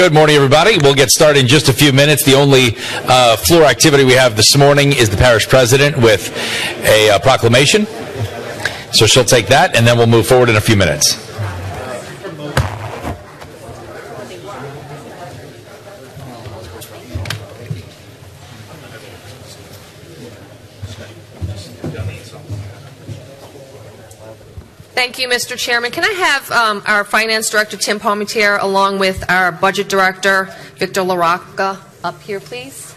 Good morning, everybody. We'll get started in just a few minutes. The only uh, floor activity we have this morning is the parish president with a uh, proclamation. So she'll take that, and then we'll move forward in a few minutes. You, Mr. Chairman. Can I have um, our Finance Director, Tim Palmatier, along with our Budget Director, Victor LaRocca, up here, please?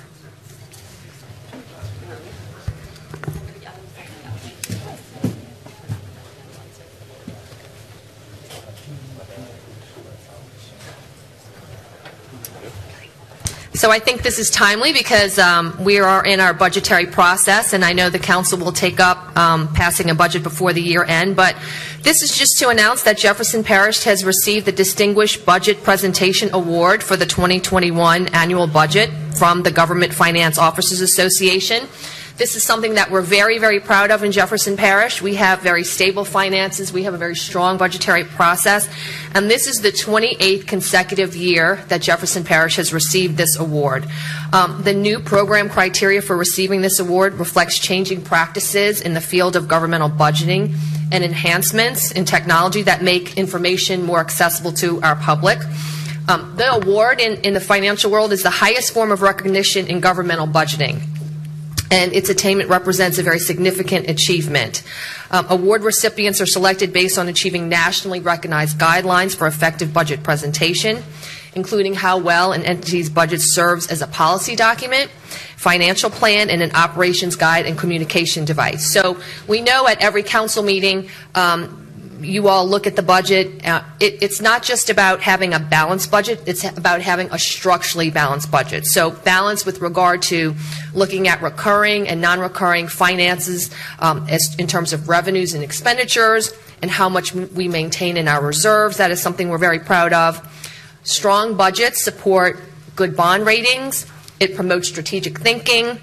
So I think this is timely because um, we are in our budgetary process, and I know the council will take up um, passing a budget before the year end. But this is just to announce that Jefferson Parish has received the Distinguished Budget Presentation Award for the 2021 annual budget from the Government Finance Officers Association. This is something that we're very, very proud of in Jefferson Parish. We have very stable finances. We have a very strong budgetary process. And this is the 28th consecutive year that Jefferson Parish has received this award. Um, the new program criteria for receiving this award reflects changing practices in the field of governmental budgeting and enhancements in technology that make information more accessible to our public. Um, the award in, in the financial world is the highest form of recognition in governmental budgeting and its attainment represents a very significant achievement. Um, award recipients are selected based on achieving nationally recognized guidelines for effective budget presentation, including how well an entity's budget serves as a policy document, financial plan, and an operations guide and communication device. So we know at every council meeting, um, you all look at the budget. Uh, it, it's not just about having a balanced budget, it's about having a structurally balanced budget. So, balance with regard to looking at recurring and non recurring finances um, as, in terms of revenues and expenditures and how much we maintain in our reserves. That is something we're very proud of. Strong budgets support good bond ratings, it promotes strategic thinking.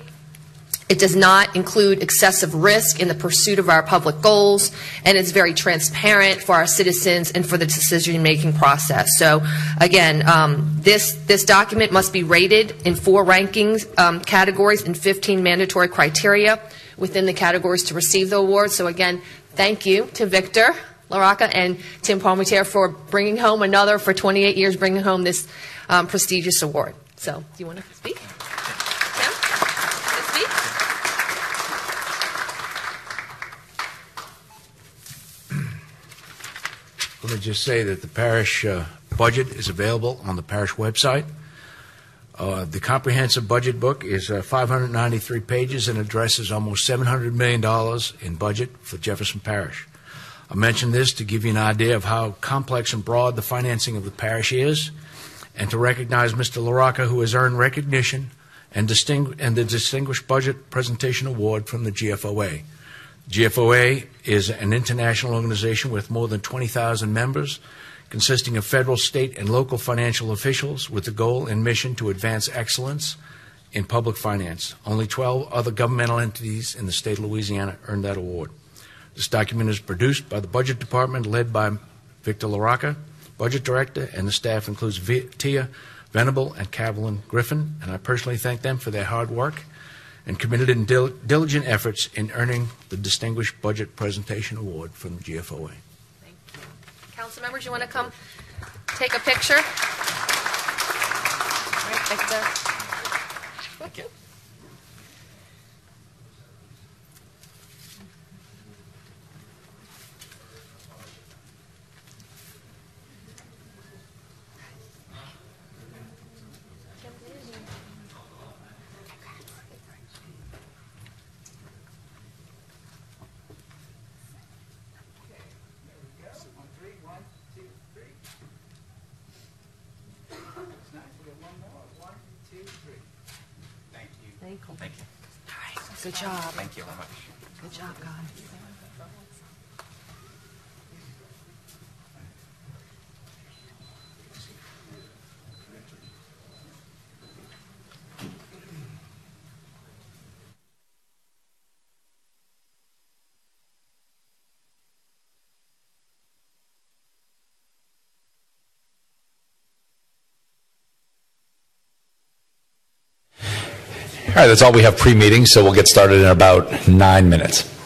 It does not include excessive risk in the pursuit of our public goals, and it's very transparent for our citizens and for the decision-making process. So, again, um, this this document must be rated in four rankings um, categories and 15 mandatory criteria within the categories to receive the award. So, again, thank you to Victor LaRocca and Tim Palmatier for bringing home another for 28 years, bringing home this um, prestigious award. So, do you want to speak? Let me just say that the parish uh, budget is available on the parish website. Uh, the comprehensive budget book is uh, 593 pages and addresses almost $700 million in budget for Jefferson Parish. I mention this to give you an idea of how complex and broad the financing of the parish is, and to recognize Mr. LaRocca, who has earned recognition and, distingu- and the Distinguished Budget Presentation Award from the GFOA. GFOA is an international organization with more than 20,000 members, consisting of federal, state, and local financial officials with the goal and mission to advance excellence in public finance. Only 12 other governmental entities in the state of Louisiana earned that award. This document is produced by the Budget Department led by Victor LaRocca, Budget Director, and the staff includes Tia Venable and Caroline Griffin, and I personally thank them for their hard work and committed in dil- diligent efforts in earning the Distinguished Budget Presentation Award from the GFOA. Thank you. Council members, you want to come take a picture? All right, Victor. Thank you. Good job. Thank you very much. Good job, guys. All right, that's all we have pre-meeting, so we'll get started in about nine minutes.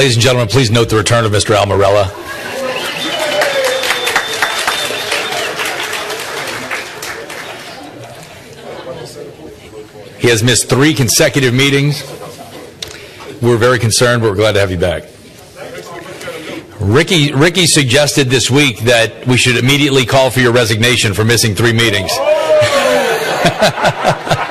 Ladies and gentlemen, please note the return of Mr. Al Morella. He has missed three consecutive meetings. We're very concerned, but we're glad to have you back. Ricky, Ricky suggested this week that we should immediately call for your resignation for missing three meetings.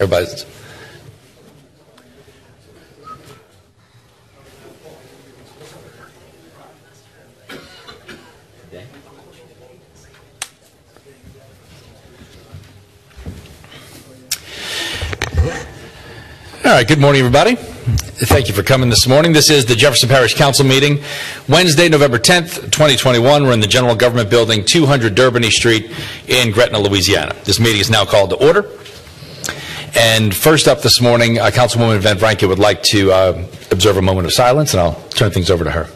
Everybody's. All right, good morning, everybody. Thank you for coming this morning. This is the Jefferson Parish Council meeting, Wednesday, November 10th, 2021. We're in the General Government Building, 200 Derbigny Street in Gretna, Louisiana. This meeting is now called to order. And first up this morning, uh, Councilwoman Van Vranken would like to uh, observe a moment of silence, and I'll turn things over to her.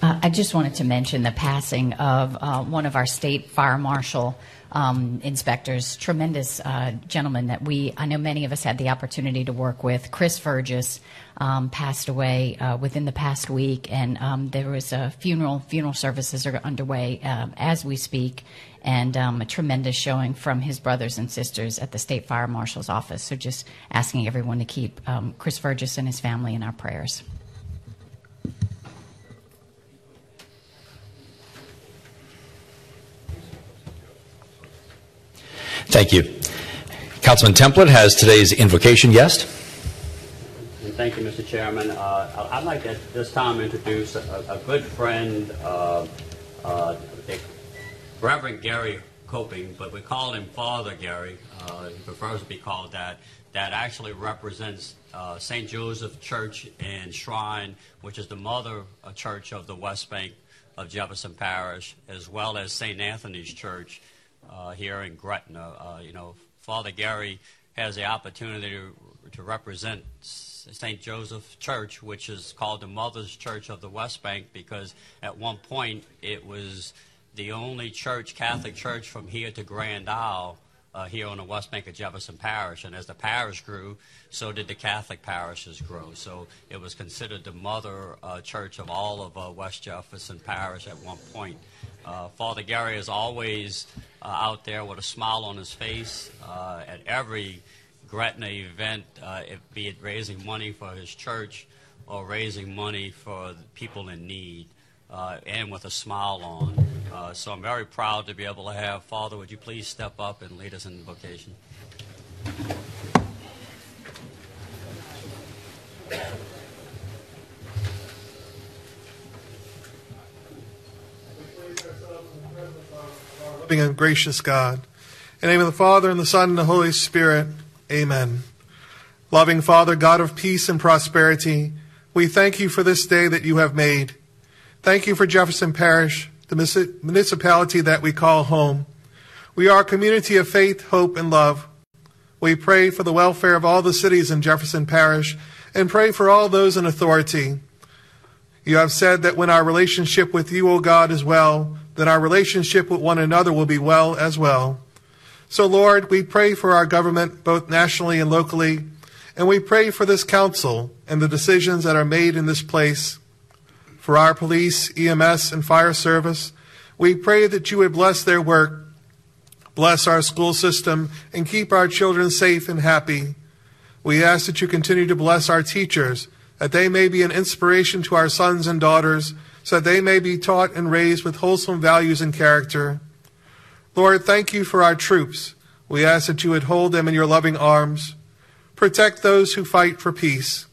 Uh, I just wanted to mention the passing of uh, one of our state fire marshal um, inspectors, tremendous uh, gentleman that we, I know many of us had the opportunity to work with. Chris Fergus um, passed away uh, within the past week, and um, there was a funeral. Funeral services are underway um, as we speak, and um, a tremendous showing from his brothers and sisters at the state fire marshal's office. So, just asking everyone to keep um, Chris Fergus and his family in our prayers. Thank you. Councilman Templet has today's invocation guest. And thank you, Mr. Chairman. Uh, I'd like to at this time introduce a, a good friend, uh, uh, Reverend Gary Coping, but we call him Father Gary. Uh, he prefers to be called that. That actually represents uh, St. Joseph Church and Shrine, which is the mother uh, church of the West Bank of Jefferson Parish, as well as St. Anthony's Church uh, here in Gretna. Uh, you know, Father Gary has the opportunity to, to represent St. Joseph Church, which is called the Mother's Church of the West Bank, because at one point it was the only church, Catholic church, from here to Grand Isle. Uh, here on the West Bank of Jefferson Parish, and as the parish grew, so did the Catholic parishes grow. So it was considered the mother uh, church of all of uh, West Jefferson Parish at one point. Uh, Father Gary is always uh, out there with a smile on his face uh, at every Gretna event, if, be it raising money for his church or raising money for people in need, uh, and with a smile on. Uh, so I'm very proud to be able to have Father. Would you please step up and lead us in the vocation? loving and gracious God. In the name of the Father, and the Son, and the Holy Spirit, amen. Loving Father, God of peace and prosperity, we thank you for this day that you have made. Thank you for Jefferson Parish, the municipality that we call home. We are a community of faith, hope, and love. We pray for the welfare of all the cities in Jefferson Parish and pray for all those in authority. You have said that when our relationship with you, O God, is well, then our relationship with one another will be well as well. So, Lord, we pray for our government, both nationally and locally, and we pray for this council and the decisions that are made in this place. For our police, EMS, and fire service, we pray that you would bless their work, bless our school system, and keep our children safe and happy. We ask that you continue to bless our teachers, that they may be an inspiration to our sons and daughters so that they may be taught and raised with wholesome values and character. Lord, thank you for our troops. We ask that you would hold them in your loving arms. Protect those who fight for peace.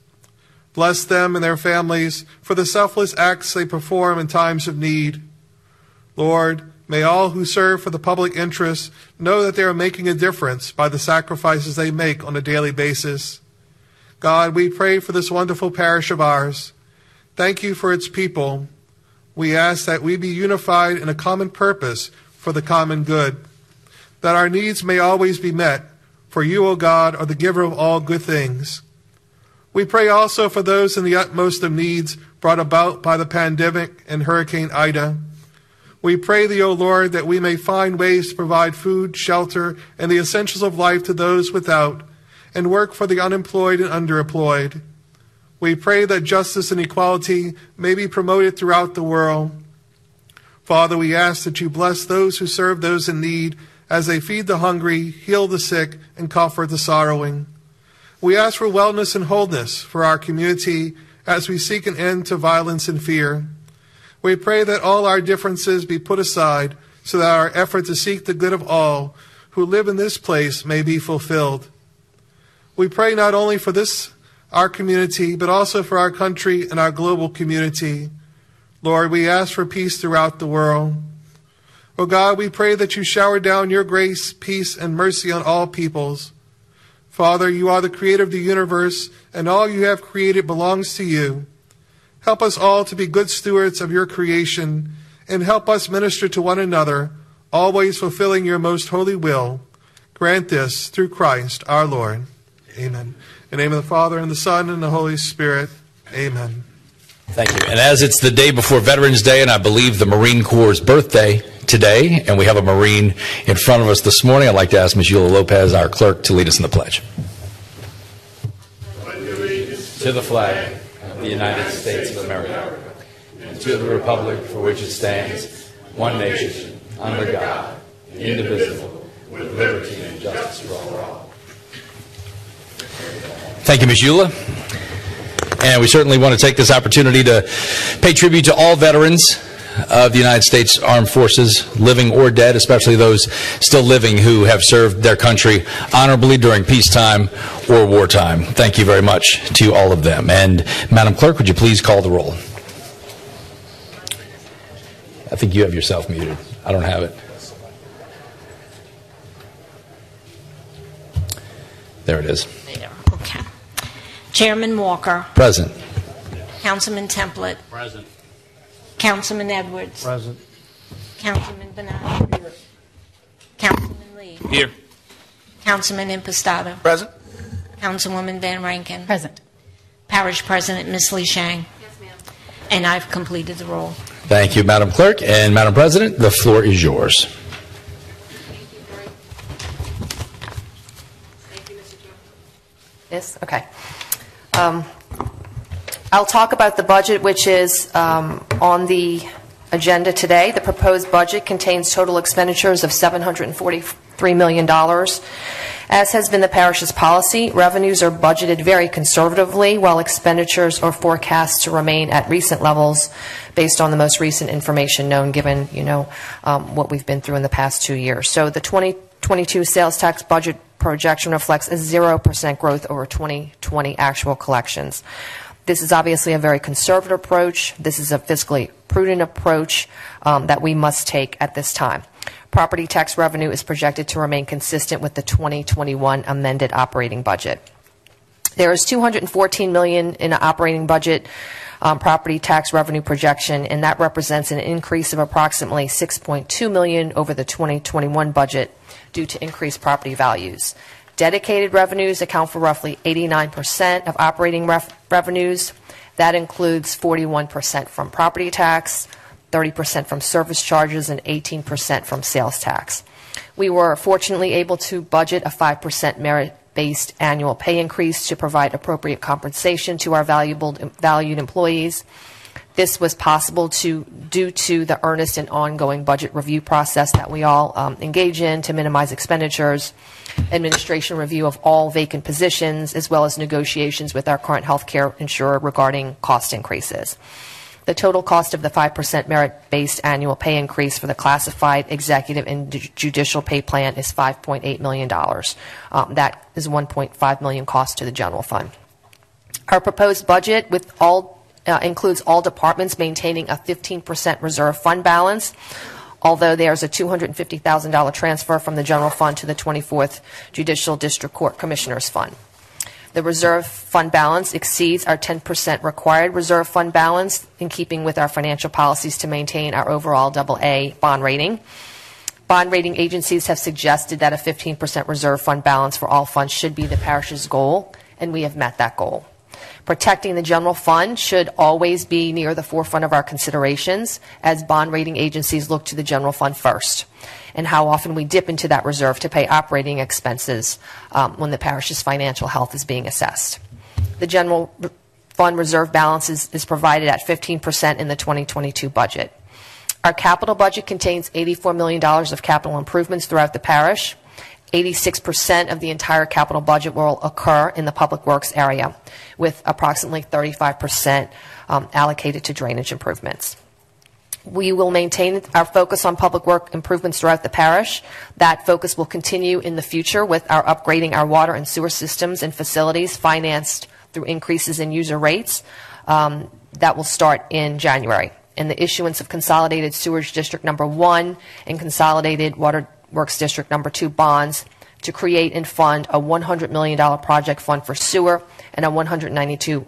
Bless them and their families for the selfless acts they perform in times of need. Lord, may all who serve for the public interest know that they are making a difference by the sacrifices they make on a daily basis. God, we pray for this wonderful parish of ours. Thank you for its people we ask that we be unified in a common purpose for the common good, that our needs may always be met, for you, O God, are the giver of all good things. We pray also for those in the utmost of needs brought about by the pandemic and Hurricane Ida. We pray thee, O Lord, that we may find ways to provide food, shelter, and the essentials of life to those without, and work for the unemployed and underemployed. We pray that justice and equality may be promoted throughout the world. Father, we ask that you bless those who serve those in need as they feed the hungry, heal the sick, and comfort the sorrowing. We ask for wellness and wholeness for our community as we seek an end to violence and fear. We pray that all our differences be put aside so that our effort to seek the good of all who live in this place may be fulfilled. We pray not only for this, our community, but also for our country and our global community. Lord, we ask for peace throughout the world. O God, we pray that you shower down your grace, peace, and mercy on all peoples. Father, you are the creator of the universe, and all you have created belongs to you. Help us all to be good stewards of your creation, and help us minister to one another, always fulfilling your most holy will. Grant this through Christ our Lord. Amen. In the name of the Father, and the Son, and the Holy Spirit. Amen. Thank you. And as it's the day before Veterans Day, and I believe the Marine Corps' birthday today, and we have a Marine in front of us this morning, I'd like to ask Ms. Eula Lopez, our clerk, to lead us in the pledge. To the flag of the United States of America, and to the republic for which it stands, one nation, under God, indivisible, with liberty and justice for all. Thank you, Ms. Eula. And we certainly want to take this opportunity to pay tribute to all veterans of the United States Armed Forces, living or dead, especially those still living who have served their country honorably during peacetime or wartime. Thank you very much to all of them. And Madam Clerk, would you please call the roll? I think you have yourself muted. I don't have it. There it is. There, okay. Chairman Walker, Present. Councilman Templet, Present. Councilman Edwards. Present. Councilman Bernard. Councilman Lee. Here. Councilman Impastato. Present. Councilwoman Van Vranken. Present. Parish President Miss Lee Sheng. Yes, ma'am. And I've completed the roll. Thank you, Madam Clerk. And Madam President, the floor is yours. Thank you, Mr. Chairman. Yes, okay. Um, I'll talk about the budget, which is um, on the agenda today. The proposed budget contains total expenditures of $743 million. As has been the parish's policy, revenues are budgeted very conservatively, while expenditures are forecast to remain at recent levels based on the most recent information known, given, you know, um, what we've been through in the past two years. So the 2022 sales tax budget projection reflects a 0% growth over 2020 actual collections. This is obviously a very conservative approach. This is a fiscally prudent approach um, that we must take at this time. Property tax revenue is projected to remain consistent with the 2021 amended operating budget. There is 214 million in operating budget um, property tax revenue projection, and that represents an increase of approximately 6.2 million over the 2021 budget due to increased property values. Dedicated revenues account for roughly 89% of operating ref- revenues. That includes 41% from property tax, 30% from service charges, and 18% from sales tax. We were fortunately able to budget a 5% merit based annual pay increase to provide appropriate compensation to our valuable, valued employees. This was possible to, due to the earnest and ongoing budget review process that we all um, engage in to minimize expenditures, administration review of all vacant positions, as well as negotiations with our current health care insurer regarding cost increases. The total cost of the 5% merit-based annual pay increase for the classified executive and judicial pay plan is $5.8 million. Um, that is 1.5 million cost to the general fund. Our proposed budget with all uh, includes all departments maintaining a 15% reserve fund balance, although there's a $250,000 transfer from the general fund to the 24th Judicial District Court Commissioners Fund. The reserve fund balance exceeds our 10% required reserve fund balance in keeping with our financial policies to maintain our overall AA bond rating. Bond rating agencies have suggested that a 15% reserve fund balance for all funds should be the parish's goal, and we have met that goal. Protecting the general fund should always be near the forefront of our considerations as bond rating agencies look to the general fund first and how often we dip into that reserve to pay operating expenses um, when the parish's financial health is being assessed. The general fund reserve balance is, is provided at 15% in the 2022 budget. Our capital budget contains $84 million of capital improvements throughout the parish. 86% of the entire capital budget will occur in the public works area, with approximately 35% um, allocated to drainage improvements. We will maintain our focus on public work improvements throughout the parish. That focus will continue in the future with our upgrading our water and sewer systems and facilities financed through increases in user rates. Um, that will start in January. And the issuance of Consolidated Sewage District Number One and Consolidated Water Works District Number Two bonds to create and fund a $100 million project fund for sewer and a 192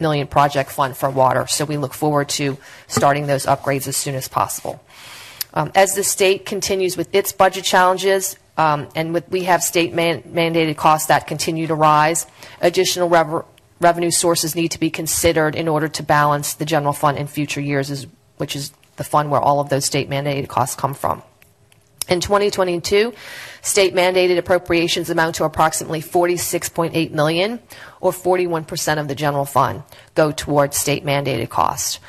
million project fund for water. So we look forward to starting those upgrades as soon as possible. Um, as the state continues with its budget challenges, um, and with, we have state man- mandated costs that continue to rise, additional rev- revenue sources need to be considered in order to balance the general fund in future years, is, which is the fund where all of those state mandated costs come from. In 2022, state mandated appropriations amount to approximately 46.8 million or 41% of the general fund go towards state mandated costs.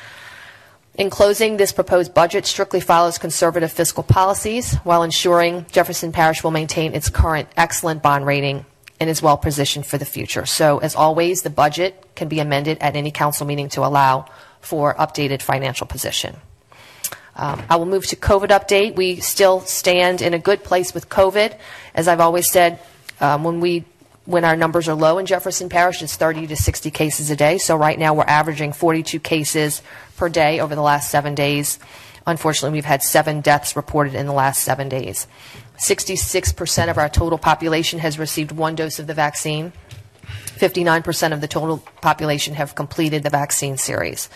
In closing, this proposed budget strictly follows conservative fiscal policies while ensuring Jefferson Parish will maintain its current excellent bond rating and is well positioned for the future. So, as always, the budget can be amended at any council meeting to allow for updated financial position. Um, I will move to COVID update. We still stand in a good place with COVID. As I've always said, um, when we when our numbers are low in Jefferson Parish, it's 30 to 60 cases a day. So right now we're averaging 42 cases per day over the last seven days. Unfortunately, we've had seven deaths reported in the last seven days. 66% of our total population has received one dose of the vaccine. 59% of the total population have completed the vaccine series.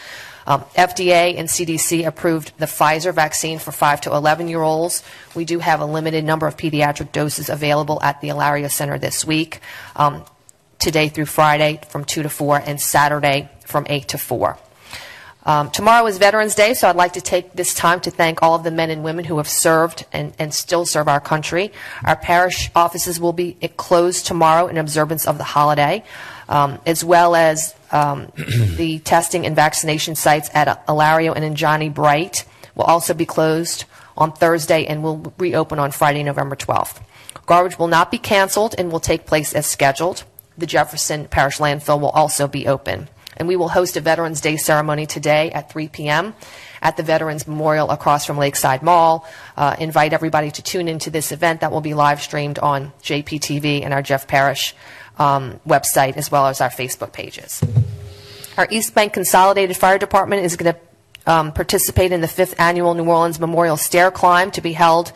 Um, FDA and CDC approved the Pfizer vaccine for 5 to 11 year olds. We do have a limited number of pediatric doses available at the Alario Center this week, um, today through Friday from 2 to 4, and Saturday from 8 to 4. Um, tomorrow is Veterans Day, so I'd like to take this time to thank all of the men and women who have served and, and still serve our country. Our parish offices will be closed tomorrow in observance of the holiday, um, as well as um, the testing and vaccination sites at Alario and in Johnny Bright will also be closed on Thursday and will reopen on Friday, November 12th. Garbage will not be canceled and will take place as scheduled. The Jefferson Parish landfill will also be open and we will host a Veterans Day ceremony today at 3 p.m. at the Veterans Memorial across from Lakeside Mall. Uh, invite everybody to tune into this event that will be live streamed on JPTV and our Jeff Parish um, website as well as our Facebook pages. Our East Bank Consolidated Fire Department is going to um, participate in the fifth annual New Orleans Memorial Stair Climb to be held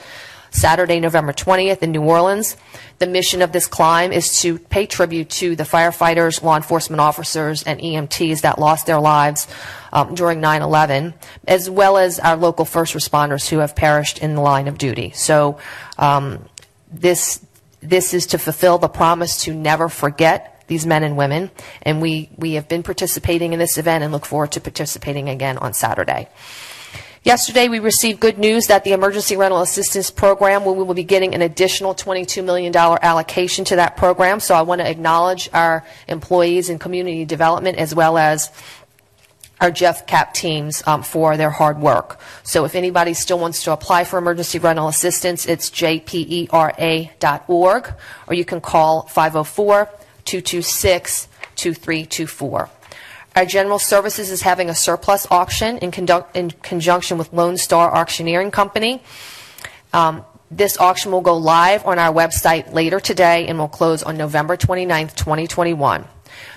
Saturday, November 20th in New Orleans. The mission of this climb is to pay tribute to the firefighters, law enforcement officers, and EMTs that lost their lives um, during 9 11, as well as our local first responders who have perished in the line of duty. So, um, this, this is to fulfill the promise to never forget these men and women, and we, we have been participating in this event and look forward to participating again on Saturday. Yesterday, we received good news that the Emergency Rental Assistance Program, we will be getting an additional $22 million allocation to that program. So I want to acknowledge our employees in community development as well as our Jeff Cap teams um, for their hard work. So if anybody still wants to apply for emergency rental assistance, it's jpera.org, or you can call 504 226 2324. Our General Services is having a surplus auction in, conduct, in conjunction with Lone Star Auctioneering Company. Um, this auction will go live on our website later today and will close on November 29th, 2021.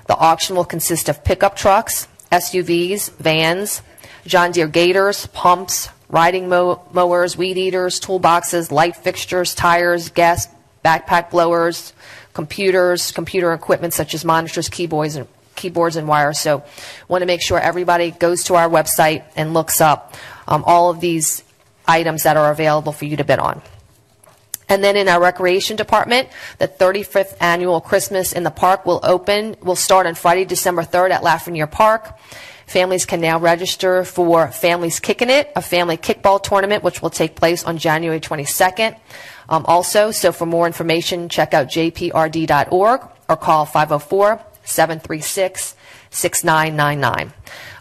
The auction will consist of pickup trucks, SUVs, vans, John Deere gators, pumps, riding mow- mowers, weed eaters, toolboxes, light fixtures, tires, gas backpack blowers, computers, computer equipment such as monitors, keyboards, and keyboards and wires. So, want to make sure everybody goes to our website and looks up um, all of these items that are available for you to bid on. And then in our recreation department, the 35th annual Christmas in the Park will open, will start on Friday, December 3rd at Lafreniere Park. Families can now register for Families Kicking It, a family kickball tournament, which will take place on January 22nd. Um, also, so for more information, check out jprd.org or call 504 736 6999.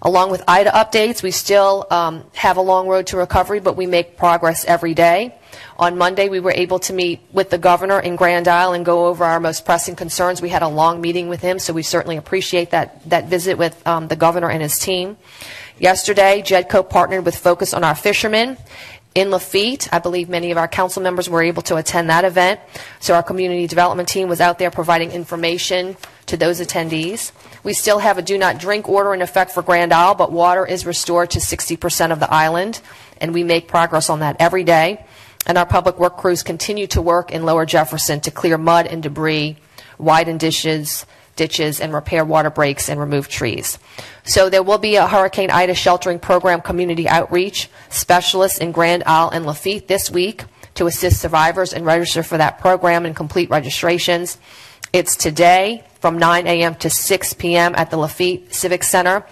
Along with IDA updates, we still um, have a long road to recovery, but we make progress every day. On Monday, we were able to meet with the governor in Grand Isle and go over our most pressing concerns. We had a long meeting with him, so we certainly appreciate that, that visit with um, the governor and his team. Yesterday, Jedco partnered with Focus on Our Fishermen in Lafitte. I believe many of our council members were able to attend that event. So our community development team was out there providing information to those attendees. We still have a do not drink order in effect for Grand Isle, but water is restored to 60% of the island, and we make progress on that every day. And our public work crews continue to work in Lower Jefferson to clear mud and debris, widen dishes, ditches, and repair water breaks and remove trees. So there will be a Hurricane Ida sheltering program community outreach specialists in Grand Isle and Lafitte this week to assist survivors and register for that program and complete registrations. It's today from 9 a.m. to 6 p.m. at the Lafitte Civic Center,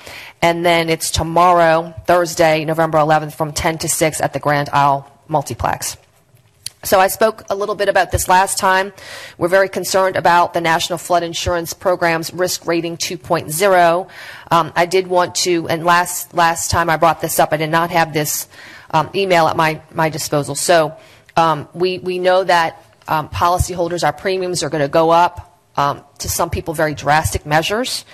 and then it's tomorrow, Thursday, November 11th, from 10 to 6 at the Grand Isle Multiplex. So I spoke a little bit about this last time. We're very concerned about the National Flood Insurance Program's risk rating 2.0. Um, I did want to, and last last time I brought this up, I did not have this um, email at my my disposal. So um, we we know that um, policyholders, our premiums are going to go up um, to some people very drastic measures.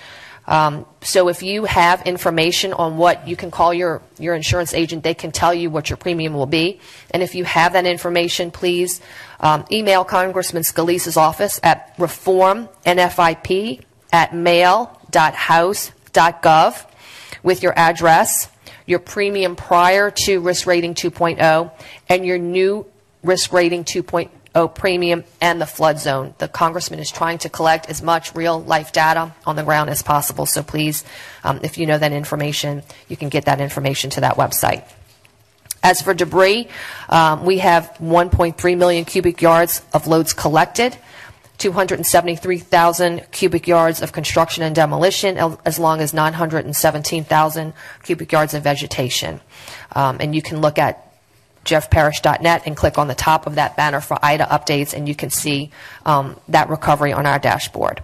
Um, so if you have information on what you can call your, your insurance agent, they can tell you what your premium will be. And if you have that information, please um, email Congressman Scalise's office at reformnfip at mail.house.gov with your address, your premium prior to risk rating 2.0, and your new risk rating 2.0 premium and the flood zone. The congressman is trying to collect as much real life data on the ground as possible. So please, um, if you know that information, you can get that information to that website. As for debris, um, we have 1.3 million cubic yards of loads collected. 273,000 cubic yards of construction and demolition, as long as 917,000 cubic yards of vegetation. Um, and you can look at jeffparish.net and click on the top of that banner for IDA updates, and you can see um, that recovery on our dashboard.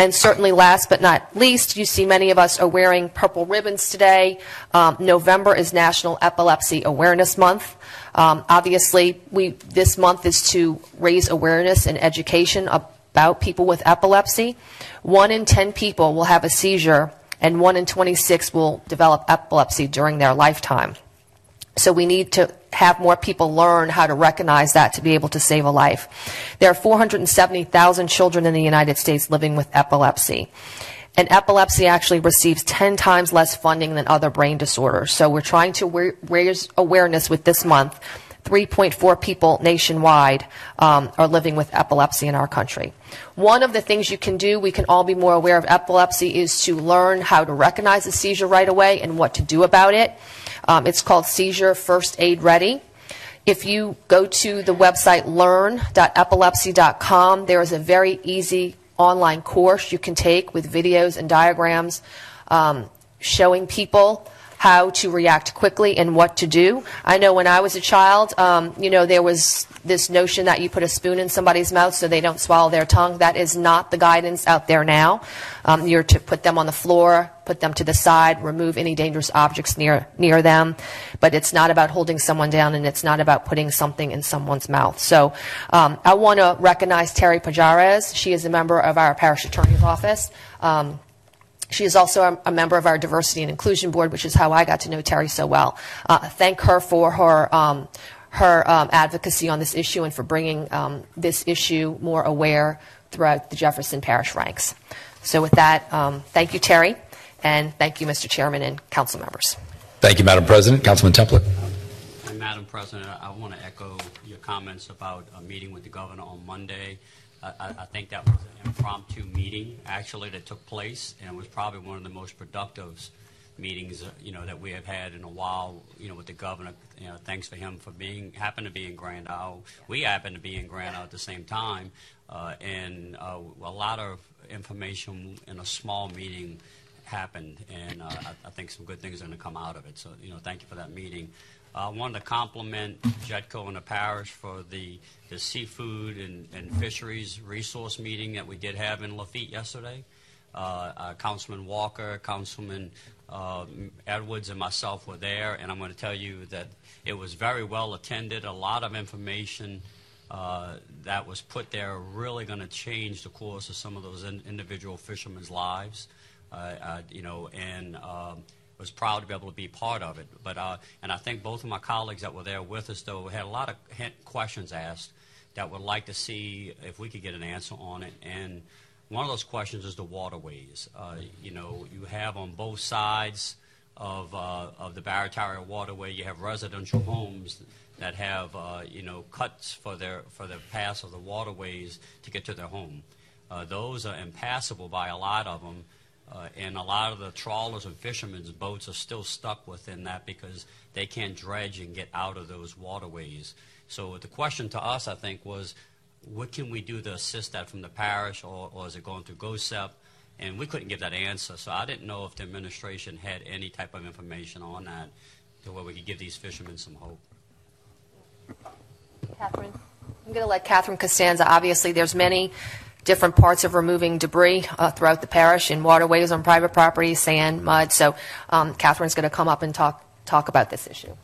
And certainly, last but not least, you see many of us are wearing purple ribbons today. Um, November is National Epilepsy Awareness Month. Um, obviously, we this month is to raise awareness and education about people with epilepsy. One in ten people will have a seizure, and one in 26 will develop epilepsy during their lifetime. So we need to have more people learn how to recognize that to be able to save a life. There are 470,000 children in the United States living with epilepsy. And epilepsy actually receives 10 times less funding than other brain disorders. So we're trying to raise awareness with this month. 3.4 people nationwide um, are living with epilepsy in our country. One of the things you can do, we can all be more aware of epilepsy, is to learn how to recognize a seizure right away and what to do about it. Um, it's called Seizure First Aid Ready. If you go to the website learn.epilepsy.com, there is a very easy online course you can take with videos and diagrams um, showing people how to react quickly and what to do. I know when I was a child, um, you know, there was this notion that you put a spoon in somebody's mouth so they don't swallow their tongue. That is not the guidance out there now. Um, you're to put them on the floor, put them to the side, remove any dangerous objects near near them. But it's not about holding someone down, and it's not about putting something in someone's mouth. So um, I want to recognize Terry Pajares. She is a member of our parish attorney's office. Um, she is also a, a, member of our diversity and inclusion board, which is how I got to know Terry so well. Uh, thank her for her um, her um, advocacy on this issue and for bringing um, this issue more aware throughout the Jefferson Parish ranks. So, with that, um, thank you, Terry, and thank you, Mr. Chairman and council members. Thank you, Madam President. Councilman Templet. Madam President, I want to echo your comments about a meeting with the governor on Monday. I, I, think that was an impromptu meeting, actually, that took place, and it was probably one of the most productive meetings, uh, you know, that we have had in a while, you know, with the governor. You know, thanks for him for being, happened to be in Grand Isle. We happened to be in Grand Isle at the same time, uh, and uh, a lot of information in a small meeting happened, and uh, I, I, think some good things are going to come out of it. So, you know, thank you for that meeting. I wanted to compliment JEDCO and the parish for the, the seafood and, and fisheries resource meeting that we did have in Lafitte yesterday. Uh, uh, Councilman Walker, Councilman uh, Edwards, and myself were there, and I'm going to tell you that it was very well attended. A lot of information uh, that was put there really going to change the course of some of those in, individual fishermen's lives. Uh, uh, you know, and um, was proud to be able to be part of it. But uh, and I think both of my colleagues that were there with us, though, had a lot of questions asked that would like to see if we could get an answer on it. And one of those questions is the waterways. Uh, you know, you have on both sides of, uh, of the Barataria waterway, you have residential homes that have, uh, you know, cuts for their, for the paths of the waterways to get to their home. Uh, those are impassable by a lot of them, uh, and a lot of the trawlers and fishermen's boats are still stuck within that because they can't dredge and get out of those waterways. So the question to us, I think, was what can we do to assist that from the parish, or, or is it going through GOHSEP? And we couldn't give that answer, so I didn't know if the administration had any type of information on that to where we could give these fishermen some hope. Catherine? I'm going to let Catherine Costanza, obviously, there's many different parts of removing debris uh, throughout the parish in waterways on private property, sand, mud. So um, Catherine's going to come up and talk, talk about this issue.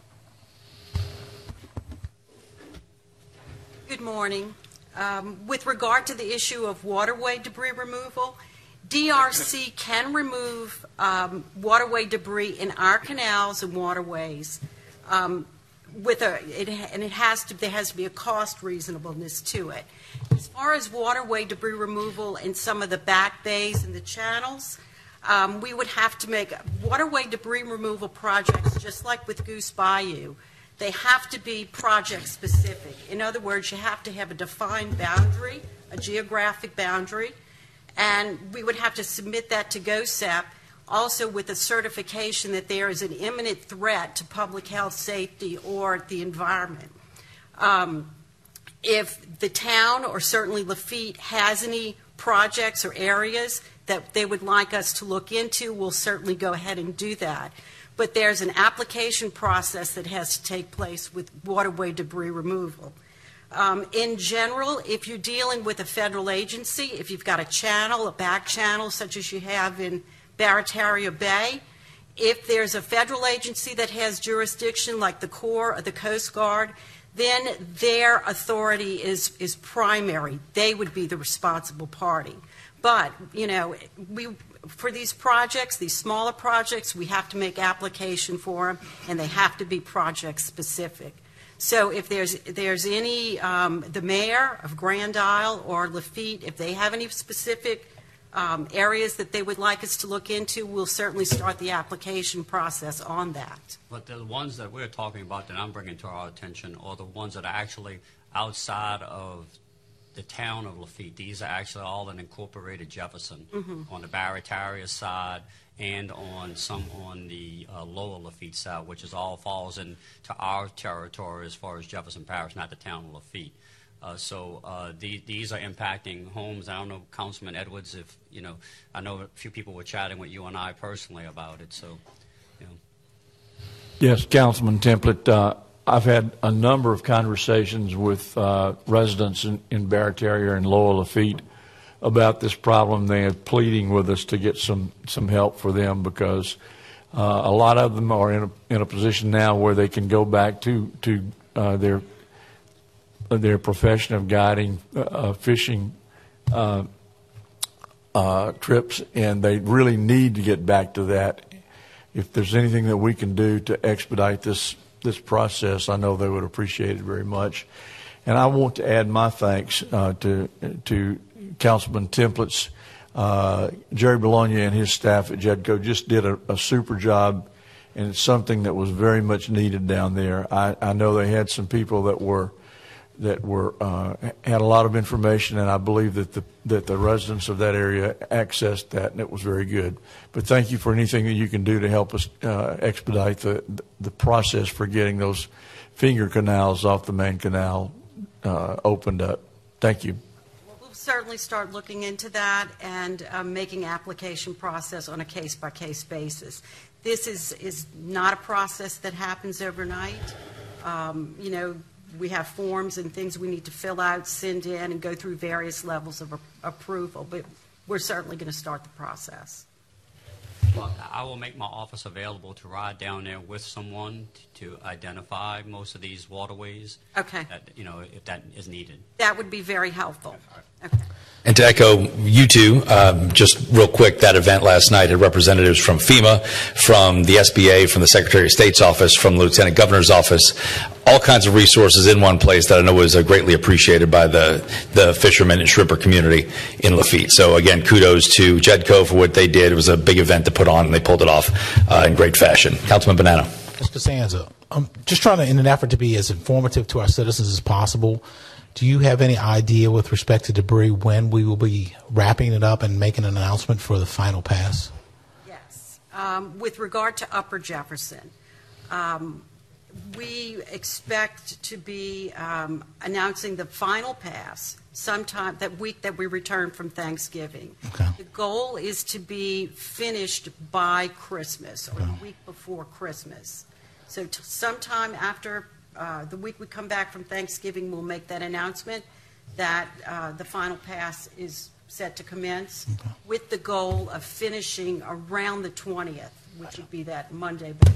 Good morning. Um, With regard to the issue of waterway debris removal, DRC can remove um, waterway debris in our canals and waterways um, with a, it, and it has to, there has to be a cost reasonableness to it. As far as waterway debris removal in some of the back bays and the channels, um, we would have to make waterway debris removal projects, just like with Goose Bayou, they have to be project specific. In other words, you have to have a defined boundary, a geographic boundary, and we would have to submit that to GOHSEP also with a certification that there is an imminent threat to public health, safety, or the environment. Um, if the town or certainly Lafitte has any projects or areas that they would like us to look into, we'll certainly go ahead and do that but there's an application process that has to take place with waterway debris removal. Um, in general, if you're dealing with a federal agency, if you've got a channel, a back channel, such as you have in Barataria Bay, if there's a federal agency that has jurisdiction, like the Corps or the Coast Guard, then their authority is, is primary. They would be the responsible party. But, you know, we, for these projects, these smaller projects, we have to make application for them, and they have to be project specific. So if there's there's any um, the mayor of Grand Isle or Lafitte, if they have any specific um, areas that they would like us to look into, we'll certainly start the application process on that. But the ones that we're talking about that I'm bringing to our attention are the ones that are actually outside of the town of Lafitte. These are actually all in incorporated Jefferson on the Barataria side and on some on the uh, lower Lafitte side, which is all falls into our territory as far as Jefferson Parish, not the town of Lafitte. Uh, so uh, the, these are impacting homes. I don't know, Councilman Edwards, if you know. I know a few people were chatting with you and I personally about it. So, you know. Yes, Councilman Templet. Uh, I've had a number of conversations with uh, residents in, in Barataria and Lower Lafitte about this problem. They are pleading with us to get some, some help for them because uh, a lot of them are in a, in a position now where they can go back to, to uh, their, their profession of guiding uh, fishing uh, uh, trips, and they really need to get back to that. If there's anything that we can do to expedite this this process, I know they would appreciate it very much. And I want to add my thanks uh, to to Councilman Templet's uh, Jerry Bologna and his staff at Jedco just did a, a, super job, and it's something that was very much needed down there. I, I know they had some people that were that were uh, had a lot of information, and I believe that the that the residents of that area accessed that, and it was very good. But thank you for anything that you can do to help us uh, expedite the the process for getting those finger canals off the main canal uh, opened up. Thank you. We'll certainly start looking into that and um, making application process on a case by case basis. This is is not a process that happens overnight. Um, you know we have forms and things we need to fill out, send in, and go through various levels of a- approval, but we're certainly going to start the process. Well, I will make my office available to ride down there with someone t- to identify most of these waterways. Okay. That, you know, if that is needed. That would be very helpful. And to echo you two, um, just real quick, that event last night had representatives from FEMA, from the SBA, from the Secretary of State's office, from the Lieutenant Governor's office, all kinds of resources in one place that I know was uh, greatly appreciated by the, the fishermen and shrimper community in Lafitte. So again, kudos to Jedco for what they did. It was a big event to put on, and they pulled it off uh, in great fashion. Councilman Bonano. Mr. Ms. I'm just trying to, in an effort to be as informative to our citizens as possible, do you have any idea with respect to debris when we will be wrapping it up and making an announcement for the final pass? Yes. Um, With regard to Upper Jefferson, um, we expect to be um, announcing the final pass sometime that week that we return from Thanksgiving. Okay. The goal is to be finished by Christmas or the week before Christmas. So t- sometime after uh, the week we come back from Thanksgiving, we'll make that announcement that uh, the final pass is set to commence with the goal of finishing around the 20th, which would be that Monday before.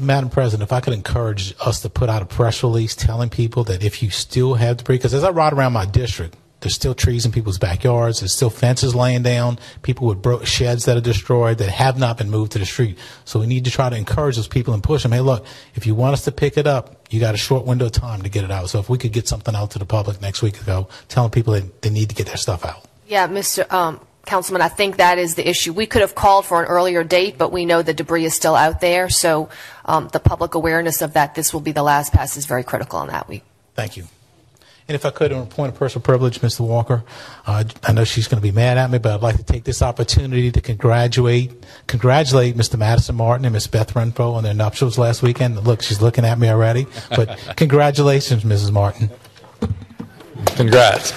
Madam President, if I could encourage us to put out a press release telling people that if you still have debris, because as I ride around my district, there's still trees in people's backyards, there's still fences laying down, people with bro- sheds that are destroyed that have not been moved to the street. So we need to try to encourage those people and push them. Hey, look, if you want us to pick it up, you got a short window of time to get it out. So if we could get something out to the public next week ago, telling people that they need to get their stuff out. Yeah, Mr. Um, Councilman, I think that is the issue. We could have called for an earlier date, but we know the debris is still out there, so um, the public awareness of that this will be the last pass is very critical on that week. Thank you. And if I could, on a point of personal privilege, Mr. Walker, uh, I know she's going to be mad at me, but I'd like to take this opportunity to congratulate congratulate Mr. Madison Martin and Miss Beth Renfro on their nuptials last weekend. Look, she's looking at me already. But congratulations, Mrs. Martin. Congrats.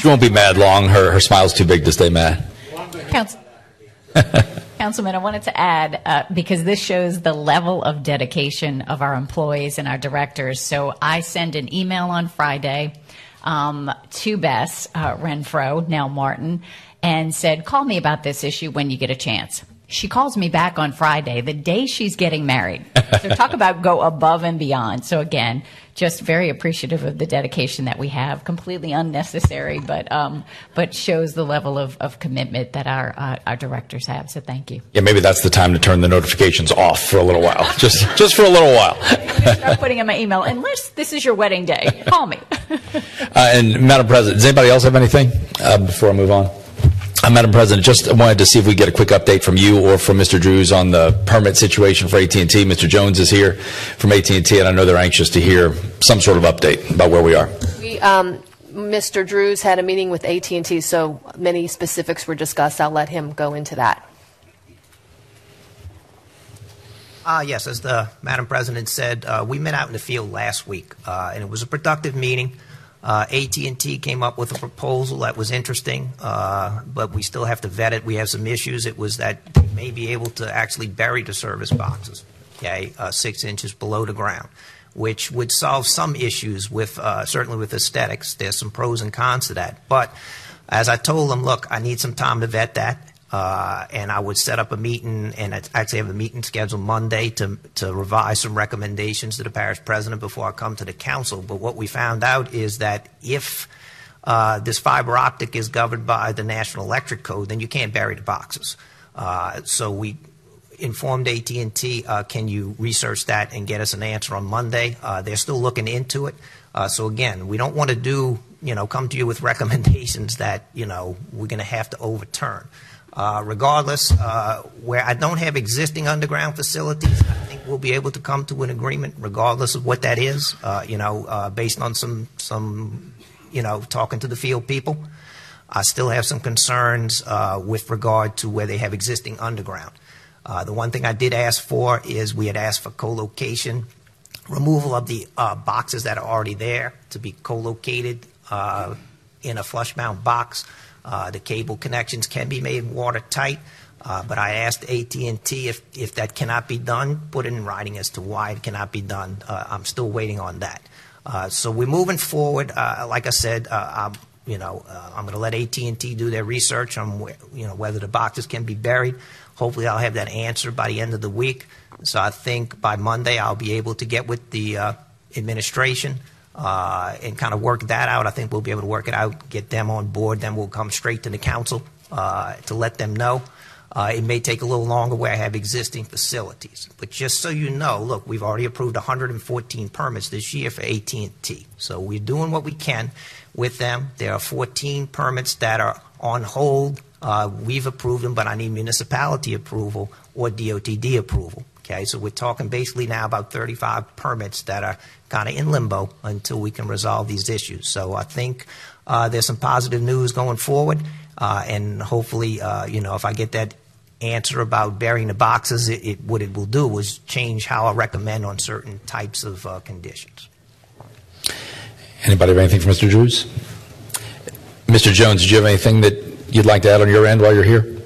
She won't be mad long. Her, her smile's too big to stay mad. Council- Councilman, I wanted to add, uh, because this shows the level of dedication of our employees and our directors. So I send an email on Friday um, to Bess uh, Renfro, now Martin, and said, call me about this issue when you get a chance. She calls me back on Friday, the day she's getting married. So talk about go above and beyond. So again, just very appreciative of the dedication that we have. Completely unnecessary, but um, but shows the level of, of commitment that our uh, our directors have. So thank you. Yeah, maybe that's the time to turn the notifications off for a little while. Just, just for a little while. Start putting in my email unless this is your wedding day. Call me. Uh, and Madam President, does anybody else have anything uh, before I move on? Uh, Madam President, just wanted to see if we get a quick update from you or from Mr. Drewes on the permit situation for AT&T. Mr. Jones is here from AT&T, and I know they're anxious to hear some sort of update about where we are. We, um, Mr. Drewes had a meeting with AT&T, so many specifics were discussed. I'll let him go into that. Uh, yes, as the Madam President said, uh, we met out in the field last week, uh, and it was a productive meeting. Uh, AT&T came up with a proposal that was interesting, uh, but we still have to vet it. We have some issues. It was that we may be able to actually bury the service boxes, okay, uh, six inches below the ground, which would solve some issues with uh, certainly with aesthetics. There's some pros and cons to that, but as I told them, look, I need some time to vet that. Uh, and I would set up a meeting, and I actually have a meeting scheduled Monday to to revise some recommendations to the parish president before I come to the council. But what we found out is that if uh, this fiber optic is governed by the National Electric Code, then you can't bury the boxes. Uh, so we informed AT&T, uh, can you research that and get us an answer on Monday? Uh, they're still looking into it. So again, we don't want to do, you know, come to you with recommendations that, you know, we're going to have to overturn. Uh, regardless, uh, where I don't have existing underground facilities, I think we'll be able to come to an agreement, regardless of what that is. Uh, you know, based on some some, you know, talking to the field people. I still have some concerns with regard to where they have existing underground. The one thing I did ask for is we had asked for co-location, removal of the boxes that are already there to be co-located in a flush mount box. Uh, the cable connections can be made watertight, uh, but I asked AT&T if, that cannot be done, put it in writing as to why it cannot be done. Uh, I'm still waiting on that. So we're moving forward. Like I said, I'm you know, I'm going to let AT&T do their research on where, you know whether the boxes can be buried. Hopefully, I'll have that answer by the end of the week. So I think by Monday I'll be able to get with the administration uh, and kind of work that out. I think we'll be able to work it out, get them on board. Then we'll come straight to the council uh, to let them know. Uh, it may take a little longer where I have existing facilities, but just so you know, look, we've already approved 114 permits this year for AT&T. So we're doing what we can with them. There are 14 permits that are on hold. Uh, we've approved them, but I need municipality approval or DOTD approval. Okay, so we're talking basically now about 35 permits that are kind of in limbo until we can resolve these issues. So I think uh, there's some positive news going forward, uh, and hopefully, uh, you know, if I get that answer about burying the boxes, it, it, what it will do is change how I recommend on certain types of uh, conditions. Anybody have anything for Mr. Drewes? Mr. Jones, do you have anything that you'd like to add on your end while you're here?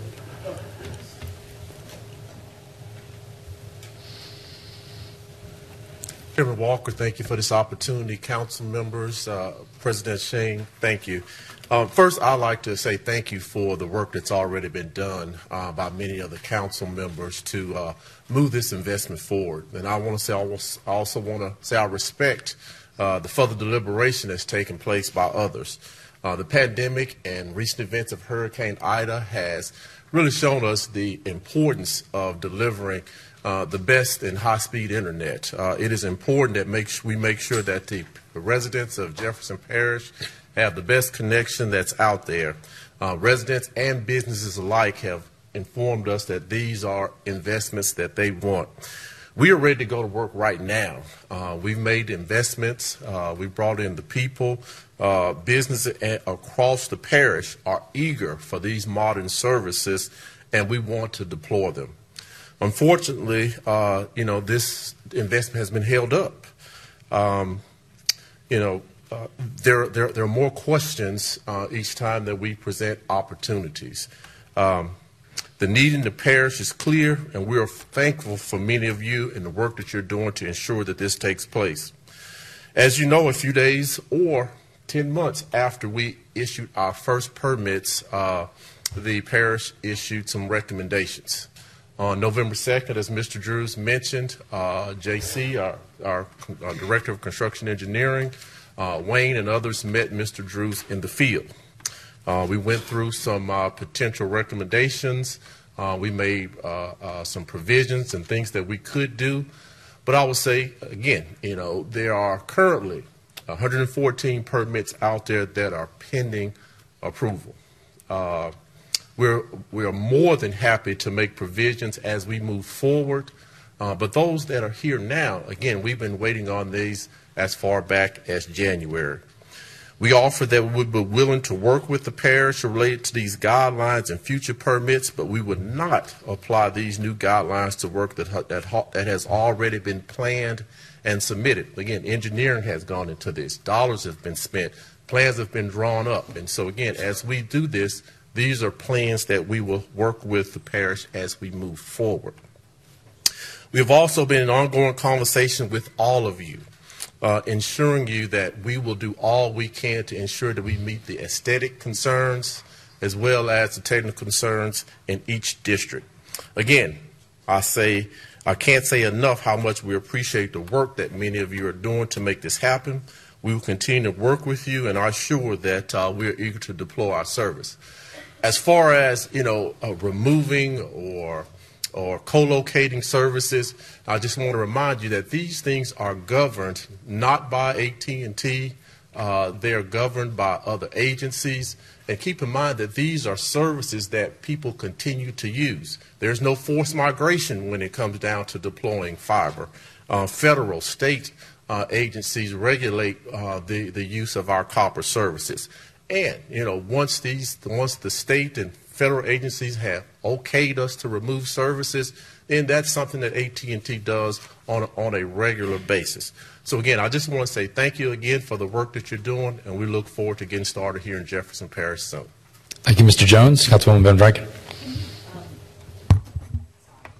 Chairman Walker, thank you for this opportunity. Council members, uh, President Sheng, thank you. Um, first, I'd like to say thank you for the work that's already been done uh, by many of the council members to uh, move this investment forward. And I want to say, I also want to say I respect uh, the further deliberation that's taken place by others. Uh, the pandemic and recent events of Hurricane Ida has really shown us the importance of delivering uh, the best in high-speed internet. Uh, it is important that make we make sure that the residents of Jefferson Parish have the best connection that's out there. Uh, residents and businesses alike have informed us that these are investments that they want. We are ready to go to work right now. Uh, we've made investments. Uh, we brought in the people. Businesses across the parish are eager for these modern services, and we want to deploy them. Unfortunately, uh, you know, this investment has been held up. Um, you know, uh, there, there, there are more questions uh, each time that we present opportunities. Um, the need in the parish is clear, and we are thankful for many of you and the work that you're doing to ensure that this takes place. As you know, a few days or 10 months after we issued our first permits, uh, the parish issued some recommendations. On November 2nd, as Mr. Drewes mentioned, uh, JC, our, our, our, Director of Construction Engineering, uh, Wayne, and others met Mr. Drewes in the field. Uh, we went through some uh, potential recommendations. Uh, we made uh, some provisions and things that we could do. But I would say, again, you know, there are currently 114 permits out there that are pending approval. We're, we're more than happy to make provisions as we move forward. Uh, but those that are here now, again, we've been waiting on these as far back as January. We offer that we would be willing to work with the parish related to these guidelines and future permits, but we would not apply these new guidelines to work that, that, that has already been planned and submitted. Again, engineering has gone into this, dollars have been spent, plans have been drawn up. And so, again, as we do this, these are plans that we will work with the parish as we move forward. We have also been in ongoing conversation with all of you, uh, ensuring you that we will do all we can to ensure that we meet the aesthetic concerns as well as the technical concerns in each district. Again, I say I can't say enough how much we appreciate the work that many of you are doing to make this happen. We will continue to work with you and are sure that uh, we are eager to deploy our service as far as you know, uh, removing or or co-locating services, I just want to remind you that these things are governed not by AT&T. Uh, they are governed by other agencies. And keep in mind that these are services that people continue to use. There's no forced migration when it comes down to deploying fiber. Uh, federal, state uh, agencies regulate uh, the, the use of our copper services. And, you know, once these, once the state and federal agencies have okayed us to remove services, then that's something that AT&T does on a, on a regular basis. So again, I just want to say thank you again for the work that you're doing, and we look forward to getting started here in Jefferson Parish soon. Thank you, Mr. Jones. Councilwoman Van Vranken.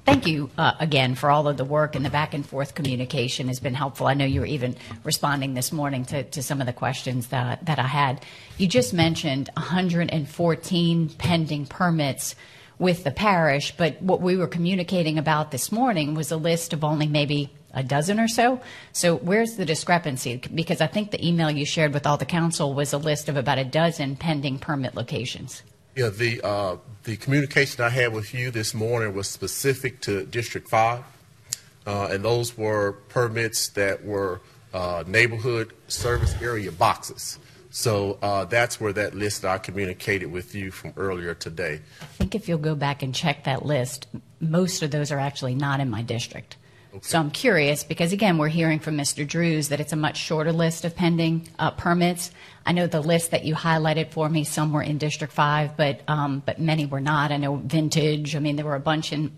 Thank you uh, again for all of the work and the back and forth communication has been helpful. I know you were even responding this morning to, to some of the questions that, that I had. You just mentioned 114 pending permits with the parish, but what we were communicating about this morning was a list of only maybe a dozen or so. So where's the discrepancy? Because I think the email you shared with all the council was a list of about a dozen pending permit locations. Yeah, the, uh, the communication I had with you this morning was specific to District 5, uh, and those were permits that were uh, neighborhood service area boxes. So uh, that's where that list that I communicated with you from earlier today. I think if you'll go back and check that list, most of those are actually not in my district. So I'm curious because again, we're hearing from Mr. Drewes that it's a much shorter list of pending uh, permits. I know the list that you highlighted for me, some were in District Five, but um, but many were not. I know Vintage. I mean, there were a bunch in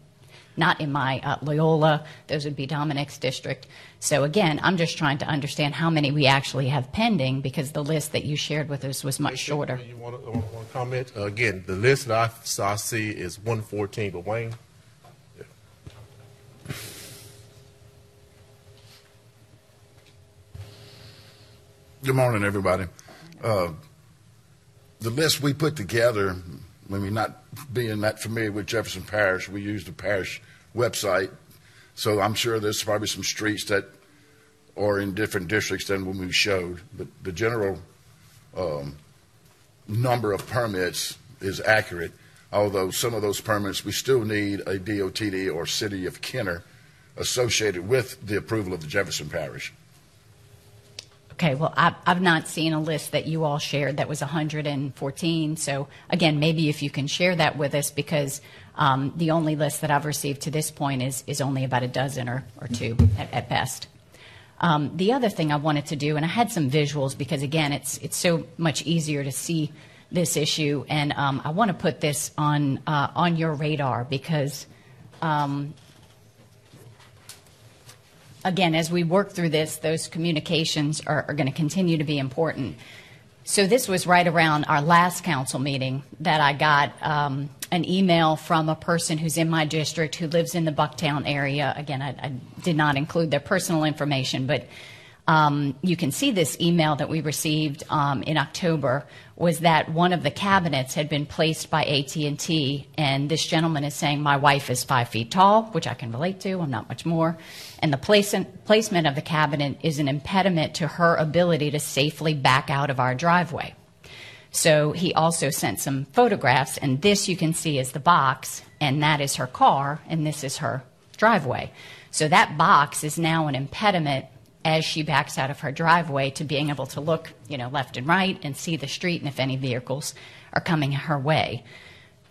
not in my uh, Loyola. Those would be Dominic's district. So again, I'm just trying to understand how many we actually have pending because the list that you shared with us was much shorter. You want to, want to comment? Uh, again, the list that I, I see is 114, but Wayne? Good morning, everybody. Uh, the list we put together, maybe not being that familiar with Jefferson Parish, we use the parish website. So I'm sure there's probably some streets that are in different districts than when we showed. But the general um, number of permits is accurate, although some of those permits we still need a DOTD or City of Kenner associated with the approval of the Jefferson Parish. Okay, well, I've, I've not seen a list that you all shared that was 114. So again, maybe if you can share that with us, because um, the only list that I've received to this point is, is only about a dozen or, or two at, at best. Um, the other thing I wanted to do, and I had some visuals because again, it's it's so much easier to see this issue, and um, I want to put this on uh, on your radar because um, again, as we work through this, those communications are, are going to continue to be important. So this was right around our last council meeting that I got um, an email from a person who's in my district who lives in the Bucktown area. Again, I, I did not include their personal information, but um, you can see this email that we received um, in October was that one of the cabinets had been placed by AT&T, and this gentleman is saying my wife is five feet tall, which I can relate to. I'm not much more, and the place, placement of the cabinet is an impediment to her ability to safely back out of our driveway. So he also sent some photographs, and this you can see is the box, and that is her car, and this is her driveway. So that box is now an impediment as she backs out of her driveway to being able to look, you know, left and right and see the street and if any vehicles are coming her way.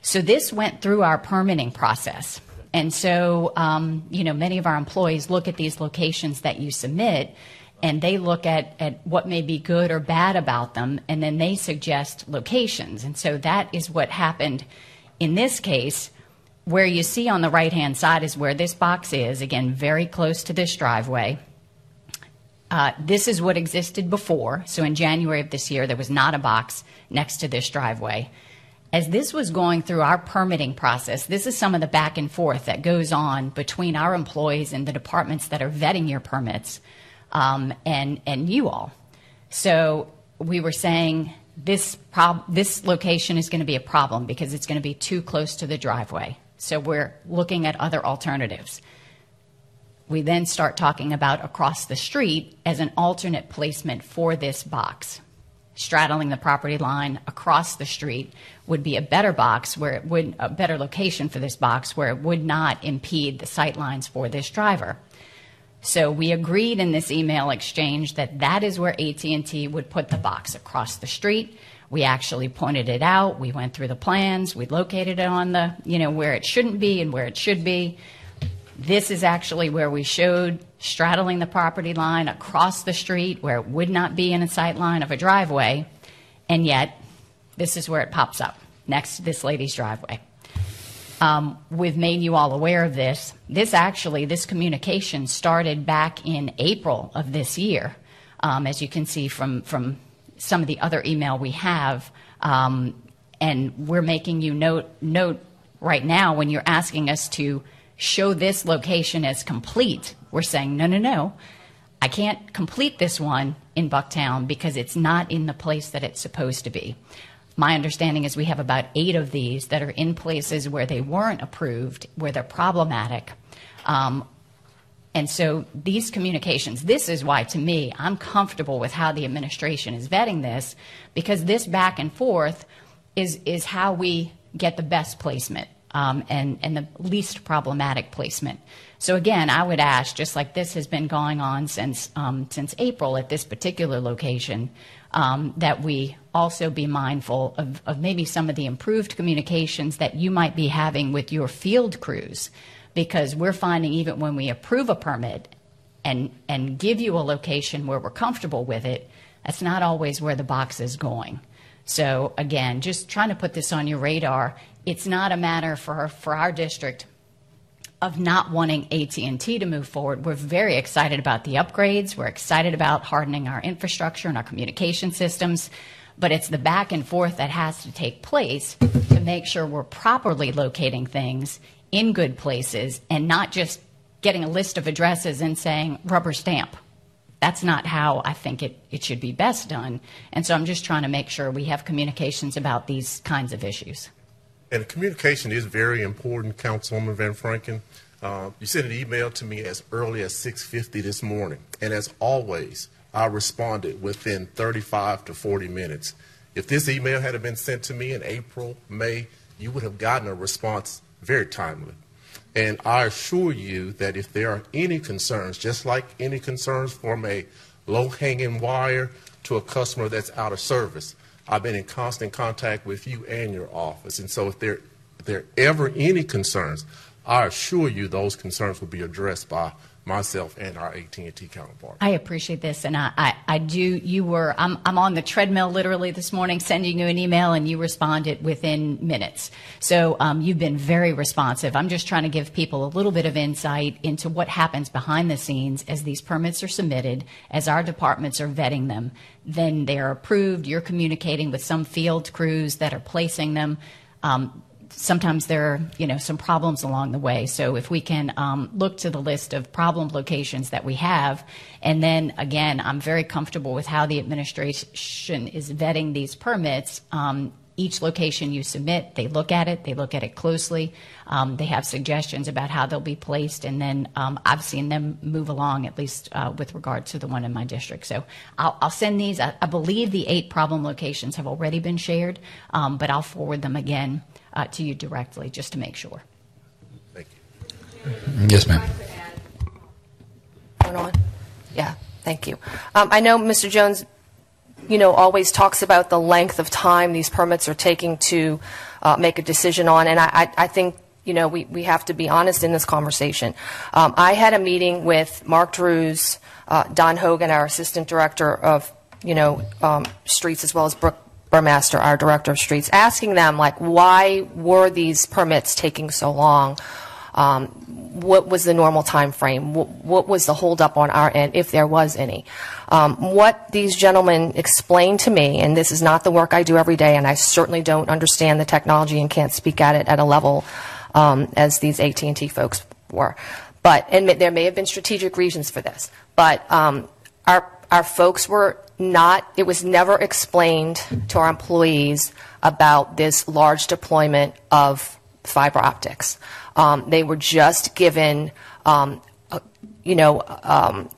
So this went through our permitting process. And so, um, you know, many of our employees look at these locations that you submit and they look at, at what may be good or bad about them and then they suggest locations. And so that is what happened in this case. Where you see on the right hand side is where this box is, again, very close to this driveway. Uh, this is what existed before. So in January of this year, there was not a box next to this driveway. As this was going through our permitting process, this is some of the back and forth that goes on between our employees and the departments that are vetting your permits um, and, and you all. So we were saying this, prob- this location is going to be a problem because it's going to be too close to the driveway. So we're looking at other alternatives. We then start talking about across the street as an alternate placement for this box. Straddling the property line across the street would be a better box where it would a better location for this box where it would not impede the sight lines for this driver. So we agreed in this email exchange that that is where AT&T would put the box across the street. We actually pointed it out. We went through the plans. We located it on the, you know, where it shouldn't be and where it should be. This is actually where we showed straddling the property line across the street where it would not be in a sight line of a driveway, and yet this is where it pops up next to this lady's driveway. Um, we've made you all aware of this. This actually, this communication started back in April of this year, um, as you can see from from some of the other email we have, um, and we're making you note note right now when you're asking us to show this location as complete, we're saying, no, no, no. I can't complete this one in Bucktown because it's not in the place that it's supposed to be. My understanding is we have about eight of these that are in places where they weren't approved, where they're problematic. Um, and so these communications, this is why, to me, I'm comfortable with how the administration is vetting this, because this back and forth is, is how we get the best placement um, and, and the least problematic placement. So again, I would ask, just like this has been going on since, um, since April at this particular location, um, that we also be mindful of, of maybe some of the improved communications that you might be having with your field crews because we're finding even when we approve a permit and and give you a location where we're comfortable with it, that's not always where the box is going. So again, just trying to put this on your radar. It's not a matter for for our district of not wanting AT&T to move forward. We're very excited about the upgrades. We're excited about hardening our infrastructure and our communication systems. But it's the back and forth that has to take place to make sure we're properly locating things in good places and not just getting a list of addresses and saying rubber stamp. That's not how I think it, it should be best done. And so I'm just trying to make sure we have communications about these kinds of issues. And communication is very important, Councilwoman Van Vranken. Uh, you sent an email to me as early as 6:50 this morning, and as always, I responded within 35 to 40 minutes. If this email had been sent to me in April, May, you would have gotten a response very timely. And I assure you that if there are any concerns, just like any concerns from a low-hanging wire to a customer that's out of service, I've been in constant contact with you and your office. And so if there, if there are ever any concerns, I assure you those concerns will be addressed by myself and our AT&T counterpart. I appreciate this, and I, I, I do. You were I'm, I'm on the treadmill literally this morning, sending you an email, and you responded within minutes. So um, you've been very responsive. I'm just trying to give people a little bit of insight into what happens behind the scenes as these permits are submitted, as our departments are vetting them. Then they are approved. You're communicating with some field crews that are placing them. Um, sometimes there are you know some problems along the way. So if we can um, look to the list of problem locations that we have, and then again, I'm very comfortable with how the administration is vetting these permits. Um, each location you submit, they look at it, they look at it closely, um, they have suggestions about how they'll be placed, and then um, I've seen them move along, at least uh, with regard to the one in my district. So I'll, I'll send these. I, I, believe the eight problem locations have already been shared, um, but I'll forward them again uh, to you directly just to make sure. Thank you. Yes, ma'am. Going on? Yeah, thank you. Um, I know Mr. Jones, you know, always talks about the length of time these permits are taking to uh, make a decision on, and I, I, think you know, we, we have to be honest in this conversation. Um, I had a meeting with Mark Drewes, uh, Don Hogan, our assistant director of, you know, um, streets, as well as Brooke Burmaster, our director of streets, asking them, like, why were these permits taking so long? Um, what was the normal time frame? What, what, was the holdup on our end, if there was any? Um, what these gentlemen explained to me, and this is not the work I do every day, and I certainly don't understand the technology and can't speak at it at a level um, as these AT&T folks were. But and there may have been strategic reasons for this, but um, our our folks were not, it was never explained to our employees about this large deployment of fiber optics. Um, they were just given, um, uh, you know, um,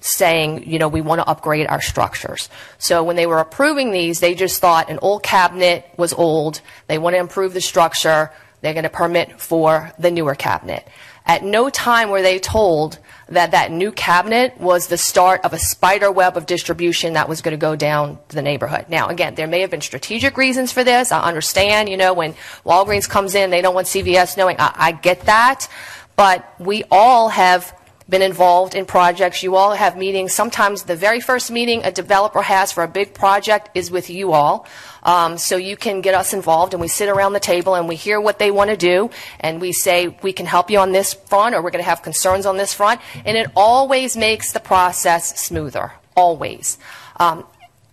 saying, you know, we want to upgrade our structures. So when they were approving these, they just thought an old cabinet was old. They want to improve the structure. They're going to permit for the newer cabinet. At no time were they told that that new cabinet was the start of a spider web of distribution that was going to go down the neighborhood. Now, again, there may have been strategic reasons for this. I understand, you know, when Walgreens comes in, they don't want CVS knowing. I, I get that. But we all have been involved in projects. You all have meetings. Sometimes the very first meeting a developer has for a big project is with you all. Um, so you can get us involved and we sit around the table and we hear what they want to do and we say we can help you on this front or we're going to have concerns on this front. And it always makes the process smoother. Always. Um,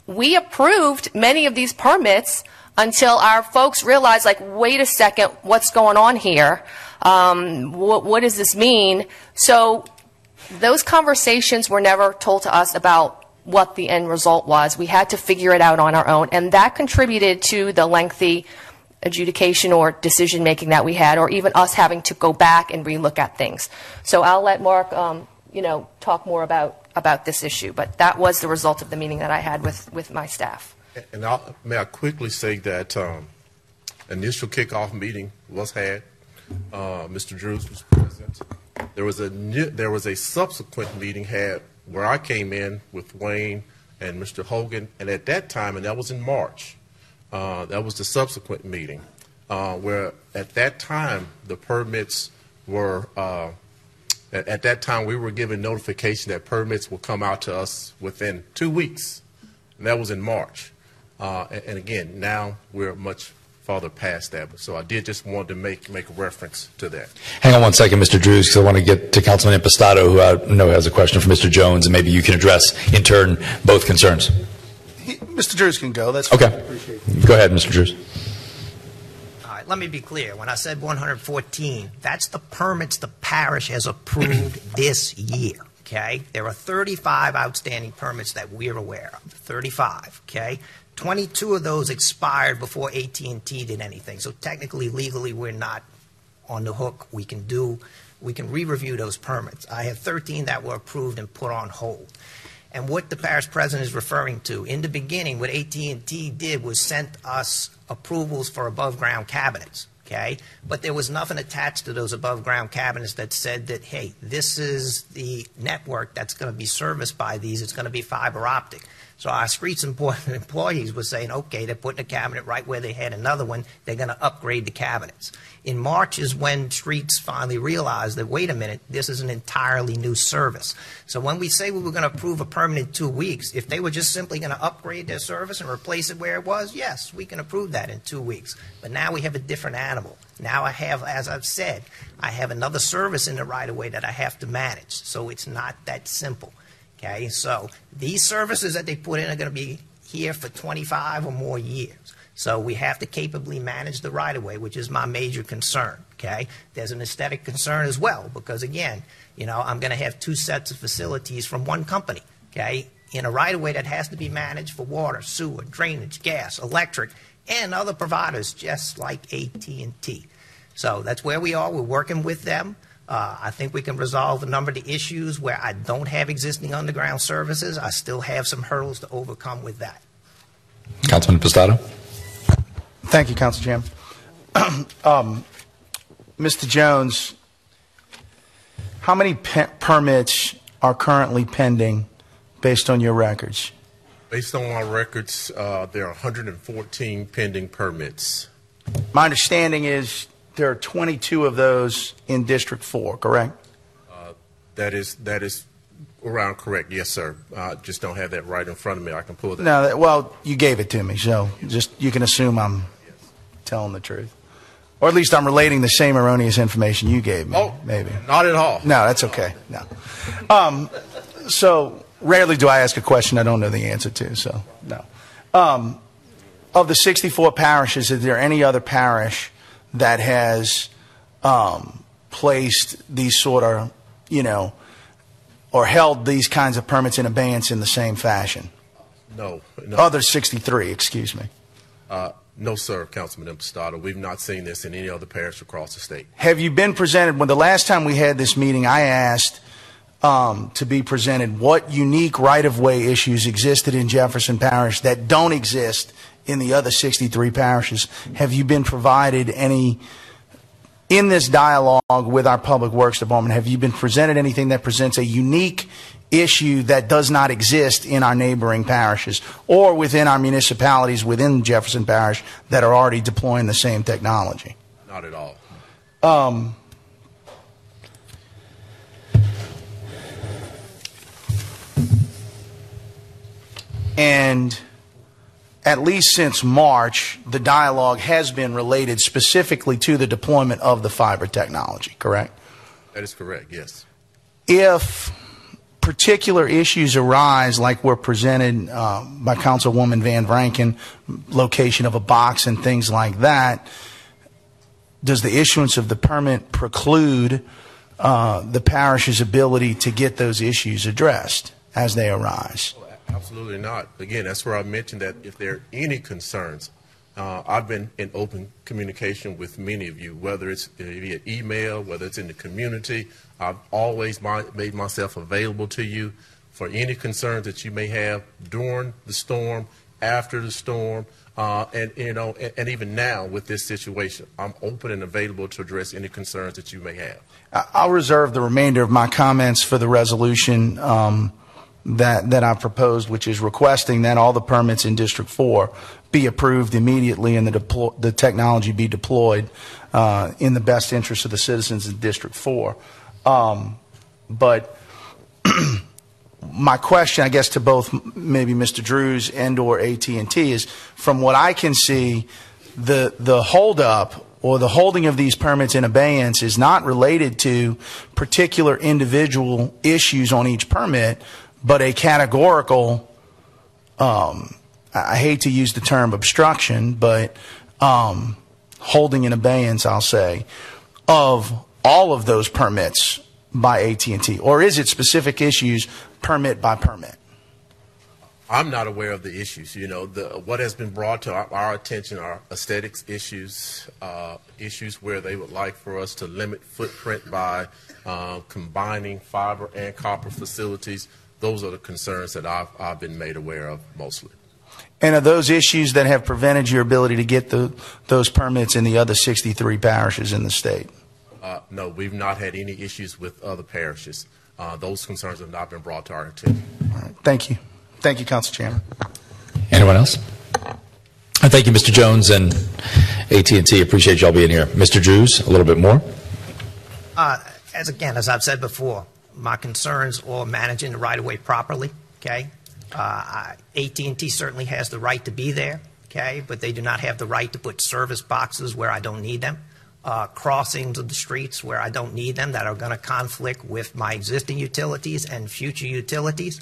we approved many of these permits until our folks realized, like, wait a second, what's going on here? Um, what, what does this mean? So those conversations were never told to us about what the end result was. We had to figure it out on our own, and that contributed to the lengthy adjudication or decision making that we had, or even us having to go back and relook at things. So I'll let Mark, um, you know, talk more about about this issue. But that was the result of the meeting that I had with with my staff. And I'll, may I quickly say that um, initial kickoff meeting was had. Uh, Mr. Drewes was present. There was a there was a subsequent meeting had where I came in with Wayne and Mr. Hogan, and at that time, and that was in March. Uh, that was the subsequent meeting uh, where at that time the permits were uh, at, at that time we were given notification that permits will come out to us within two weeks, and that was in March. Uh, and, and again, now we're much farther past that. So I did just want to make make a reference to that. Hang on one second, Mr. Drewes, because I want to get to Councilman Impastato, who I know has a question for Mr. Jones, and maybe you can address in turn both concerns. Mr. Drewes can go. That's Okay. fine. I appreciate it. Go ahead, Mr. Drewes. All right, let me be clear. When I said 114, that's the permits the parish has approved this year, okay? There are 35 outstanding permits that we're aware of, 35, okay? 22 of those expired before at and t did anything. So technically, legally, we're not on the hook. We can do, we can re-review those permits. I have 13 that were approved and put on hold. And what the parish president is referring to, in the beginning, what at and t did was sent us approvals for above-ground cabinets, okay? But there was nothing attached to those above-ground cabinets that said that, hey, this is the network that's going to be serviced by these, it's going to be fiber optic. So our streets employees were saying, okay, they're putting a cabinet right where they had another one, they're going to upgrade the cabinets. In March is when streets finally realized that, wait a minute, this is an entirely new service. So when we say we were going to approve a permanent two weeks, if they were just simply going to upgrade their service and replace it where it was, yes, we can approve that in two weeks. But now we have a different animal. Now I have, as I've said, I have another service in the right of way that I have to manage. So it's not that simple. Okay, so these services that they put in are going to be here for 25 or more years. So we have to capably manage the right of way, which is my major concern. Okay, there's an aesthetic concern as well because again, you know, I'm going to have two sets of facilities from one company. Okay, in a right of way that has to be managed for water, sewer, drainage, gas, electric, and other providers just like AT&T. So that's where we are. We're working with them. Uh, I think we can resolve a number of the issues where I don't have existing underground services. I still have some hurdles to overcome with that. Councilman Impastato. Thank you, Council Chairman. um, Mr. Jones, how many pe- permits are currently pending based on your records? Based on our records, uh, there are 114 pending permits. My understanding is there are 22 of those in District 4, correct? That is that is around correct. Yes, sir. I just don't have that right in front of me. I can pull that. No, that, well, you gave it to me, so just you can assume I'm telling the truth. Or at least I'm relating the same erroneous information you gave me, Oh, maybe. Not at all. No, that's okay. No. Um, so rarely do I ask a question I don't know the answer to. So no. Um, of the 64 parishes, is there any other parish that has um, placed these sort of, you know, or held these kinds of permits in abeyance in the same fashion? No. No. Other 63, excuse me. Uh, no, sir, Councilman Impastato. We've not seen this in any other parish across the state. Have you been presented? When the last time we had this meeting, I asked um, to be presented what unique right of way issues existed in Jefferson Parish that don't exist in the other 63 parishes. Have you been provided any, in this dialogue with our Public Works Department, have you been presented anything that presents a unique issue that does not exist in our neighboring parishes or within our municipalities within Jefferson Parish that are already deploying the same technology? Not at all. Um, and at least since March, the dialogue has been related specifically to the deployment of the fiber technology, correct? That is correct. Yes. If particular issues arise, like were presented uh, by Councilwoman Van Vranken, location of a box and things like that, does the issuance of the permit preclude uh, the parish's ability to get those issues addressed as they arise? Absolutely not. Again, that's where I mentioned that if there are any concerns, uh, I've been in open communication with many of you, whether it's via email, whether it's in the community. I've always my, made myself available to you for any concerns that you may have during the storm, after the storm, uh, and you know, and, and, even now with this situation, I'm open and available to address any concerns that you may have. I'll reserve the remainder of my comments for the resolution. Um, that, that I've proposed, which is requesting that all the permits in District 4 be approved immediately and the, deplo- the technology be deployed uh, in the best interest of the citizens in District 4. Um, but my question, I guess, to both maybe Mr. Drewes and or AT&T is, from what I can see, the the holdup or the holding of these permits in abeyance is not related to particular individual issues on each permit, but a categorical, um, I hate to use the term obstruction, but um, holding in abeyance, I'll say, of all of those permits by AT&T, or is it specific issues permit by permit? I'm not aware of the issues. You know, the, what has been brought to our, our attention are aesthetics issues, uh, issues where they would like for us to limit footprint by uh, combining fiber and copper facilities those are the concerns that I've, I've been made aware of mostly. And are those issues that have prevented your ability to get the, those permits in the other 63 parishes in the state? Uh, no, we've not had any issues with other parishes. Uh, those concerns have not been brought to our attention. Thank you. Thank you, Council Chairman. Anyone else? Uh, thank you, Mr. Jones and AT&T. Appreciate y'all being here. Mr. Drewes, a little bit more. Uh, as again, as I've said before, my concerns or managing the right of way properly. Okay, uh, AT&T certainly has the right to be there. Okay, but they do not have the right to put service boxes where I don't need them. Uh, crossings of the streets where I don't need them that are going to conflict with my existing utilities and future utilities.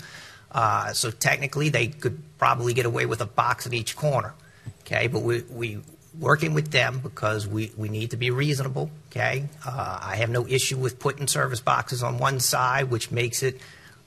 Uh, so technically, they could probably get away with a box at each corner. Okay, but we, we working with them because we, we need to be reasonable. Okay, uh, I have no issue with putting service boxes on one side, which makes it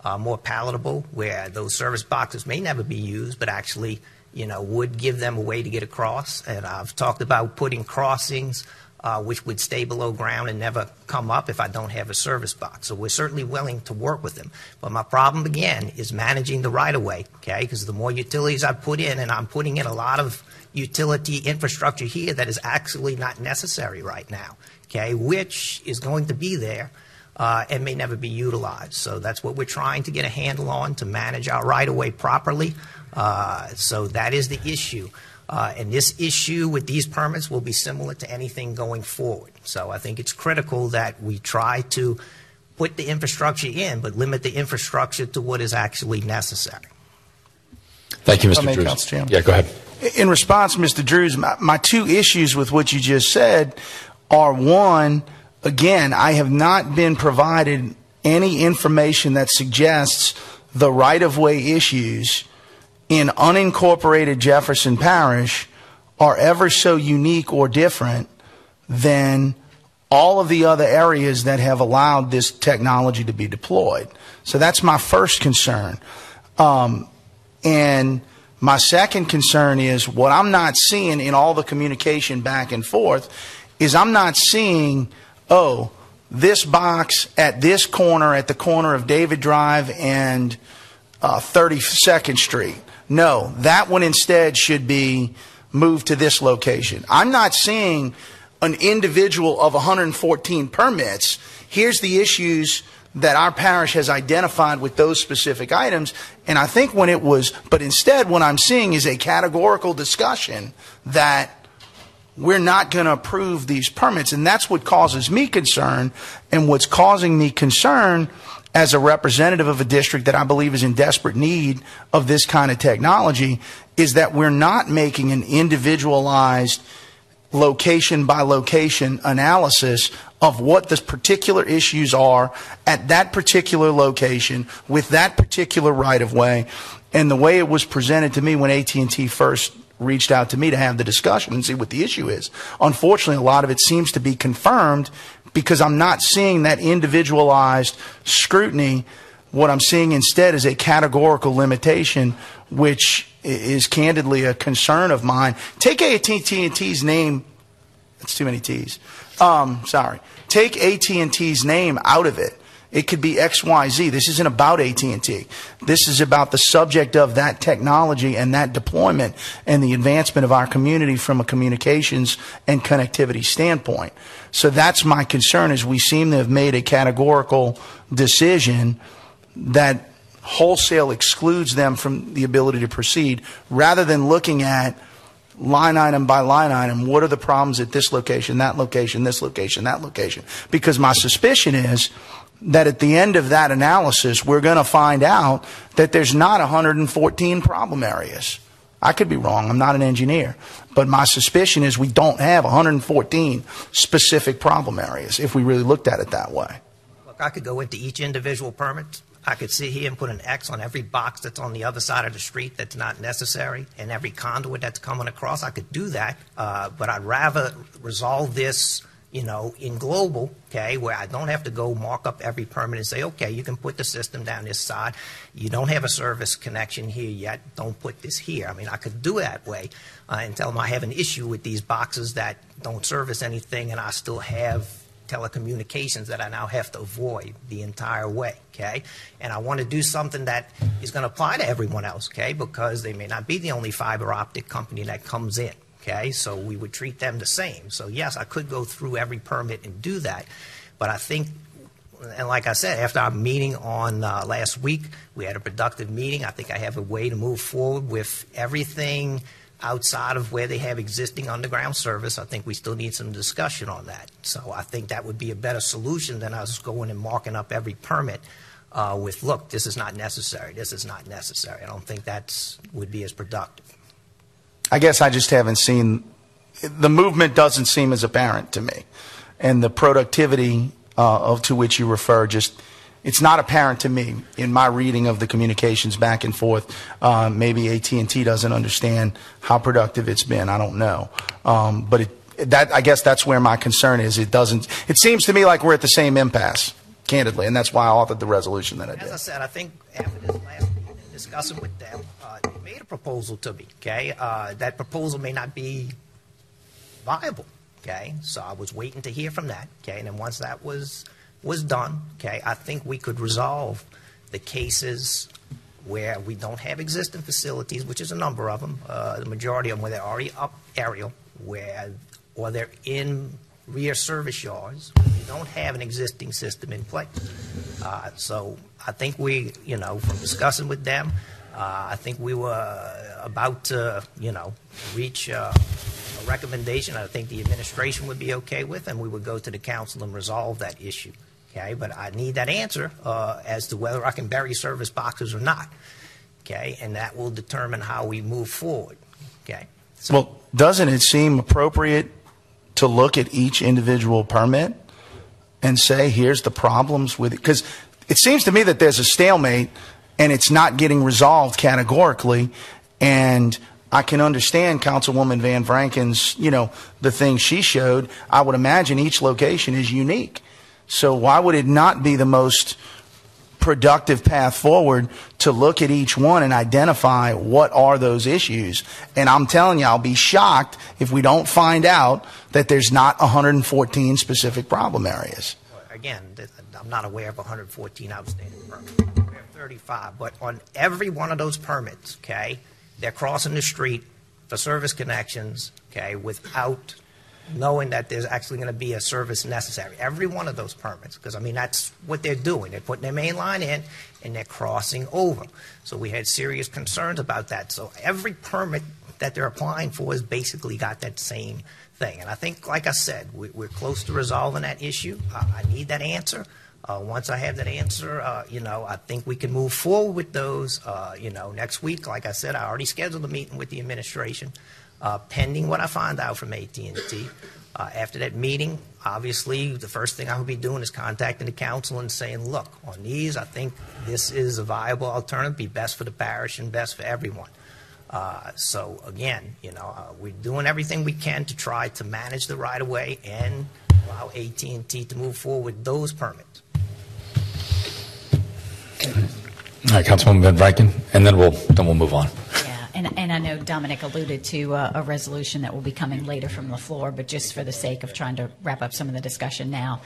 uh, more palatable, where those service boxes may never be used, but actually, you know, would give them a way to get across. And I've talked about putting crossings. Uh, which would stay below ground and never come up if I don't have a service box. So we're certainly willing to work with them. But my problem again is managing the right of way, okay? Because the more utilities I put in, and I'm putting in a lot of utility infrastructure here that is actually not necessary right now, okay, which is going to be there uh, and may never be utilized. So that's what we're trying to get a handle on to manage our right of way properly. Uh, so that is the issue. Uh, and this issue with these permits will be similar to anything going forward. So I think it's critical that we try to put the infrastructure in, but limit the infrastructure to what is actually necessary. Thank you, Mr. Drewes. Yeah, go ahead. In response, Mr. Drewes, my, my two issues with what you just said are one, again, I have not been provided any information that suggests the right of way issues in unincorporated Jefferson Parish are ever so unique or different than all of the other areas that have allowed this technology to be deployed. So that's my first concern. Um, and my second concern is what I'm not seeing in all the communication back and forth is I'm not seeing, oh, this box at this corner, at the corner of David Drive and uh, 32nd Street. No, that one instead should be moved to this location. I'm not seeing an individual of 114 permits. Here's the issues that our parish has identified with those specific items. And I think when it was, but instead, what I'm seeing is a categorical discussion that we're not going to approve these permits. And that's what causes me concern. And what's causing me concern as a representative of a district that I believe is in desperate need of this kind of technology is that we're not making an individualized location by location analysis of what the particular issues are at that particular location with that particular right of way and the way it was presented to me when AT&T first reached out to me to have the discussion and see what the issue is. Unfortunately, a lot of it seems to be confirmed because I'm not seeing that individualized scrutiny. What I'm seeing instead is a categorical limitation, which is candidly a concern of mine. Take AT&T's name. That's too many T's. Um, sorry. Take AT&T's name out of it. It could be XYZ. This isn't about AT&T. This is about the subject of that technology and that deployment and the advancement of our community from a communications and connectivity standpoint. So that's my concern is we seem to have made a categorical decision that wholesale excludes them from the ability to proceed rather than looking at line item by line item what are the problems at this location that location this location that location? Because my suspicion is that at the end of that analysis we're going to find out that there's not 114 problem areas. I could be wrong i'm not an engineer but my suspicion is we don't have 114 specific problem areas if we really looked at it that way. Look, I could go into each individual permit. I could sit here and put an X on every box that's on the other side of the street that's not necessary, and every conduit that's coming across. I could do that, uh, but I'd rather resolve this, you know, in global, okay, where I don't have to go mark up every permit and say, okay, you can put the system down this side. You don't have a service connection here yet. Don't put this here. I mean, I could do that way uh, and tell them I have an issue with these boxes that don't service anything, and I still have telecommunications that I now have to avoid the entire way, okay? And I want to do something that is going to apply to everyone else, okay? Because they may not be the only fiber optic company that comes in, okay? So we would treat them the same. So yes, I could go through every permit and do that, but I think and like I said, after our meeting on uh, last week, we had a productive meeting. I think I have a way to move forward with everything outside of where they have existing underground service. I think we still need some discussion on that. So I think that would be a better solution than us going and marking up every permit uh, with, look, this is not necessary, this is not necessary. I don't think that would be as productive. I guess I just haven't seen the movement doesn't seem as apparent to me, and the productivity uh, of to which you refer just it's not apparent to me in my reading of the communications back and forth. Uh, maybe AT and T doesn't understand how productive it's been. I don't know, um, but it, that I guess that's where my concern is. It doesn't. It seems to me like we're at the same impasse, candidly, and that's why I authored the resolution that I did. As. I said, I think after this last meeting, discussing with them, uh, they made a proposal to me, okay? Uh, that proposal may not be viable, okay? So I was waiting to hear from that, okay? And then once that was, was done, okay, I think we could resolve the cases where we don't have existing facilities, which is a number of them, uh, the majority of them where they're already up aerial, where, or they're in rear service yards, we don't have an existing system in place. Uh, So I think we, you know, from discussing with them, uh, I think we were about to, you know, reach uh, a recommendation I think the administration would be okay with, and we would go to the council and resolve that issue. Okay, but I need that answer uh, as to whether I can bury service boxes or not. Okay, and that will determine how we move forward. Okay. Well, doesn't it seem appropriate to look at each individual permit and say, here's the problems with it? Because it seems to me that there's a stalemate and it's not getting resolved categorically. And I can understand Councilwoman Van Vranken's, you know, the things she showed. I would imagine each location is unique. So why would it not be the most productive path forward to look at each one and identify what are those issues. And I'm telling you, I'll be shocked if we don't find out that there's not 114 specific problem areas. Again, I'm not aware of 114 outstanding permits. Aware of 35, but on every one of those permits, okay, they're crossing the street for service connections, okay, without knowing that there's actually going to be a service necessary. Every one of those permits, because I mean, that's what they're doing. They're putting their main line in and they're crossing over. So we had serious concerns about that. So every permit that they're applying for has basically got that same thing. And I think, like I said, we, we're close to resolving that issue. I need that answer. Uh, once I have that answer, uh, you know, I think we can move forward with those. Uh, you know, next week, like I said, I already scheduled a meeting with the administration. Uh, pending what I find out from AT&T. Uh, after that meeting, obviously, the first thing I will be doing is contacting the council and saying, look, on these, I think this is a viable alternative, be best for the parish and best for everyone. Uh, so again, you know, uh, we're doing everything we can to try to manage the right of way and allow AT&T to move forward with those permits. All right, Councilwoman Van Vranken, and then we'll, then we'll move on. Yeah, and, and I know Dominick alluded to uh, a resolution that will be coming later from the floor, but just for the sake of trying to wrap up some of the discussion now,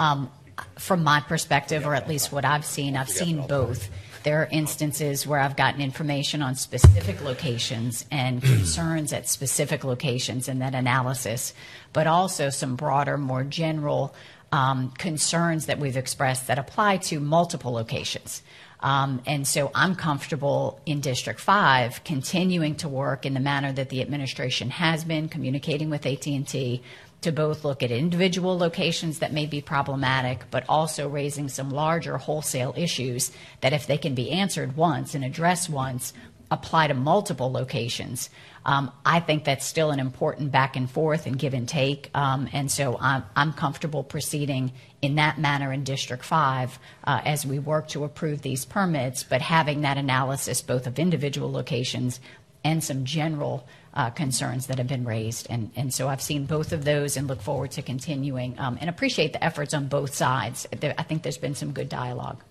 um, from my perspective, or at least what I've seen, I've seen both. There are instances where I've gotten information on specific locations and concerns at specific locations in that analysis, but also some broader, more general um, concerns that we've expressed that apply to multiple locations. Um, and so I'm comfortable in District 5 continuing to work in the manner that the administration has been communicating with AT&T to both look at individual locations that may be problematic, but also raising some larger wholesale issues that if they can be answered once and addressed once, apply to multiple locations. Um, I think that's still an important back and forth and give and take. Um, and so I'm, I'm comfortable proceeding in that manner in District 5 uh, as we work to approve these permits, but having that analysis both of individual locations and some general uh, concerns that have been raised. And, and so I've seen both of those and look forward to continuing um, and appreciate the efforts on both sides. I think there's been some good dialogue.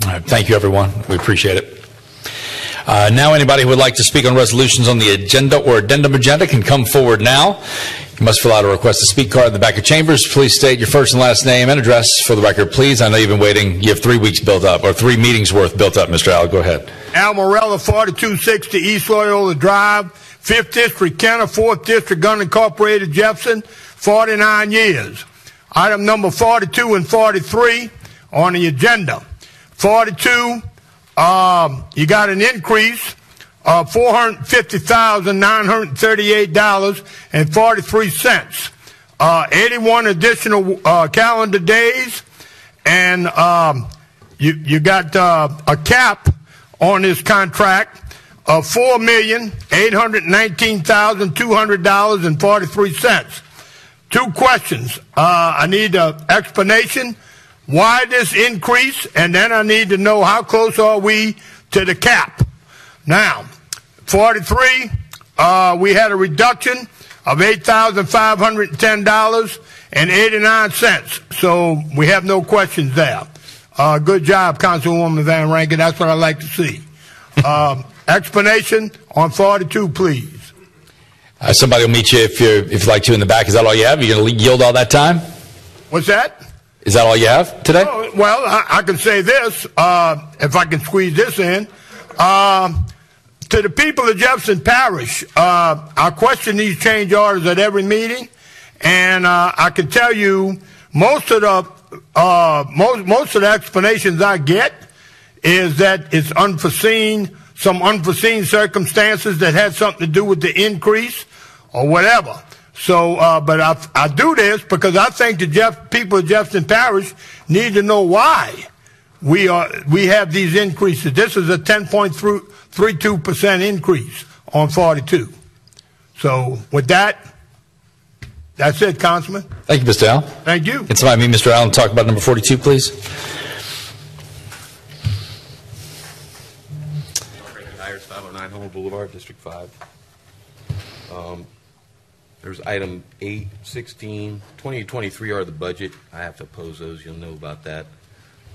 Thank you, everyone. We appreciate it. Uh, now, anybody who would like to speak on resolutions on the agenda or addendum agenda can come forward now. You must fill out a request to speak card in the back of chambers. Please state your first and last name and address for the record, please. I know you've been waiting. You have three weeks built up, or three meetings worth built up, Mr. Al. Go ahead. Al Morella, 4260 East Loyola Drive, 5th District, Kenner, 4th District, Gun Incorporated, Jefferson, 49 years. Item number 42 and 43 on the agenda. 42, um, you got an increase of $450,938.43. Uh, 81 additional uh, calendar days, and um, you, you got uh, a cap on this contract of four million eight hundred nineteen thousand two hundred dollars and forty three cents. Two questions. Uh, I need an explanation why this increase, and then I need to know how close are we to the cap. Now, forty three, uh, we had a reduction of eight thousand five hundred ten dollars and eighty nine cents. So we have no questions there. Uh, good job, Councilwoman Van Vranken. That's what I like to see. Um, explanation on 42, please. Uh, somebody will meet you if you're if you'd like to in the back. Is that all you have? You're going to yield all that time? What's that? Is that all you have today? Oh, well, I, I, can say this, uh, if I can squeeze this in. Uh, to the people of Jefferson Parish, uh, I question these change orders at every meeting, and uh, I can tell you most of the uh, most most of the explanations I get is that it's unforeseen, some unforeseen circumstances that had something to do with the increase or whatever. So, uh, but I, I do this because I think the Jeff, people of Jefferson Parish need to know why we are we have these increases. This is a 10.32 percent increase on 42. So, with that, that's it, Councilman. Thank you, Mr. Allen. Thank you. Can somebody meet Mr. Allen talk about number 42, please? Myers, 509 Homa Boulevard, District 5. Um, There's item 8, 16, 20, and 23 are the budget. I have to oppose those, you'll know about that.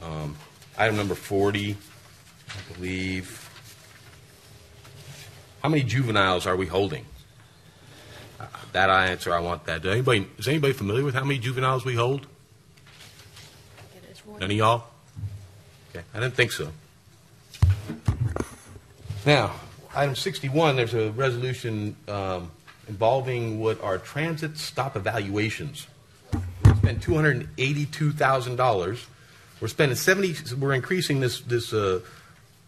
Um, Item number 40, I believe, how many juveniles are we holding? Uh, That I answer, I want that. Do anybody, is anybody familiar with how many juveniles we hold? None of y'all? Okay, I didn't think so. Now, item 61, there's a resolution um, involving what are transit stop evaluations. We spent $282,000. We're spending 70, we're increasing this, this uh,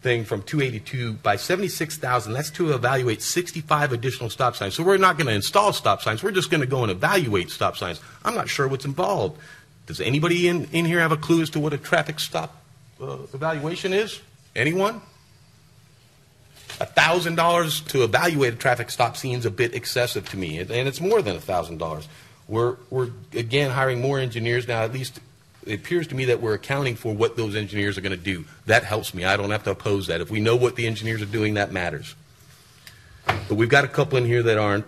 thing from 282 by 76,000. That's to evaluate 65 additional stop signs. So we're not going to install stop signs. We're just going to go and evaluate stop signs. I'm not sure what's involved. Does anybody in, in here have a clue as to what a traffic stop uh, evaluation is? Anyone? Thousand dollars to evaluate a traffic stop seems a bit excessive to me, and it's more than a thousand dollars. We're we're again hiring more engineers now. At least it appears to me that we're accounting for what those engineers are going to do. That helps me. I don't have to oppose that. If we know what the engineers are doing, that matters. But we've got a couple in here that aren't.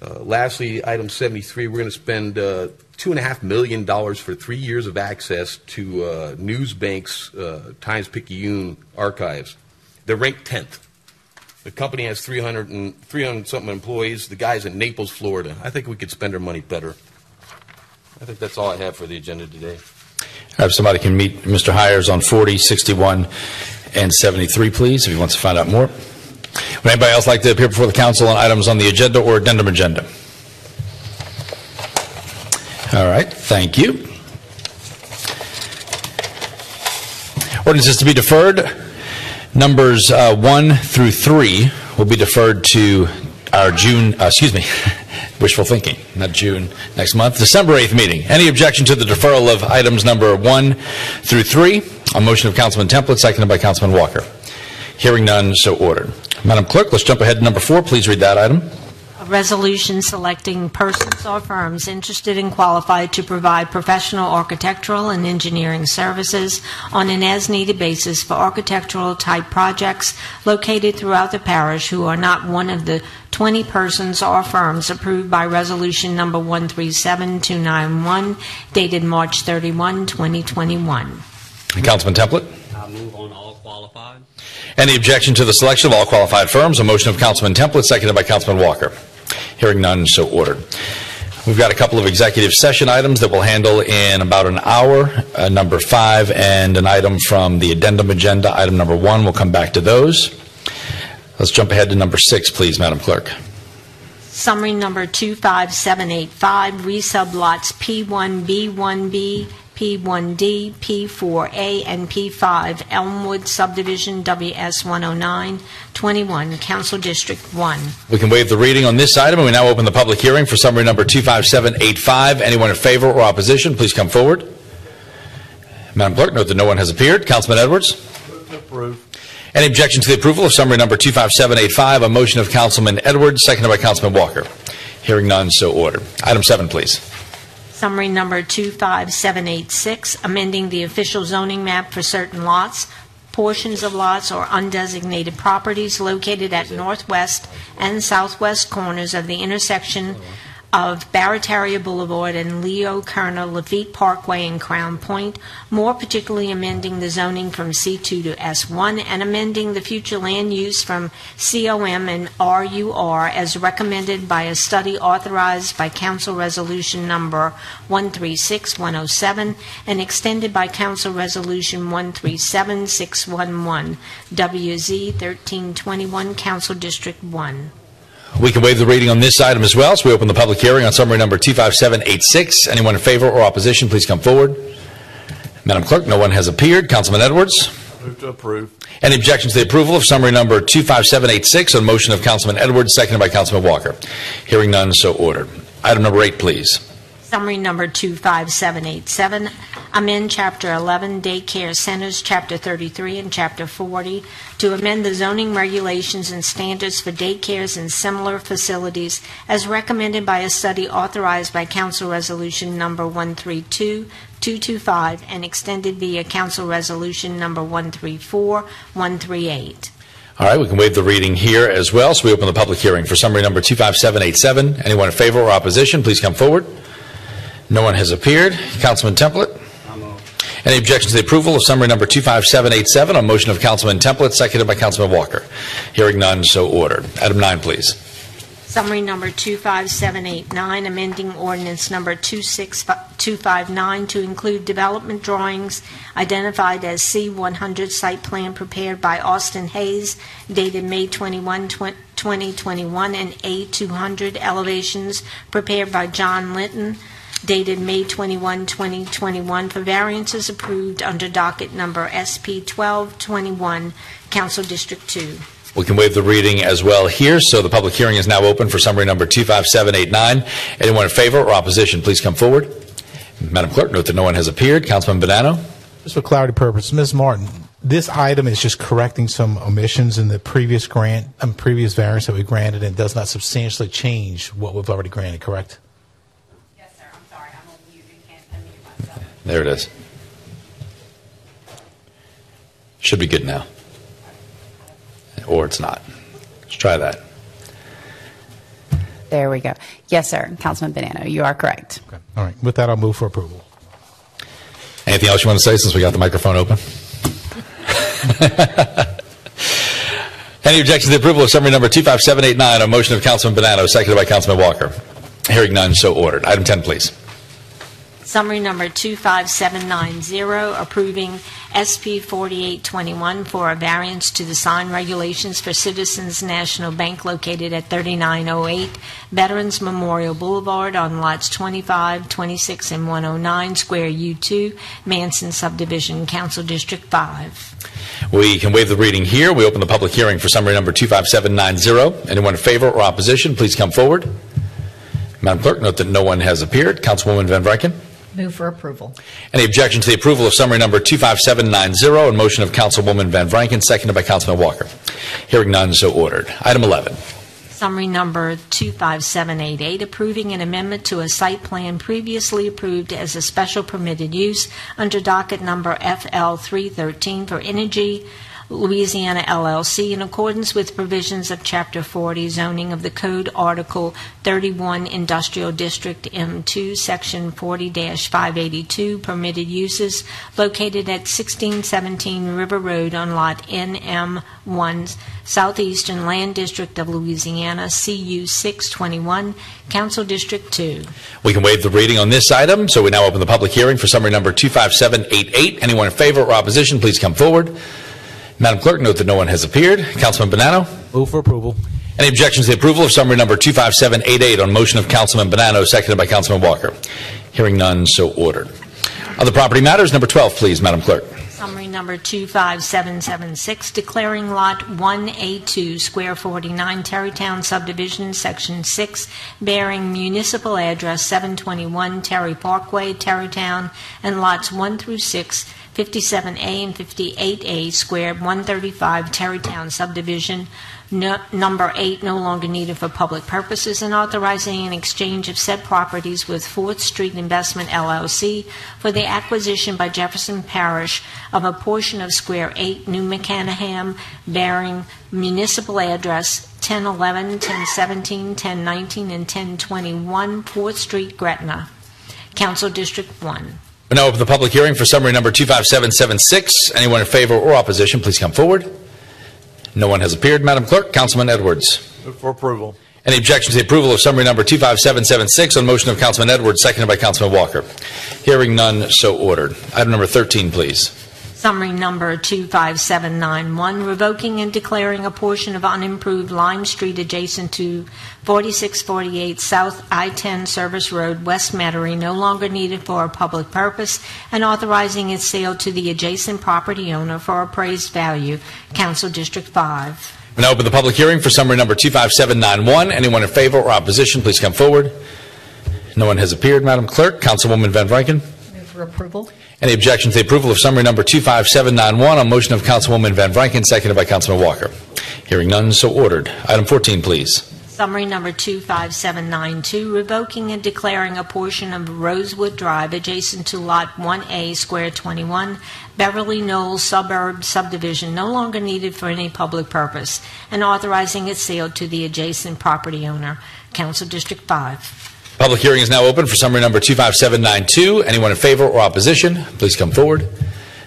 Uh, lastly, item 73, we're going to spend uh, $2.5 million for three years of access to uh, NewsBank's uh, Times Picayune archives. They're ranked 10th. The company has 300 and 300 something employees. The guy's in Naples, Florida. I think we could spend our money better. I think that's all I have for the agenda today. If somebody can meet Mr. Hires on 40, 61, and 73, please, if he wants to find out more. Would anybody else like to appear before the council on items on the agenda or addendum agenda? All right, thank you. Ordinances to be deferred. Numbers uh, 1 through 3 will be deferred to our June, uh, excuse me, wishful thinking, not June, next month, December 8th meeting. Any objection to the deferral of items number 1 through 3? On motion of Councilman Templet, seconded by Councilman Walker. Hearing none, so ordered. Madam Clerk, let's jump ahead to number 4. Please read that item. A resolution selecting persons or firms interested and qualified to provide professional architectural and engineering services on an as-needed basis for architectural-type projects located throughout the parish who are not one of the 20 persons or firms approved by Resolution Number 137291, dated March 31, 2021. Councilman Templet? I move on all qualified. Any objection to the selection of all qualified firms? A motion of Councilman Templet, seconded by Councilman Walker. Hearing none, so ordered. We've got a couple of executive session items that we'll handle in about an hour. Uh, number five and an item from the addendum agenda, item number one. We'll come back to those. Let's jump ahead to number six, please, Madam Clerk. Summary number 25785, resub lots P1, B1B, P1D, P4A, and P5, Elmwood Subdivision, WS 109, 21, Council District 1. We can waive the reading on this item, and we now open the public hearing for summary number 25785. Anyone in favor or opposition, please come forward. Madam Clerk, note that no one has appeared. Councilman Edwards? Any objection to the approval of summary number 25785? A motion of Councilman Edwards, seconded by Councilman Walker. Hearing none, so ordered. Item seven, please. Summary number 25786, amending the official zoning map for certain lots, portions of lots, or undesignated properties located at northwest and southwest corners of the intersection of Barataria Boulevard and Leo Kerner Lafitte Parkway and Crown Point, more particularly amending the zoning from C2 to S1 and amending the future land use from COM and RUR as recommended by a study authorized by Council Resolution Number 136107 and extended by Council Resolution 137611, WZ 1321, Council District 1. We can waive the reading on this item as well, so we open the public hearing on summary number 25786. Anyone in favor or opposition, please come forward. Madam Clerk, no one has appeared. Councilman Edwards? Move to approve. Any objections to the approval of summary number 25786 on motion of Councilman Edwards, seconded by Councilman Walker? Hearing none, so ordered. Item number eight, please. Summary number 25787, amend Chapter 11 Daycare Centers, Chapter 33, and Chapter 40 to amend the zoning regulations and standards for daycares and similar facilities as recommended by a study authorized by Council Resolution Number 132225 and extended via Council Resolution Number 134138. All right, we can waive the reading here as well, so we open the public hearing for summary number 25787. Anyone in favor or opposition, please come forward. No one has appeared. Councilman Templet? Any objections to the approval of summary number 25787 on motion of Councilman Templet, seconded by Councilman Walker? Hearing none, so ordered. Item nine, please. Summary number 25789, amending ordinance number 26259 to include development drawings identified as C100 site plan prepared by Austin Hayes dated May 21, 2021, and A200 elevations prepared by John Linton dated May 21, 2021, for variances approved under docket number SP 1221, Council District 2. We can waive the reading as well here, so the public hearing is now open for summary number 25789. Anyone in favor or opposition, please come forward. Madam Clerk, note that no one has appeared. Councilman Bonano? Just for clarity purpose, Ms. Martin, this item is just correcting some omissions in the previous grant, um, previous variance that we granted, and does not substantially change what we've already granted, correct? There it is. Should be good now. Or it's not. Let's try that. There we go. Yes, sir. Councilman Bonano, you are correct. Okay. All right. With that, I'll move for approval. Anything else you want to say since we got the microphone open? Any objection to the approval of summary number 25789 on motion of Councilman Bonano, seconded by Councilman Walker? Hearing none, so ordered. Item 10, please. Summary number 25790, approving SP 4821 for a variance to the sign regulations for Citizens National Bank located at 3908 Veterans Memorial Boulevard on lots 25, 26, and 109, Square U2, Manson Subdivision, Council District 5. We can waive the reading here. We open the public hearing for summary number 25790. Anyone in favor or opposition, please come forward. Madam Clerk, note that no one has appeared. Councilwoman Van Vranken. Move for approval. Any objection to the approval of summary number 25790 on motion of Councilwoman Van Vranken, seconded by Councilman Walker? Hearing none, so ordered. Item 11. Summary number 25788, approving an amendment to a site plan previously approved as a special permitted use under docket number FL 313 for Entergy Louisiana LLC in accordance with provisions of Chapter 40 zoning of the Code Article 31 Industrial District M2, Section 40-582, permitted uses located at 1617 River Road on Lot NM1, Southeastern Land District of Louisiana, CU 621, Council District 2. We can waive the reading on this item, so we now open the public hearing for summary number 25788. Anyone in favor or opposition, please come forward. Madam Clerk, note that no one has appeared. Councilman Bonano. Move for approval. Any objections to the approval of summary number 25788 on motion of Councilman Bonano, seconded by Councilman Walker? Hearing none, so ordered. Other property matters, number 12, please, Madam Clerk. Summary number 25776, declaring Lot 1A2, Square 49, Terrytown Subdivision, Section 6, bearing municipal address 721 Terry Parkway, Terrytown, and lots 1 through 6, 57A and 58A, Square 135, Terrytown Subdivision, no- number 8, no longer needed for public purposes, and authorizing an exchange of said properties with Fourth Street Investment LLC for the acquisition by Jefferson Parish of a portion of Square 8, New Mechanickham, bearing municipal address 1011, 1017, 1019, and 1021 Fourth Street, Gretna. Council District 1. We now open the public hearing for summary number 25776. Anyone in favor or opposition, please come forward. No one has appeared. Madam Clerk, Councilman Edwards. Move for approval. Any objection to the approval of summary number 25776 on motion of Councilman Edwards, seconded by Councilman Walker? Hearing none, so ordered. Item number 13, please. Summary number 25791, revoking and declaring a portion of unimproved Lime Street adjacent to 4648 South I-10 Service Road, West Metairie, no longer needed for a public purpose, and authorizing its sale to the adjacent property owner for appraised value. Council District 5. We now open the public hearing for summary number 25791. Anyone in favor or opposition, please come forward. No one has appeared. Madam Clerk, Councilwoman Van Vranken. Move for approval. Any objection to the approval of summary number 25791 on motion of Councilwoman Van Vranken, seconded by Councilman Walker? Hearing none, so ordered. Item 14, please. Summary number 25792, revoking and declaring a portion of Rosewood Drive adjacent to Lot 1A, Square 21, Beverly Knolls Suburb Subdivision, no longer needed for any public purpose, and authorizing its sale to the adjacent property owner. Council District 5. Public hearing is now open for summary number 25792. Anyone in favor or opposition, please come forward.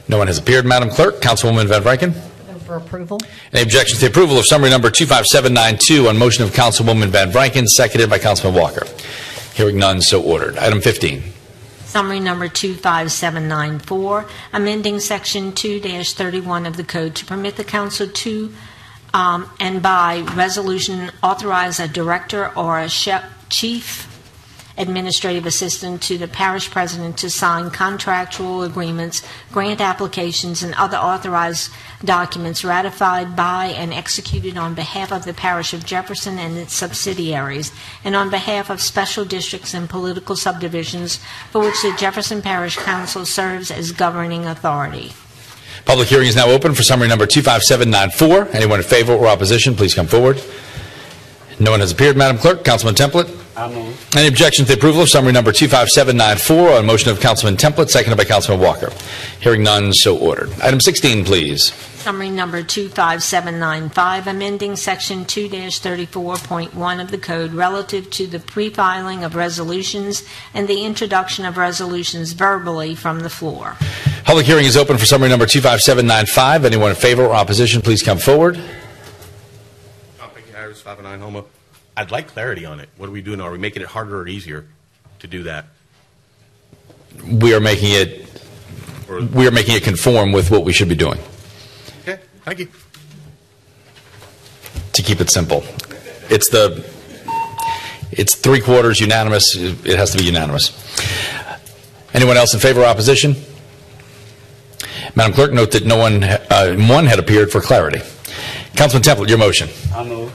No one has appeared. Madam Clerk, Councilwoman Van Vranken. Move for approval. Any objections to the approval of summary number 25792 on motion of Councilwoman Van Vranken, seconded by Councilman Walker? Hearing none, so ordered. Item 15. Summary number 25794, amending Section 2-31 of the Code to permit the council to, um, and by resolution, authorize a director or a she- chief administrative assistant to the parish president to sign contractual agreements, grant applications, and other authorized documents ratified by and executed on behalf of the parish of Jefferson and its subsidiaries, and on behalf of special districts and political subdivisions for which the Jefferson Parish Council serves as governing authority. Public hearing is now open for summary number 25794. Anyone in favor or opposition, please come forward. No one has appeared, Madam Clerk. Councilman Templet. I move. Any objection to the approval of summary number 25794 on motion of Councilman Templet, seconded by Councilman Walker? Hearing none, so ordered. Item 16, please. Summary number 25795, amending Section 2-34.1 of the code relative to the pre-filing of resolutions and the introduction of resolutions verbally from the floor. Public hearing is open for summary number 25795. Anyone in favor or opposition, please come forward. John Pinckney, Harris, 509 Homa. I'd like clarity on it. What are we doing? Are we making it harder or easier to do that? We are making it, we are making it conform with what we should be doing, Okay, thank you. to keep it simple. It's the, it's three quarters unanimous, it has to be unanimous. Anyone else in favor or opposition? Madam Clerk, note that no one, uh, one had appeared for clarity. Councilman Templet, your motion. I move.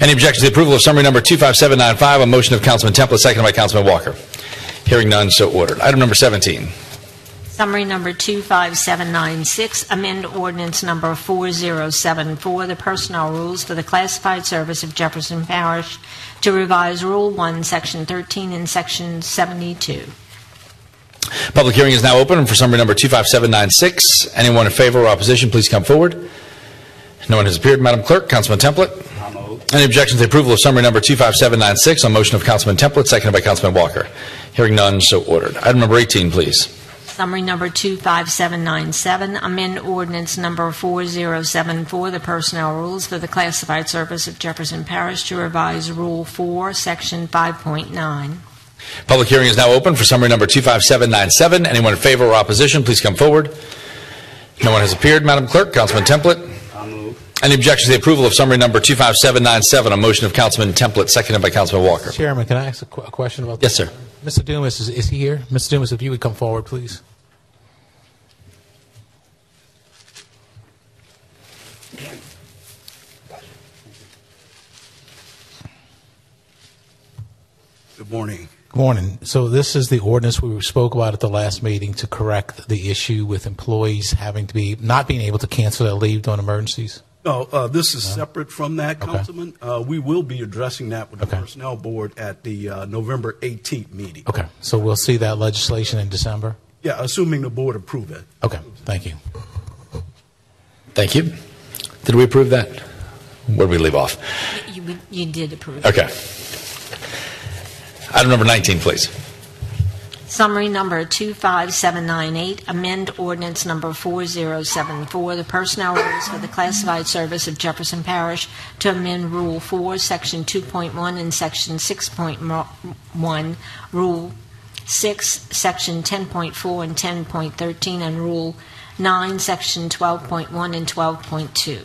Any objections to the approval of summary number 25795, a motion of Councilman Templet, seconded by Councilman Walker? Hearing none, so ordered. Item number 17. Summary number 25796, amend ordinance number 4074, the personnel rules for the classified service of Jefferson Parish to revise Rule 1, Section 13, and Section 72. Public hearing is now open for summary number 25796. Anyone in favor or opposition, please come forward. No one has appeared, Madam Clerk. Councilman Templet. Any objection to the approval of summary number 25796 on motion of Councilman Templet, seconded by Councilman Walker? Hearing none, so ordered. Item number 18, please. Summary number 25797, amend ordinance number 4074, the personnel rules for the classified service of Jefferson Parish to revise Rule 4, Section 5.9. Public hearing is now open for summary number 25797. Anyone in favor or opposition, please come forward. No one has appeared, Madam Clerk. Councilman Templet. I move. Any objection to the approval of summary number 25797 on motion of Councilman Templet, seconded by Councilman Walker? Chairman, can I ask a, qu- a question about Yes, sir. Mr. Dumas, is, is he here? Mr. Dumas, if you would come forward, please. Good morning. Good morning. So this is the ordinance we spoke about at the last meeting to correct the issue with employees having to be, not being able to cancel their leave during emergencies? No, uh, this is separate from that, Councilman. Uh, we will be addressing that with the Personnel Board at the uh, November 18th meeting. Okay, so we'll see that legislation in December? Yeah, assuming the board approve it. Okay, thank you. Thank you. Did we approve that? Where did we leave off? You, you did approve. Okay. Item number 19, please. Summary number 25798, amend ordinance number 4074, the personnel rules for the classified service of Jefferson Parish to amend Rule 4, Section 2.1 and Section 6.1, Rule 6, Section 10.4 and 10.13, and Rule 9, Section 12.1 and 12.2.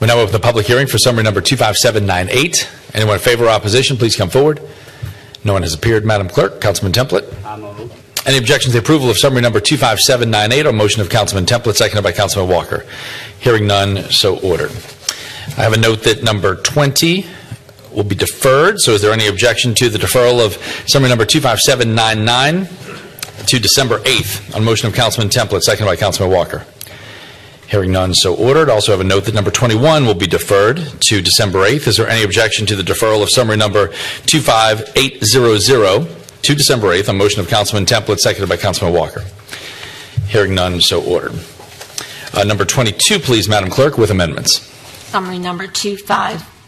We now open the public hearing for summary number 25798. Anyone in favor or opposition, please come forward. No one has appeared, Madam Clerk. Councilman. I move. Any objection to the approval of summary number 25798 on motion of Councilman Templet, seconded by Councilman Walker? Hearing none, so ordered. I have a note that number 20 will be deferred, so is there any objection to the deferral of summary number 25799 to December 8th on motion of Councilman Templet, seconded by Councilman Walker? Hearing none, so ordered. Also have a note that number 21 will be deferred to December 8th. Is there any objection to the deferral of summary number 25800 to December 8th on motion of Councilman Templet, seconded by Councilman Walker? Hearing none, so ordered. Uh, Number 22, please, Madam Clerk, with amendments. Summary number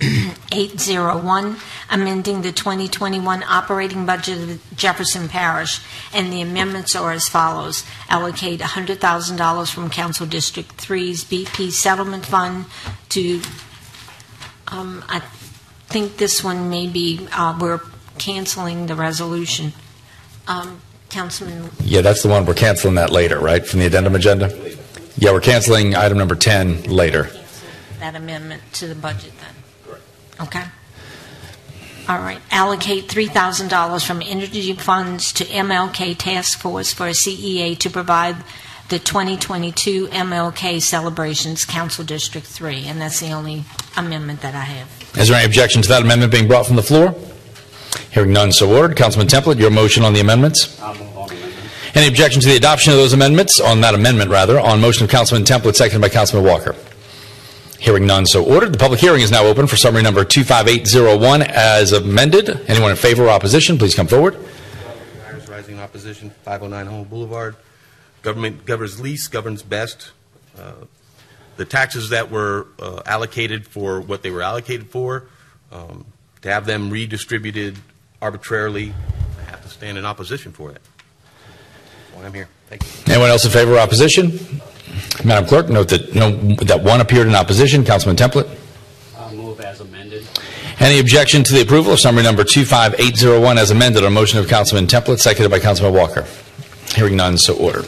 25801, amending the 2021 operating budget of Jefferson Parish, and the amendments are as follows. Allocate $100,000 from Council District 3's BP Settlement Fund to, um, I think this one may be, uh, we're canceling the resolution. Um, Councilman Yeah, that's the one, we're canceling that later, right, from the addendum agenda? Yeah, we're canceling item number 10 later. that amendment to the budget then? Okay. All right. Allocate $3,000 from Entergy funds to MLK Task Force for a CEA to provide the 2022 MLK celebrations, Council District 3. And that's the only amendment that I have. Is there any objection to that amendment being brought from the floor? Hearing none, so ordered. Councilman Templet, your motion on the amendments? I move on amendment. Any objection to the adoption of those amendments, on that amendment, rather, on motion of Councilman Templet, seconded by Councilman Walker? Hearing none, so ordered. The public hearing is now open for summary number 25801 as amended. Anyone in favor or opposition, please come forward. Irish Rising Opposition, 509 Homa Boulevard. Government governs least, governs best. Uh, The taxes that were uh, allocated for what they were allocated for, um, to have them redistributed arbitrarily, I have to stand in opposition for that. That's why I'm here. Thank you. Anyone else in favor or opposition? Madam Clerk, note that, no, that one appeared in opposition. Councilman Templet. I'll move as amended. Any objection to the approval of summary number 25801 as amended on motion of Councilman Templet, seconded by Councilman Walker? Hearing none, so ordered.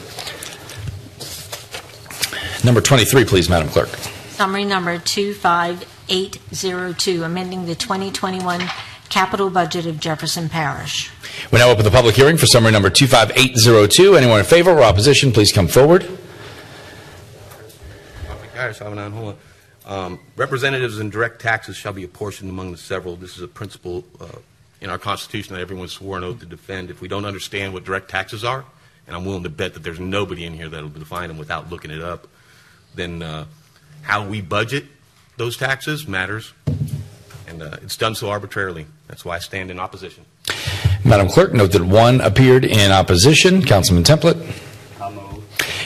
Number 23, please, Madam Clerk. Summary number 25802, amending the 2021 capital budget of Jefferson Parish. We now open the public hearing for summary number 25802. Anyone in favor or opposition, please come forward. Irish, 509 Homa. Um, Representatives and direct taxes shall be apportioned among the several. This is a principle uh, in our Constitution that everyone's sworn oath to defend. If we don't understand what direct taxes are, and I'm willing to bet that there's nobody in here that'll define them without looking it up, then uh, how we budget those taxes matters, and uh, it's done so arbitrarily. That's why I stand in opposition. Madam Clerk, note that one appeared in opposition. Councilman Templet.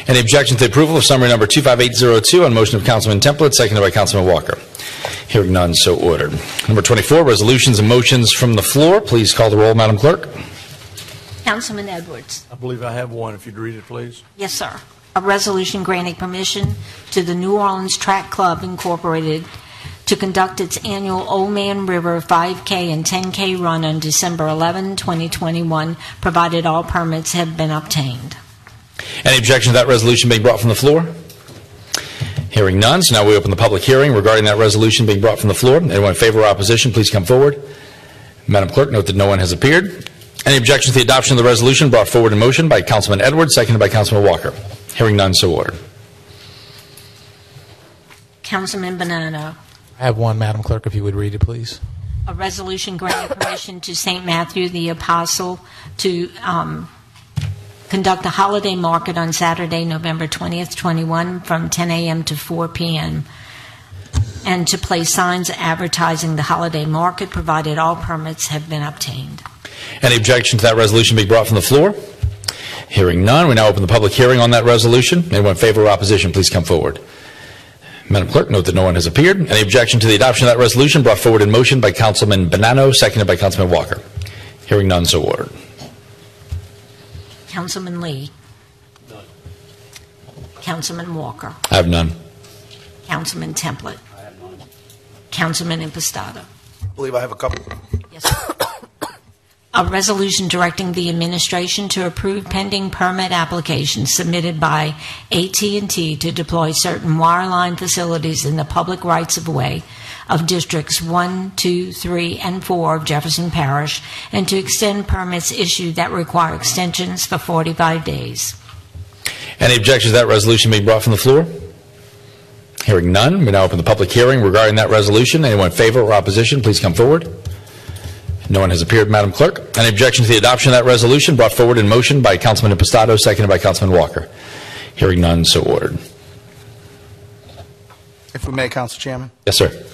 I'll move. Any objection to the approval of summary number 25802 on motion of Councilman Templet, seconded by Councilman Walker? Hearing none, so ordered. Number 24, resolutions and motions from the floor. Please call the roll, Madam Clerk. Councilman Edwards. I believe I have one, if you'd read it, please. Yes, sir. A resolution granting permission to the New Orleans Track Club Incorporated to conduct its annual Old Man River 5K and 10K run on December 11, 2021, provided all permits have been obtained. Any objection to that resolution being brought from the floor? Hearing none, so now we open the public hearing regarding that resolution being brought from the floor. Anyone in favor or opposition, please come forward. Madam Clerk, note that no one has appeared. Any objection to the adoption of the resolution brought forward in motion by Councilman Edwards, seconded by Councilman Walker? Hearing none, so ordered. Councilman Bonano. I have one, Madam Clerk, if you would read it, please. A resolution granting permission to St. Matthew the Apostle to um, conduct a holiday market on Saturday, November 20th, 21, from 10 a.m. to 4 p.m., and to place signs advertising the holiday market, provided all permits have been obtained. Any objection to that resolution being brought from the floor? Hearing none, we now open the public hearing on that resolution. Anyone in favor or opposition, please come forward. Madam Clerk, note that no one has appeared. Any objection to the adoption of that resolution brought forward in motion by Councilman Bonano, seconded by Councilman Walker? Hearing none, so ordered. Councilman Lee. None. Councilman Walker. I have none. Councilman Templet. I have none. Councilman Impastato. I believe I have a couple. Yes, sir. A resolution directing the administration to approve pending permit applications submitted by AT&T to deploy certain wireline facilities in the public rights-of-way of Of districts 1, 2, 3, and 4 of Jefferson Parish, and to extend permits issued that require extensions for 45 days. Any objections to that resolution being brought from the floor? Hearing none, we now open the public hearing regarding that resolution. Anyone in favor or opposition, please come forward. No one has appeared, Madam Clerk. Any objection to the adoption of that resolution brought forward in motion by Councilman Impastato, seconded by Councilman Walker? Hearing none, so ordered. If we may, Council Chairman. Yes, sir.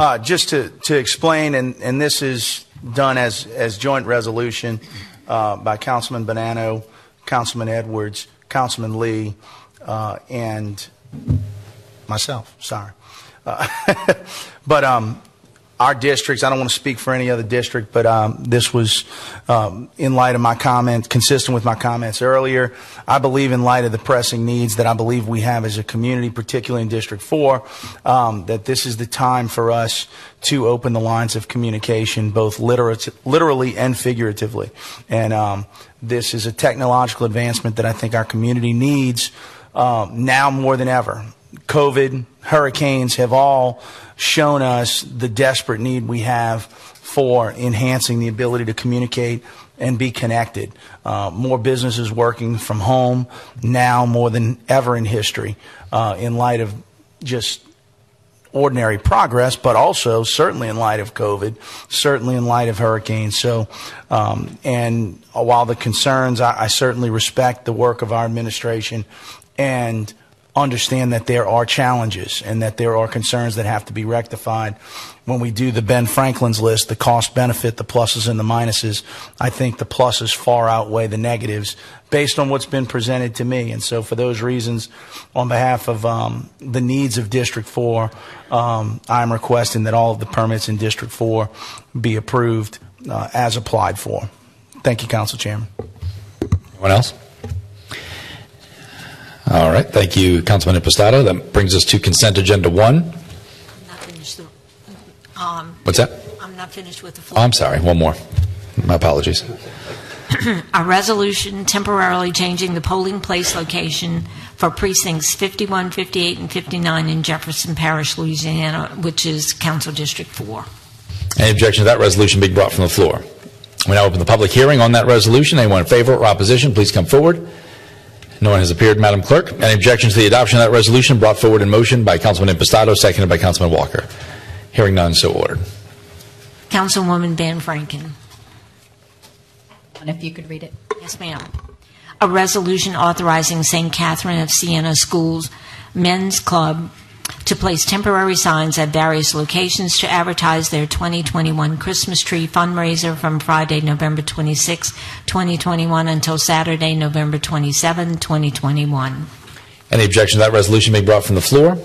Uh, just to, to explain, and, and this is done as, as joint resolution uh, by Councilman Bonano, Councilman Edwards, Councilman Lee, uh, and myself, sorry. Uh, but um, our districts, I don't want to speak for any other district, but um, this was um, in light of my comments, consistent with my comments earlier. I believe in light of the pressing needs that I believe we have as a community, particularly in District 4, um, that this is the time for us to open the lines of communication, both literally and figuratively. And um, this is a technological advancement that I think our community needs um, now more than ever. COVID, hurricanes have all shown us the desperate need we have for enhancing the ability to communicate and be connected. Uh, more businesses working from home now more than ever in history uh, in light of just ordinary progress, but also certainly in light of COVID, certainly in light of hurricanes. So, um, and while the concerns, I, I certainly respect the work of our administration and understand that there are challenges and that there are concerns that have to be rectified. When we do the Ben Franklin's list, the cost benefit, the pluses and the minuses, I think the pluses far outweigh the negatives based on what's been presented to me. And so, for those reasons, on behalf of um, the needs of District 4, um, I'm requesting that all of the permits in District 4 be approved uh, as applied for. Thank you, Council Chairman. Anyone else? All right, thank you, Councilman Impastato. That brings us to consent agenda one. Not finished the- um, What's that? I'm not finished with the Oh, floor. I'm sorry, one more. My apologies. A resolution temporarily changing the polling place location for precincts 51, 58, and 59 in Jefferson Parish, Louisiana, which is Council District 4. Any objection to that resolution being brought from the floor? We now open the public hearing on that resolution. Anyone in favor or opposition, please come forward. No one has appeared, Madam Clerk. Any objections to the adoption of that resolution brought forward in motion by Councilman Impastato, seconded by Councilman Walker? Hearing none, so ordered. Councilwoman Van Vranken. And if you could read it. Yes, ma'am. A resolution authorizing St. Catherine of Siena Schools Men's Club to place temporary signs at various locations to advertise their 2021 Christmas tree fundraiser from Friday, November 26, 2021 until Saturday, November 27, 2021. Any objection to that resolution being brought from the floor?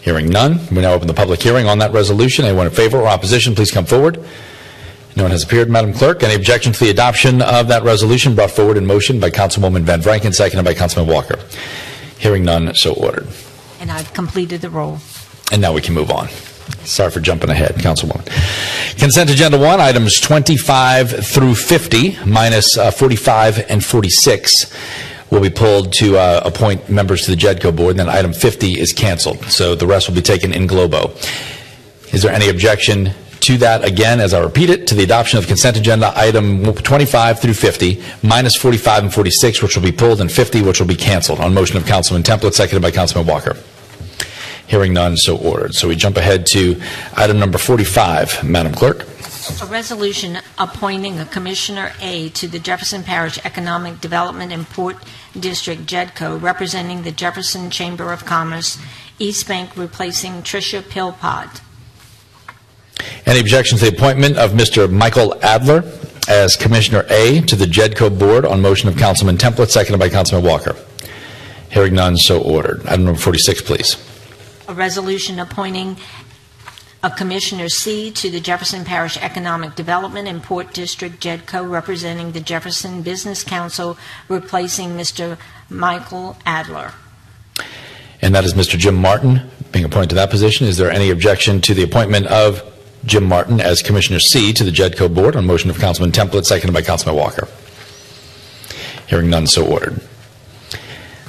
Hearing none, we now open the public hearing on that resolution. Anyone in favor or opposition, please come forward. No one has appeared, Madam Clerk. Any objection to the adoption of that resolution brought forward in motion by Councilwoman Van Vranken, seconded by Councilman Walker? Hearing none, so ordered. And I've completed the roll. And now we can move on. Sorry for jumping ahead, Councilwoman. Consent Agenda 1, items 25 through 50, minus uh, 45 and 46, will be pulled to uh, appoint members to the JEDCO board, and then item 50 is canceled. So the rest will be taken in globo. Is there any objection to that? Again, as I repeat it, to the adoption of consent agenda item 25 through 50, minus 45 and 46, which will be pulled, and 50, which will be canceled, on motion of Councilman Templet, seconded by Councilman Walker. Hearing none, so ordered. So we jump ahead to item number 45. Madam Clerk? A resolution appointing a Commissioner A to the Jefferson Parish Economic Development and Port District JEDCO representing the Jefferson Chamber of Commerce, East Bank replacing Tricia Pillpot. Any objection to the appointment of Mr. Michael Adler as Commissioner A to the JEDCO Board on motion of Councilman Templet, seconded by Councilman Walker? Hearing none, so ordered. Item number 46, please. A resolution appointing a Commissioner C to the Jefferson Parish Economic Development and Port District JEDCO representing the Jefferson Business Council, replacing Mr. Michael Adler. And that is Mr. Jim Martin being appointed to that position. Is there any objection to the appointment of Jim Martin as Commissioner C to the JEDCO Board on motion of Councilman Templet, seconded by Councilman Walker? Hearing none, so ordered.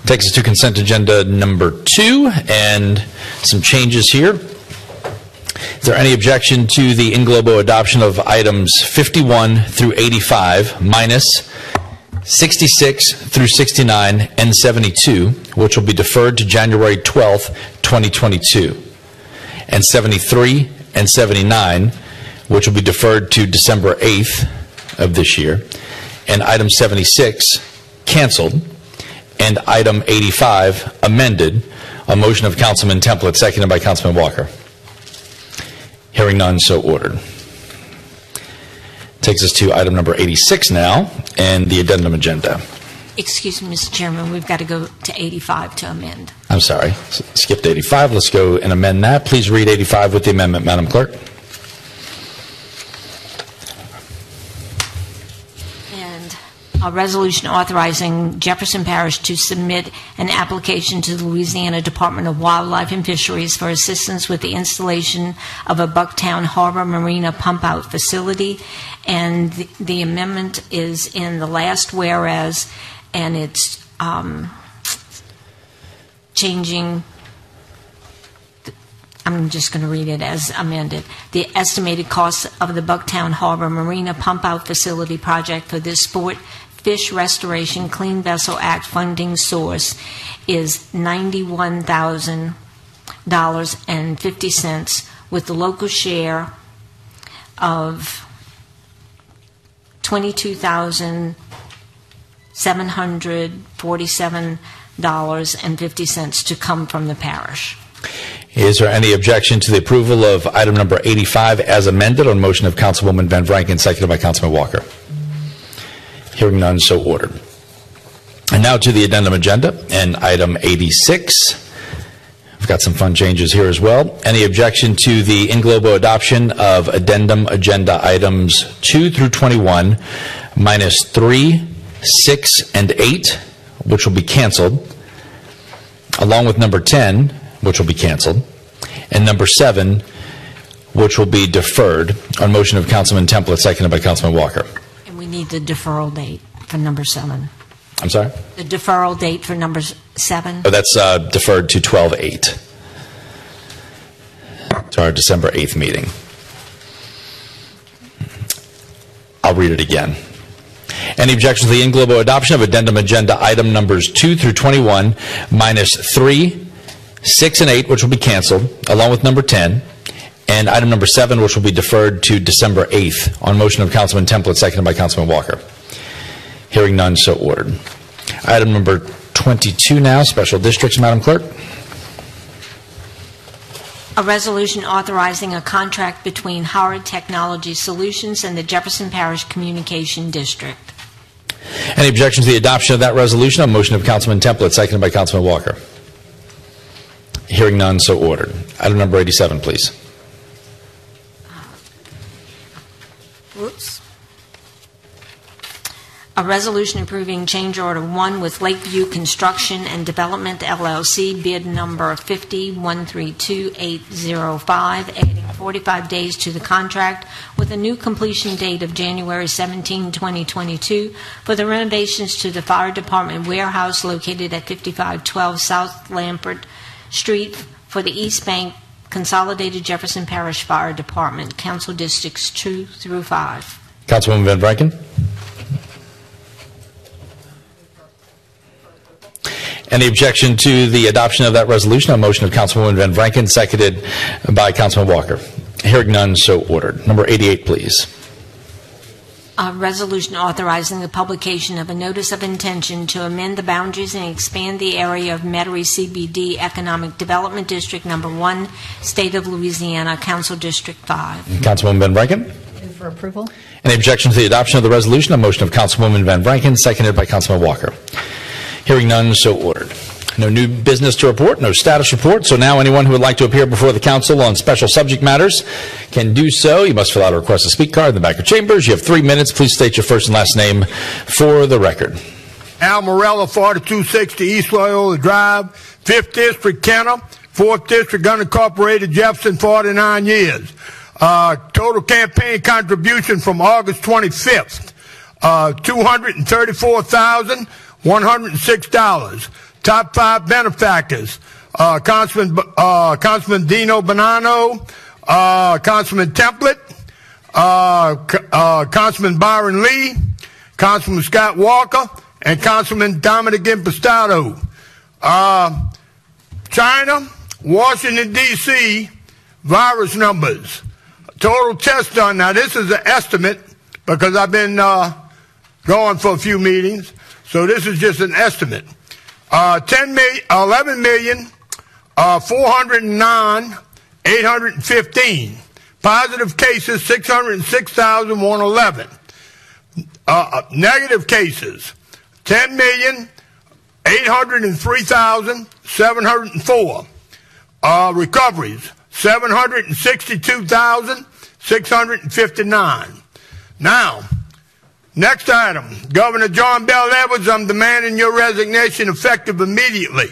Takes us to consent agenda number two, and some changes here. Is there any objection to the in globo adoption of items 51 through 85 minus 66 through 69 and 72, which will be deferred to January 12th, 2022, and 73 and 79, which will be deferred to December 8th of this year, and item 76 canceled, and item 85 amended, a motion of Councilman Templet, seconded by Councilman Walker. Hearing none, so ordered. Takes us to item number 86 now, and the addendum agenda. Excuse me, Mr. Chairman, we've got to go to 85 to amend. I'm sorry, skipped 85. Let's go and amend that. Please read 85 with the amendment, Madam Clerk. And a resolution authorizing Jefferson Parish to submit an application to the Louisiana Department of Wildlife and Fisheries for assistance with the installation of a Bucktown Harbor Marina pump-out facility. And the- the amendment is in the last whereas, and it's um, changing I'm just going to read it as amended. The estimated cost of the Bucktown Harbor Marina Pump Out Facility project for this Sport Fish Restoration Clean Vessel Act funding source is $1,046.50 with the local share of $22,747.50 cents to come from the parish. Is there any objection to the approval of item number 85 as amended on motion of Councilwoman Van Vranken, seconded by Councilman Walker? Hearing none, so ordered. And now to the addendum agenda and item 86. We've got some fun changes here as well. Any objection to the in globo adoption of addendum agenda items 2 through 21 minus 3, 6, and 8, which will be canceled, along with number 10, which will be canceled, and number 7, which will be deferred on motion of Councilman Templet, seconded by Councilman Walker. And we need the deferral date for number seven. I'm sorry? The deferral date for number seven. Oh, that's uh, deferred to 12/8, to our December 8th meeting. I'll read it again. Any objections to the in globo adoption of addendum agenda item numbers 2 through 21, minus 3, 6, and 8, which will be canceled, along with number 10, and item number 7, which will be deferred to December 8th, on motion of Councilman Templet, seconded by Councilman Walker. Hearing none, so ordered. Item number 22 now, special districts, Madam Clerk. A resolution authorizing a contract between Howard Technology Solutions and the Jefferson Parish Communication District. Any objection to the adoption of that resolution on motion of Councilman Templet, seconded by Councilman Walker? Hearing none, so ordered. Item number 87, please. Uh, whoops. A resolution approving change order one with Lakeview Construction and Development LLC, bid number 5132805, adding 45 days to the contract with a new completion date of January 17, 2022, for the renovations to the Fire Department warehouse located at 5512 South Lampert Street for the East Bank Consolidated Jefferson Parish Fire Department, Council Districts 2 through 5. Councilwoman Van Vranken? Any objection to the adoption of that resolution on motion of Councilwoman Van Vranken, seconded by Councilman Walker? Hearing none, so ordered. Number 88, please. A resolution authorizing the publication of a notice of intention to amend the boundaries and expand the area of Metairie CBD Economic Development District Number 1, State of Louisiana, Council District 5. Councilwoman Van Vranken? Move for approval? Any objection to the adoption of the resolution on motion of Councilwoman Van Vranken, seconded by Councilman Walker? Hearing none, so ordered. No new business to report, no status report, so now anyone who would like to appear before the council on special subject matters can do so. You must fill out a request to speak card in the back of chambers. You have three minutes. Please state your first and last name for the record. Al Morella, 4260 East Loyola Drive, 5th District, Kenner, 4th District, unincorporated Jefferson, 49 years. Uh, total campaign contribution from August 25th, uh, $234,106. Top five benefactors, uh, Councilman, uh, Dino Bonano, uh, Councilman Templet, uh, uh, Councilman Byron Lee, Councilman Scott Walker, and Councilman Dominick Impastato. Uh, China, Washington, D.C., virus numbers. Total tests done. Now, this is an estimate because I've been going for a few meetings, so this is just an estimate. Uh, 10 million, 11 million, uh, 409, 815. Positive cases, 606,111. Uh, uh, negative cases, 10 million, 803,704. Uh, recoveries, 762,659. Now, next item. Governor John Bell Edwards, I'm demanding your resignation effective immediately.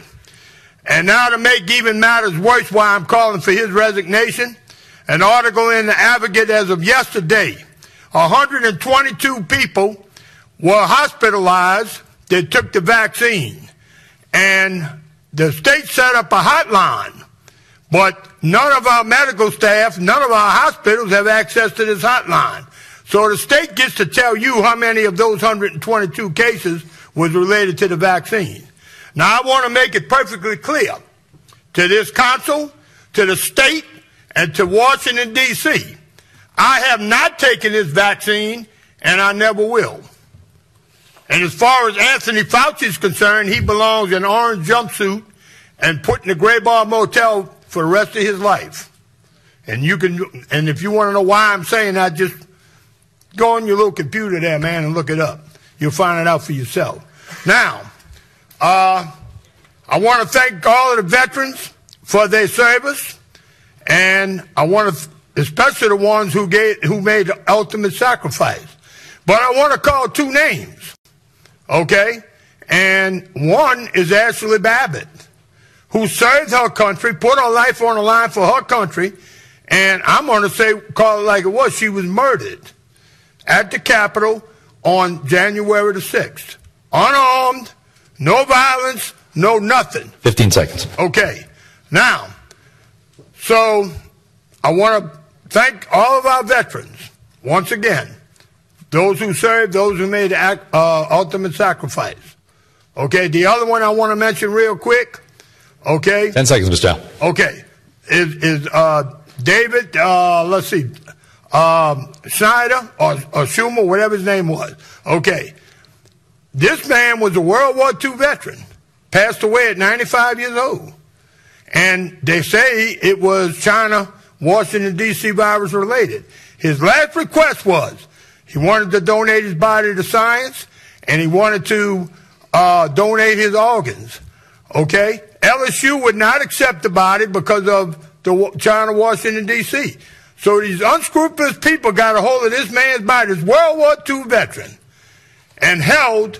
And now to make even matters worse why I'm calling for his resignation, an article in the Advocate as of yesterday, 122 people were hospitalized that took the vaccine. And the state set up a hotline, but none of our medical staff, none of our hospitals have access to this hotline. So the state gets to tell you how many of those 122 cases was related to the vaccine. Now I want to make it perfectly clear to this council, to the state and to Washington, D.C. I have not taken this vaccine, and I never will. And as far as Anthony Fauci is concerned, he belongs in orange jumpsuit and put in the Gray Bar Motel for the rest of his life. And you can, and if you want to know why I'm saying that, just go on your little computer there, man, and look it up. You'll find it out for yourself. Now, uh, I want to thank all of the veterans for their service, and I want to, especially the ones who gave, who made the ultimate sacrifice. But I want to call two names, okay? And one is Ashli Babbitt, who served her country, put her life on the line for her country, and I'm going to say, call it like it was. She was murdered at the Capitol on January the 6th. Unarmed, no violence, no nothing. 15 seconds. Okay. Now, so I want to thank all of our veterans once again. Those who served, those who made the uh, ultimate sacrifice. Okay. The other one I want to mention real quick. Okay. 10 seconds, Mr. Al. Okay. Is, is uh, David, uh, let's see, um, Schneider or, or Schumer, whatever his name was. Okay. This man was a World War II veteran, passed away at 95 years old. And they say it was China, Washington, D.C. virus related. His last request was he wanted to donate his body to science and he wanted to uh, donate his organs. Okay? LSU would not accept the body because of the China, Washington, D.C. So these unscrupulous people got a hold of this man's body, this World War II veteran, and held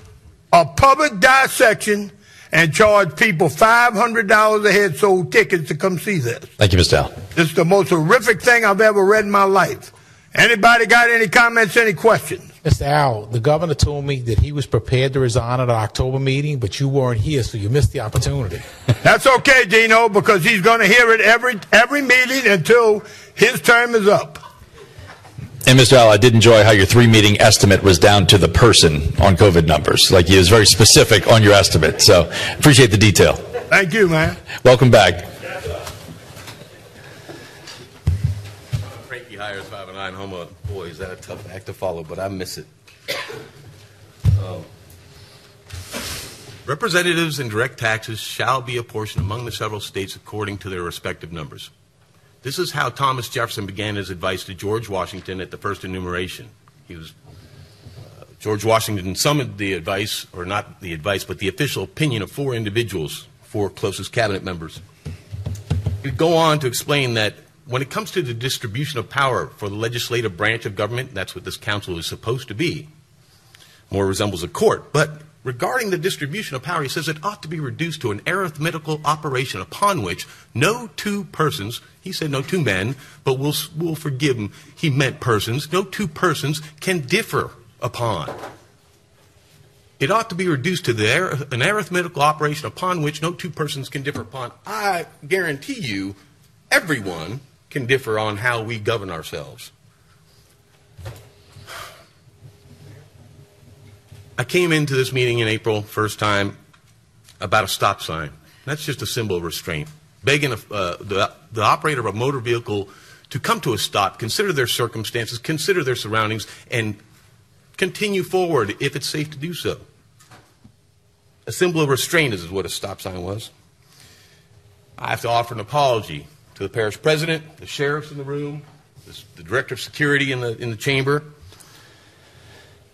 a public dissection and charged people $500 a head sold tickets to come see this. Thank you, Mr. Al. This is the most horrific thing I've ever read in my life. Anybody got any comments, any questions? Mr. Al, the governor told me that he was prepared to resign at the October meeting, but you weren't here, so you missed the opportunity. That's okay, Dino, because he's going to hear it every every meeting until his term is up. And Mr. Al, I did enjoy how your three meeting estimate was down to the person on COVID numbers. Like he was very specific on your estimate. So appreciate the detail. Thank you, man. Welcome back. Frankie hires five and nine Homa. Is that a tough act to follow, but I miss it. Um, Representatives and direct taxes shall be apportioned among the several states according to their respective numbers. This is how Thomas Jefferson began his advice to George Washington at the first enumeration. He was uh, George Washington summoned the advice, or not the advice, but the official opinion of four individuals, four closest cabinet members. He'd go on to explain that when it comes to the distribution of power for the legislative branch of government, that's what this council is supposed to be. More resembles a court, but regarding the distribution of power, he says it ought to be reduced to an arithmetical operation upon which no two persons, he said no two men, but we'll, we'll forgive him, he meant persons, no two persons can differ upon. It ought to be reduced to the, an arithmetical operation upon which no two persons can differ upon. I guarantee you, everyone can differ on how we govern ourselves. I came into this meeting in April, first time, about a stop sign. That's just a symbol of restraint. Begging a, uh, the, the operator of a motor vehicle to come to a stop, consider their circumstances, consider their surroundings, and continue forward if it's safe to do so. A symbol of restraint is what a stop sign was. I have to offer an apology to the parish president, the sheriffs in the room, the director of security in the, in the chamber,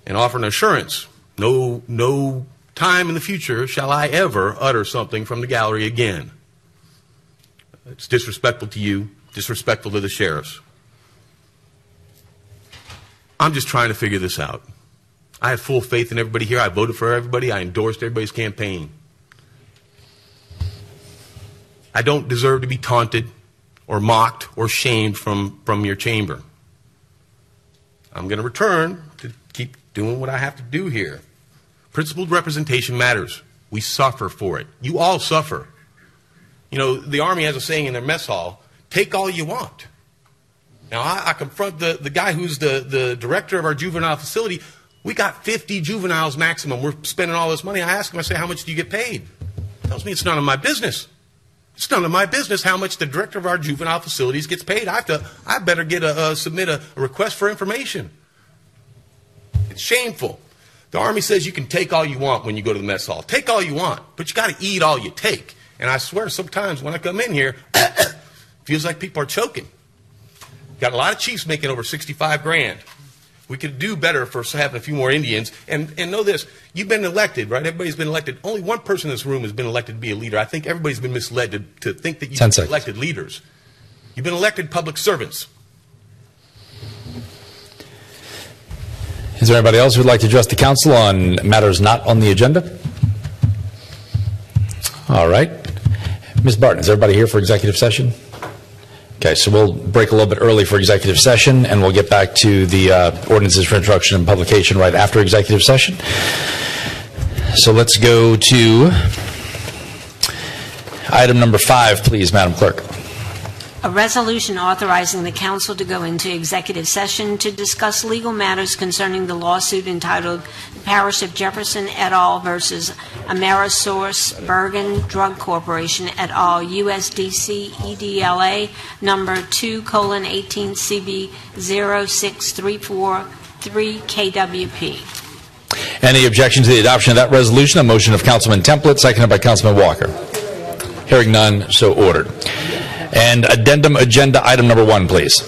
and offer an assurance no, no time in the future shall I ever utter something from the gallery again. It's disrespectful to you, disrespectful to the sheriffs. I'm just trying to figure this out. I have full faith in everybody here. I voted for everybody. I endorsed everybody's campaign. I don't deserve to be taunted or mocked or shamed from, from your chamber. I'm going to return to keep doing what I have to do here. Principled representation matters. We suffer for it. You all suffer. You know, the Army has a saying in their mess hall take all you want. Now, I, I confront the, the guy who's the, the director of our juvenile facility. We got 50 juveniles maximum. We're spending all this money. I ask him, I say, how much do you get paid? He tells me it's none of my business. It's none of my business how much the director of our juvenile facilities gets paid. I have to. I better get a uh, submit a, a request for information. It's shameful. The Army says you can take all you want when you go to the mess hall. Take all you want, but you got to eat all you take. And I swear, sometimes when I come in here, feels like people are choking. Got a lot of chiefs making over 65 grand. We could do better for having a few more Indians. And, and know this you've been elected, right? Everybody's been elected. Only one person in this room has been elected to be a leader. I think everybody's been misled to, to think that you've Ten been seconds. elected leaders. You've been elected public servants. Is there anybody else who'd like to address the council on matters not on the agenda? All right. Ms. Barton, is everybody here for executive session? Okay, so we'll break a little bit early for executive session, and we'll get back to the uh, ordinances for introduction and publication right after executive session. So let's go to item number five, please, Madam Clerk. A resolution authorizing the council to go into executive session to discuss legal matters concerning the lawsuit entitled Parish of Jefferson et al. versus AmerisourceBergen Drug Corporation et al., USDC EDLA number 2 colon 18 CB 06343 KWP. Any objection to the adoption of that resolution? A motion of Councilman Templet, seconded by Councilman Walker. Hearing none, so ordered. And addendum agenda item number one, please.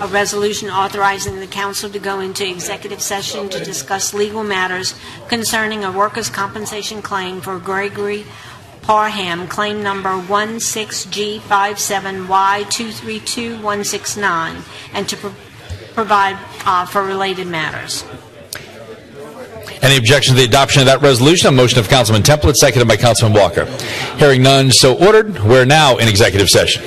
A resolution authorizing the council to go into executive session to discuss legal matters concerning a workers' compensation claim for Gregory Parham, claim number 16G57Y232169, and to pro- provide uh, for related matters. Any objection to the adoption of that resolution? A motion of Councilman Templet, seconded by Councilman Walker. Hearing none, so ordered. We're now in executive session.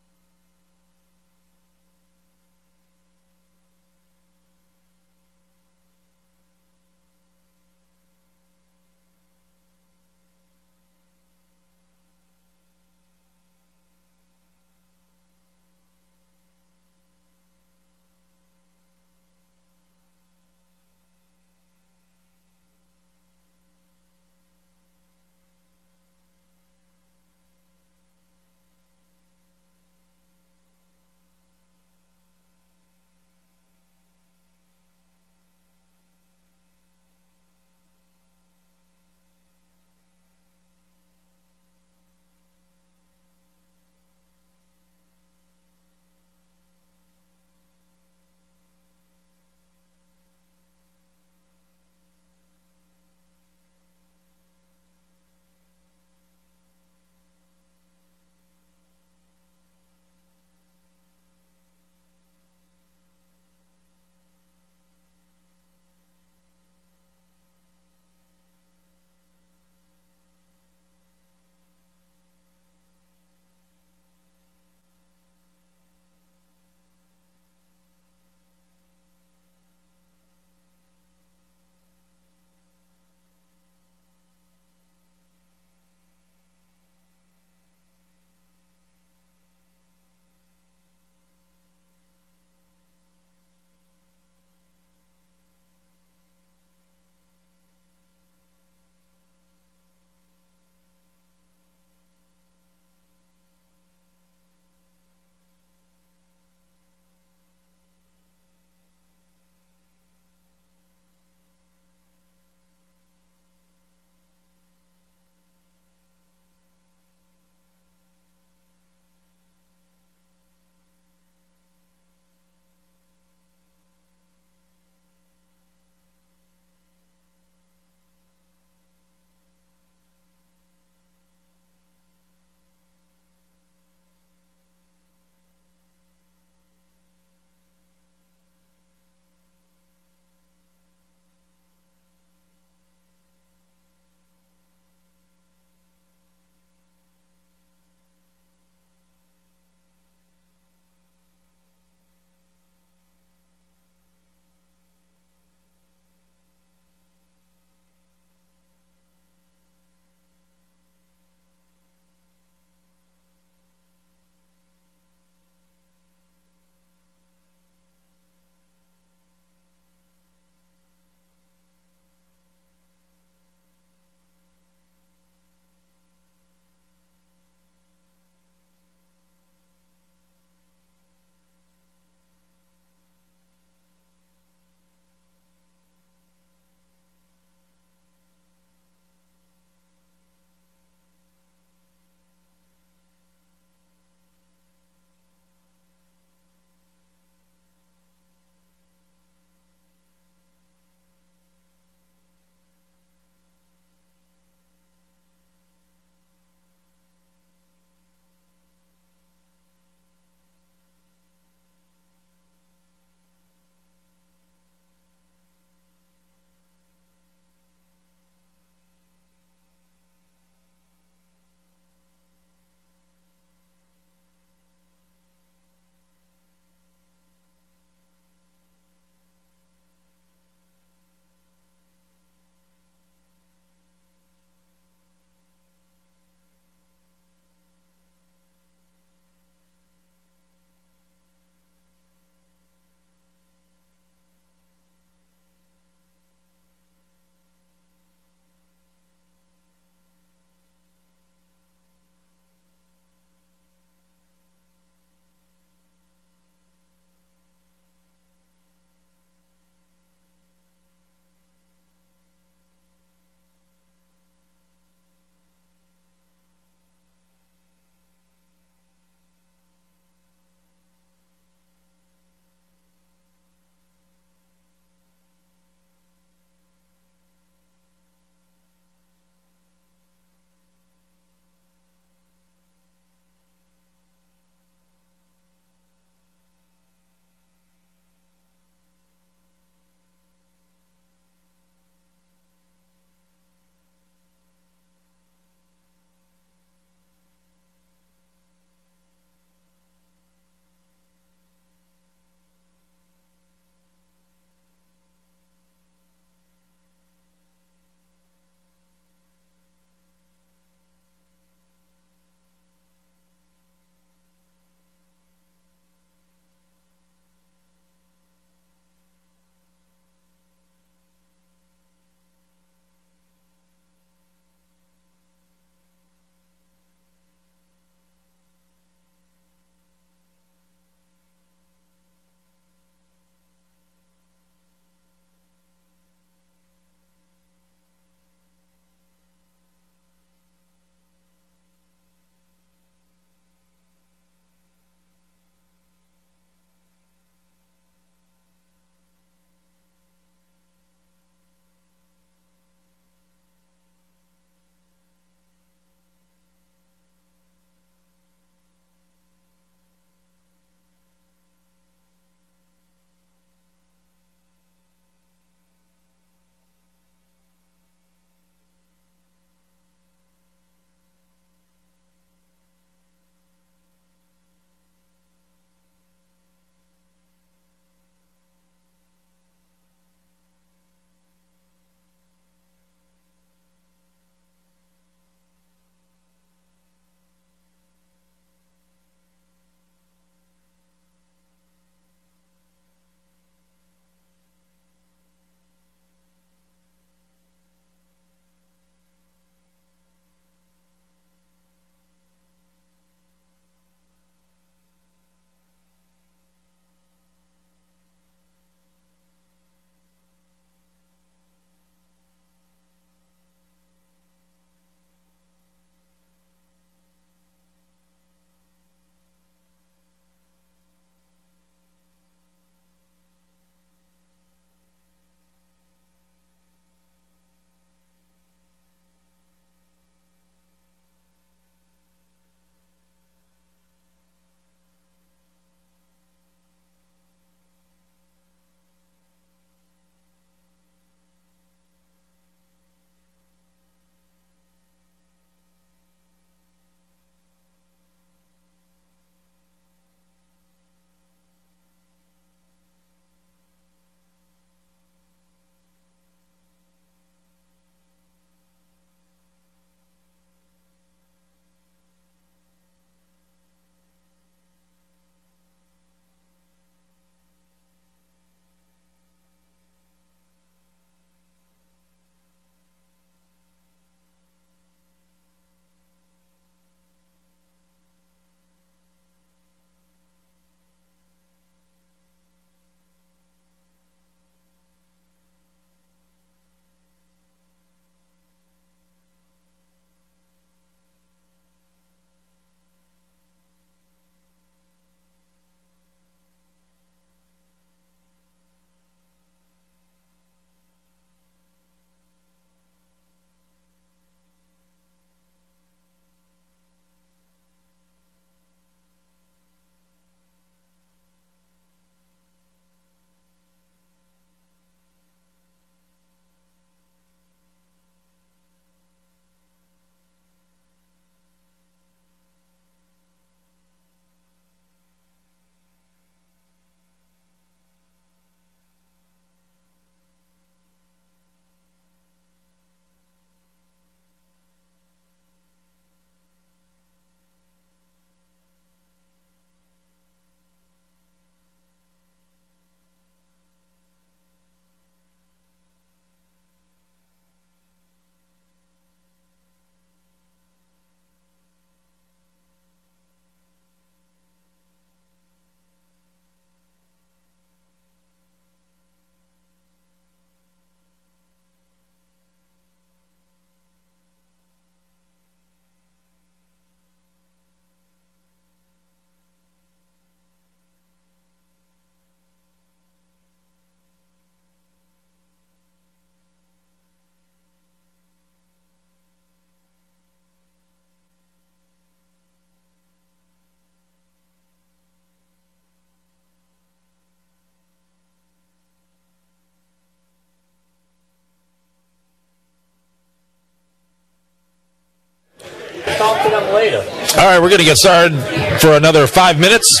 Right, we're going to get started for another five minutes,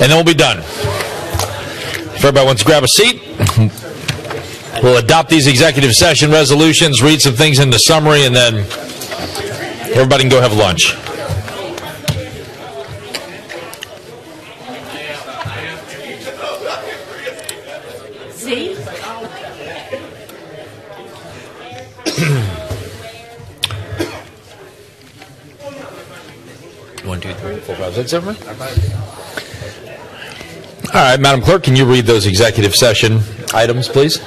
and then we'll be done. If everybody wants to grab a seat, we'll adopt these executive session resolutions, read some things in the summary, and then everybody can go have lunch. All right, Madam Clerk, can you read those executive session items, please?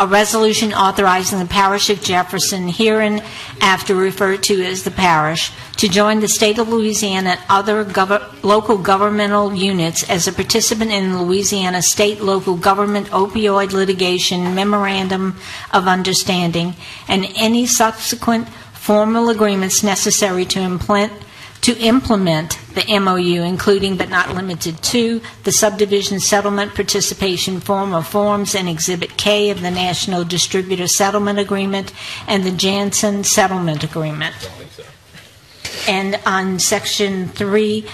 A resolution authorizing the parish of Jefferson, herein after referred to as the parish, to join the state of Louisiana and other gov- local governmental units as a participant in the Louisiana State Local Government Opioid Litigation Memorandum of Understanding and any subsequent formal agreements necessary to implement to implement the MOU, including but not limited to the subdivision settlement participation form or forms and Exhibit K of the National Distributor Settlement Agreement and the Janssen Settlement Agreement. And on Section 3,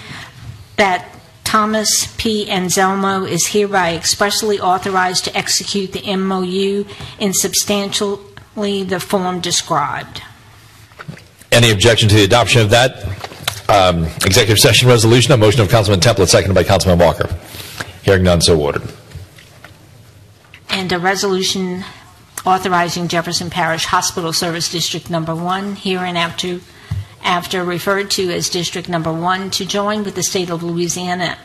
that Thomas P. Anselmo is hereby expressly authorized to execute the MOU in substantially the form described. Any objection to the adoption of that um, executive session resolution? A motion of Councilman Templet, seconded by Councilman Walker. Hearing none, so ordered. and a resolution authorizing Jefferson Parish Hospital Service District Number One, hereinafter after referred to as District Number One, to join with the state of Louisiana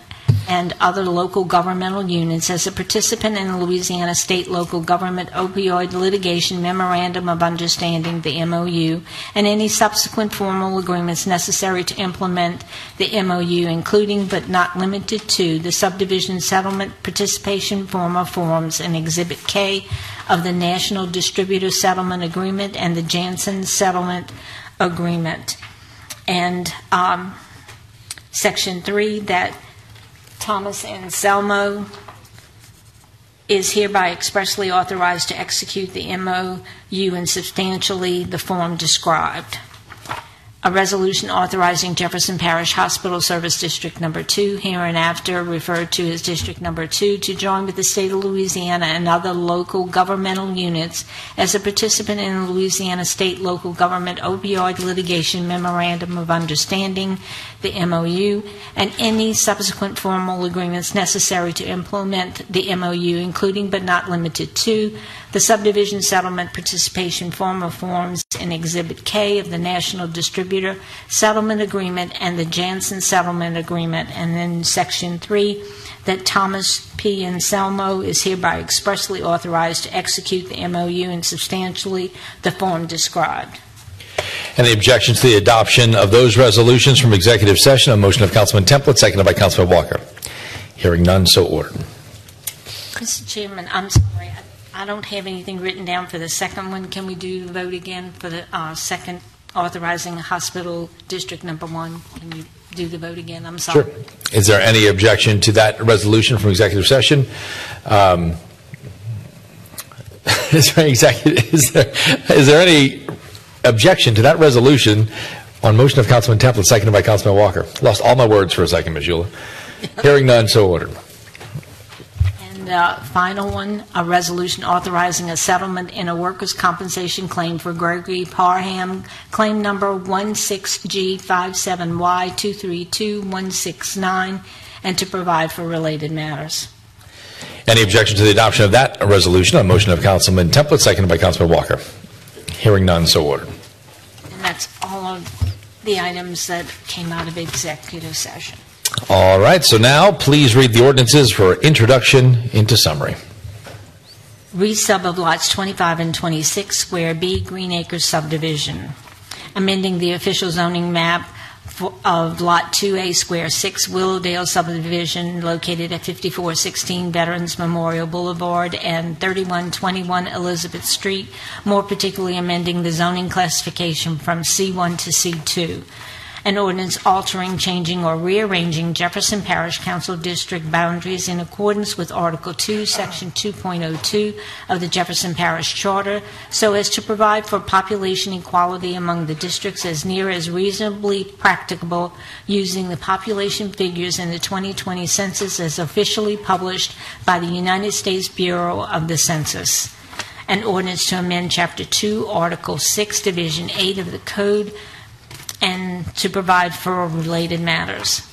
and other local governmental units as a participant in the Louisiana State Local Government Opioid Litigation Memorandum of Understanding, the MOU, and any subsequent formal agreements necessary to implement the MOU, including but not limited to the subdivision settlement participation form of forms and Exhibit K of the National Distributor Settlement Agreement and the Janssen Settlement Agreement. And um, Section 3, that Thomas Anselmo is hereby expressly authorized to execute the MOU in substantially the form described. A resolution authorizing Jefferson Parish Hospital Service District Number Two, hereinafter referred to as District Number Two, to join with the state of Louisiana and other local governmental units as a participant in the Louisiana State Local Government Opioid Litigation Memorandum of Understanding, the MOU, and any subsequent formal agreements necessary to implement the MOU, including but not limited to the subdivision settlement participation form or forms in Exhibit K of the National Distributor Settlement Agreement and the Janssen Settlement Agreement, and then Section 3, that Thomas P. Anselmo is hereby expressly authorized to execute the MOU in substantially the form described. Any objections to the adoption of those resolutions from executive session? A motion of Councilman Templet, seconded by Councilman Walker. Hearing none, so ordered. Mr. Chairman, I'm sorry, I- don't have anything written down for the second one. Can we do the vote again for the uh, second authorizing hospital district number one? Can you do the vote again? I'm sorry. Sure. Is there any objection to that resolution from executive session? Um, Is there any executive, is there, is there any objection to that resolution on motion of Councilman Templet, seconded by Councilman Walker? Lost all my words for a second, Ms. Eula. Hearing none, so ordered. And uh, final one, a resolution authorizing a settlement in a workers' compensation claim for Gregory Parham, claim number 16G57Y232169, and to provide for related matters. Any objection to the adoption of that resolution A motion of Councilman Templet, seconded by Councilman Walker? Hearing none, so ordered. And that's all of the items that came out of executive session. All right, so now please read the ordinances for introduction into summary. Resub of lots 25 and 26, Square B, Green Acres subdivision. Amending the official zoning map of Lot 2A, Square 6, Willowdale subdivision located at 5416 Veterans Memorial Boulevard and 3121 Elizabeth Street, more particularly amending the zoning classification from C1 to C2. An ordinance altering, changing, or rearranging Jefferson Parish Council District boundaries in accordance with Article 2, Section 2.02 of the Jefferson Parish Charter, so as to provide for population equality among the districts as near as reasonably practicable using the population figures in the 2020 census as officially published by the United States Bureau of the Census. An ordinance to amend Chapter 2, Article 6, Division 8 of the Code, and to provide for related matters.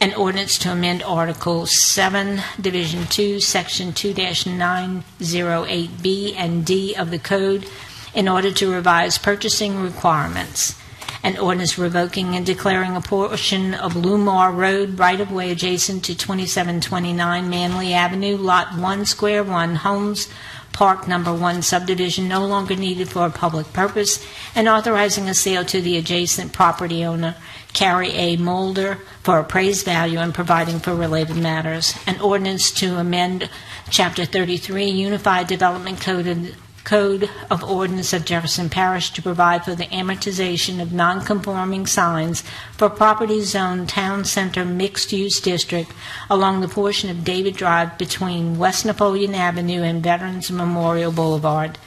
An ordinance to amend Article 7, Division 2, Section 2-908B and D of the Code in order to revise purchasing requirements. An ordinance revoking and declaring a portion of Lumar Road right-of-way adjacent to 2729 Manley Avenue, Lot 1, Square 1, Homes Park Number 1 subdivision no longer needed for a public purpose, and authorizing a sale to the adjacent property owner, Carrie A. Mulder, for appraised value and providing for related matters. An ordinance to amend Chapter 33 Unified Development Code Code of Ordinance of Jefferson Parish to provide for the amortization of nonconforming signs for property zoned town center mixed-use district along the portion of David Drive between West Napoleon Avenue and Veterans Memorial Boulevard.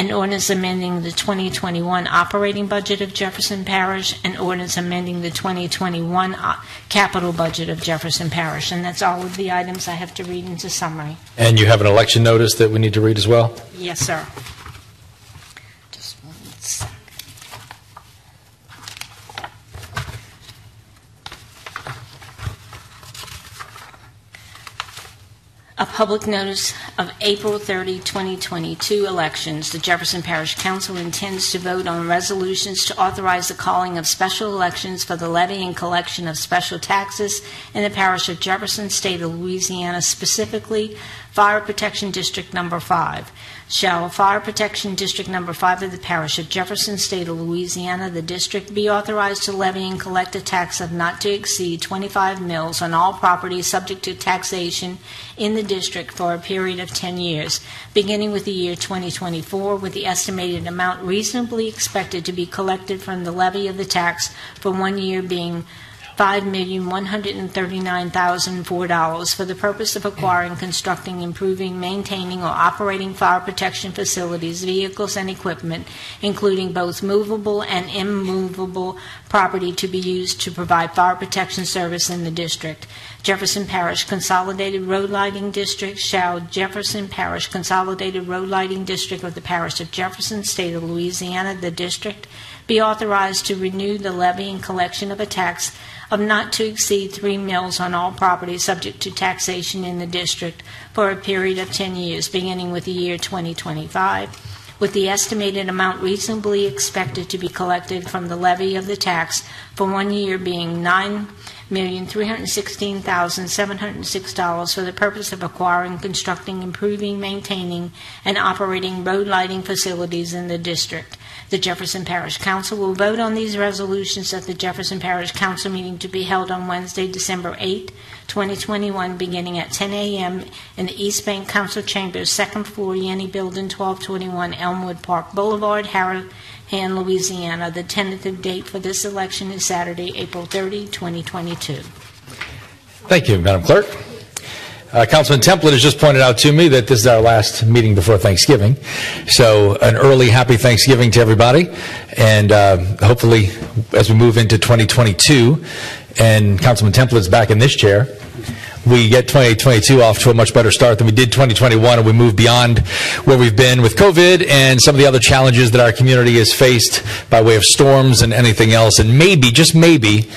An ordinance amending the 2021 operating budget of Jefferson Parish, an ordinance amending the 2021 uh, capital budget of Jefferson Parish. And that's all of the items I have to read into summary. And you have an election notice that we need to read as well? Yes, sir. Just one sec. A public notice of April 30, 2022 elections. The Jefferson Parish Council intends to vote on resolutions to authorize the calling of special elections for the levy and collection of special taxes in the parish of Jefferson, state of Louisiana, specifically Fire Protection District Number 5. Shall Fire Protection District Number 5 of the parish of Jefferson, state of Louisiana, the district be authorized to levy and collect a tax of not to exceed 25 mills on all property subject to taxation in the district for a period of 10 years, beginning with the year 2024, with the estimated amount reasonably expected to be collected from the levy of the tax for one year being $5,139,004 for the purpose of acquiring, constructing, improving, maintaining, or operating fire protection facilities, vehicles, and equipment, including both movable and immovable property to be used to provide fire protection service in the district. Jefferson Parish Consolidated Road Lighting District shall Jefferson Parish Consolidated Road Lighting District of the Parish of Jefferson, State of Louisiana, the district, be authorized to renew the levy and collection of a tax of not to exceed three mills on all property subject to taxation in the district for a period of 10 years, beginning with the year 2025, with the estimated amount reasonably expected to be collected from the levy of the tax for one year being nine million three hundred sixteen thousand seven hundred six dollars for the purpose of acquiring, constructing, improving, maintaining, and operating road lighting facilities in the district. The Jefferson Parish Council will vote on these resolutions at the Jefferson Parish Council meeting to be held on Wednesday, December 8, 2021, beginning at 10 a.m. in the East Bank Council Chambers, second floor, Yenni Building, 1221 Elmwood Park Boulevard, Harahan, Louisiana. The tentative date for this election is Saturday, April 30, 2022. Thank you, Madam Clerk. Uh, Councilman Templet has just pointed out to me that this is our last meeting before Thanksgiving. So, an early happy Thanksgiving to everybody. And uh, hopefully, as we move into 2022, and Councilman Templet's back in this chair, we get 2022 off to a much better start than we did 2021, and we move beyond where we've been with COVID and some of the other challenges that our community has faced by way of storms and anything else. And maybe, just maybe,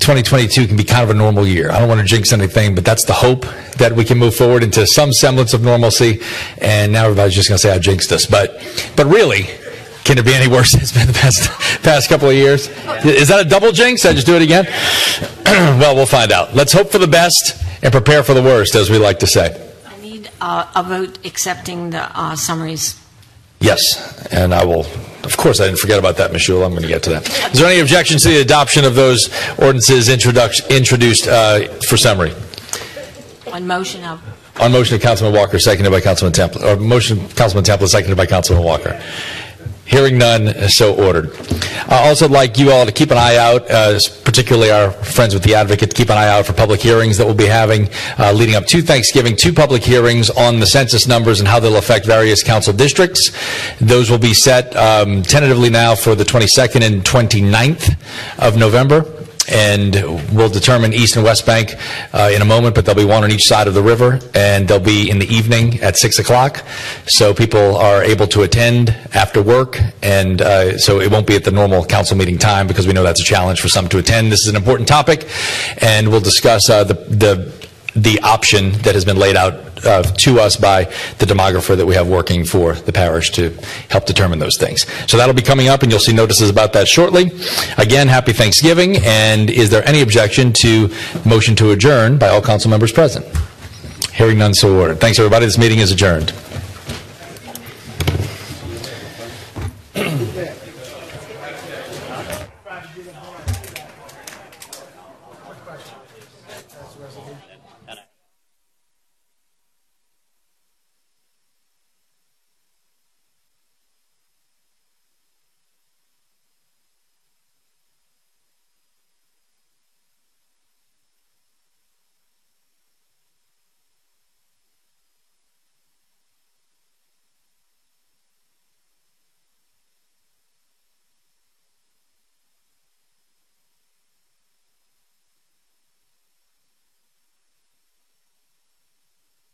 2022 can be kind of a normal year. I don't want to jinx anything, but that's the hope that we can move forward into some semblance of normalcy. And now everybody's just going to say I jinxed us, but but really, can it be any worse? It's been the past past couple of years. Is that a double jinx? I just do it again. well, we'll find out. Let's hope for the best and prepare for the worst, as we like to say. I need uh, a vote accepting the uh, summaries. Yes, and I will. Of course, I didn't forget about that, Ms. Eula. I'm going to get to that. Is there any objections to the adoption of those ordinances introduced uh, for summary? On motion of, On motion of Councilman Walker, seconded by Councilman Templet. or motion Councilman Templet, seconded by Councilman Walker. Hearing none, so ordered. I also like you all to keep an eye out, uh, particularly our friends with the Advocate, keep an eye out for public hearings that we'll be having uh, leading up to Thanksgiving, two public hearings on the census numbers and how they'll affect various council districts. Those will be set um, tentatively now for the 22nd and 29th of November and we'll determine East and West Bank uh, in a moment, but there'll be one on each side of the river, and they'll be in the evening at 6 o'clock, so people are able to attend after work, and uh, so it won't be at the normal council meeting time, because we know that's a challenge for some to attend. This is an important topic, and we'll discuss uh, the, the the option that has been laid out uh, to us by the demographer that we have working for the parish to help determine those things. So that'll be coming up, and you'll see notices about that shortly. Again, happy Thanksgiving, and is there any objection to motion to adjourn by all council members present? Hearing none, so ordered. Thanks, everybody. This meeting is adjourned.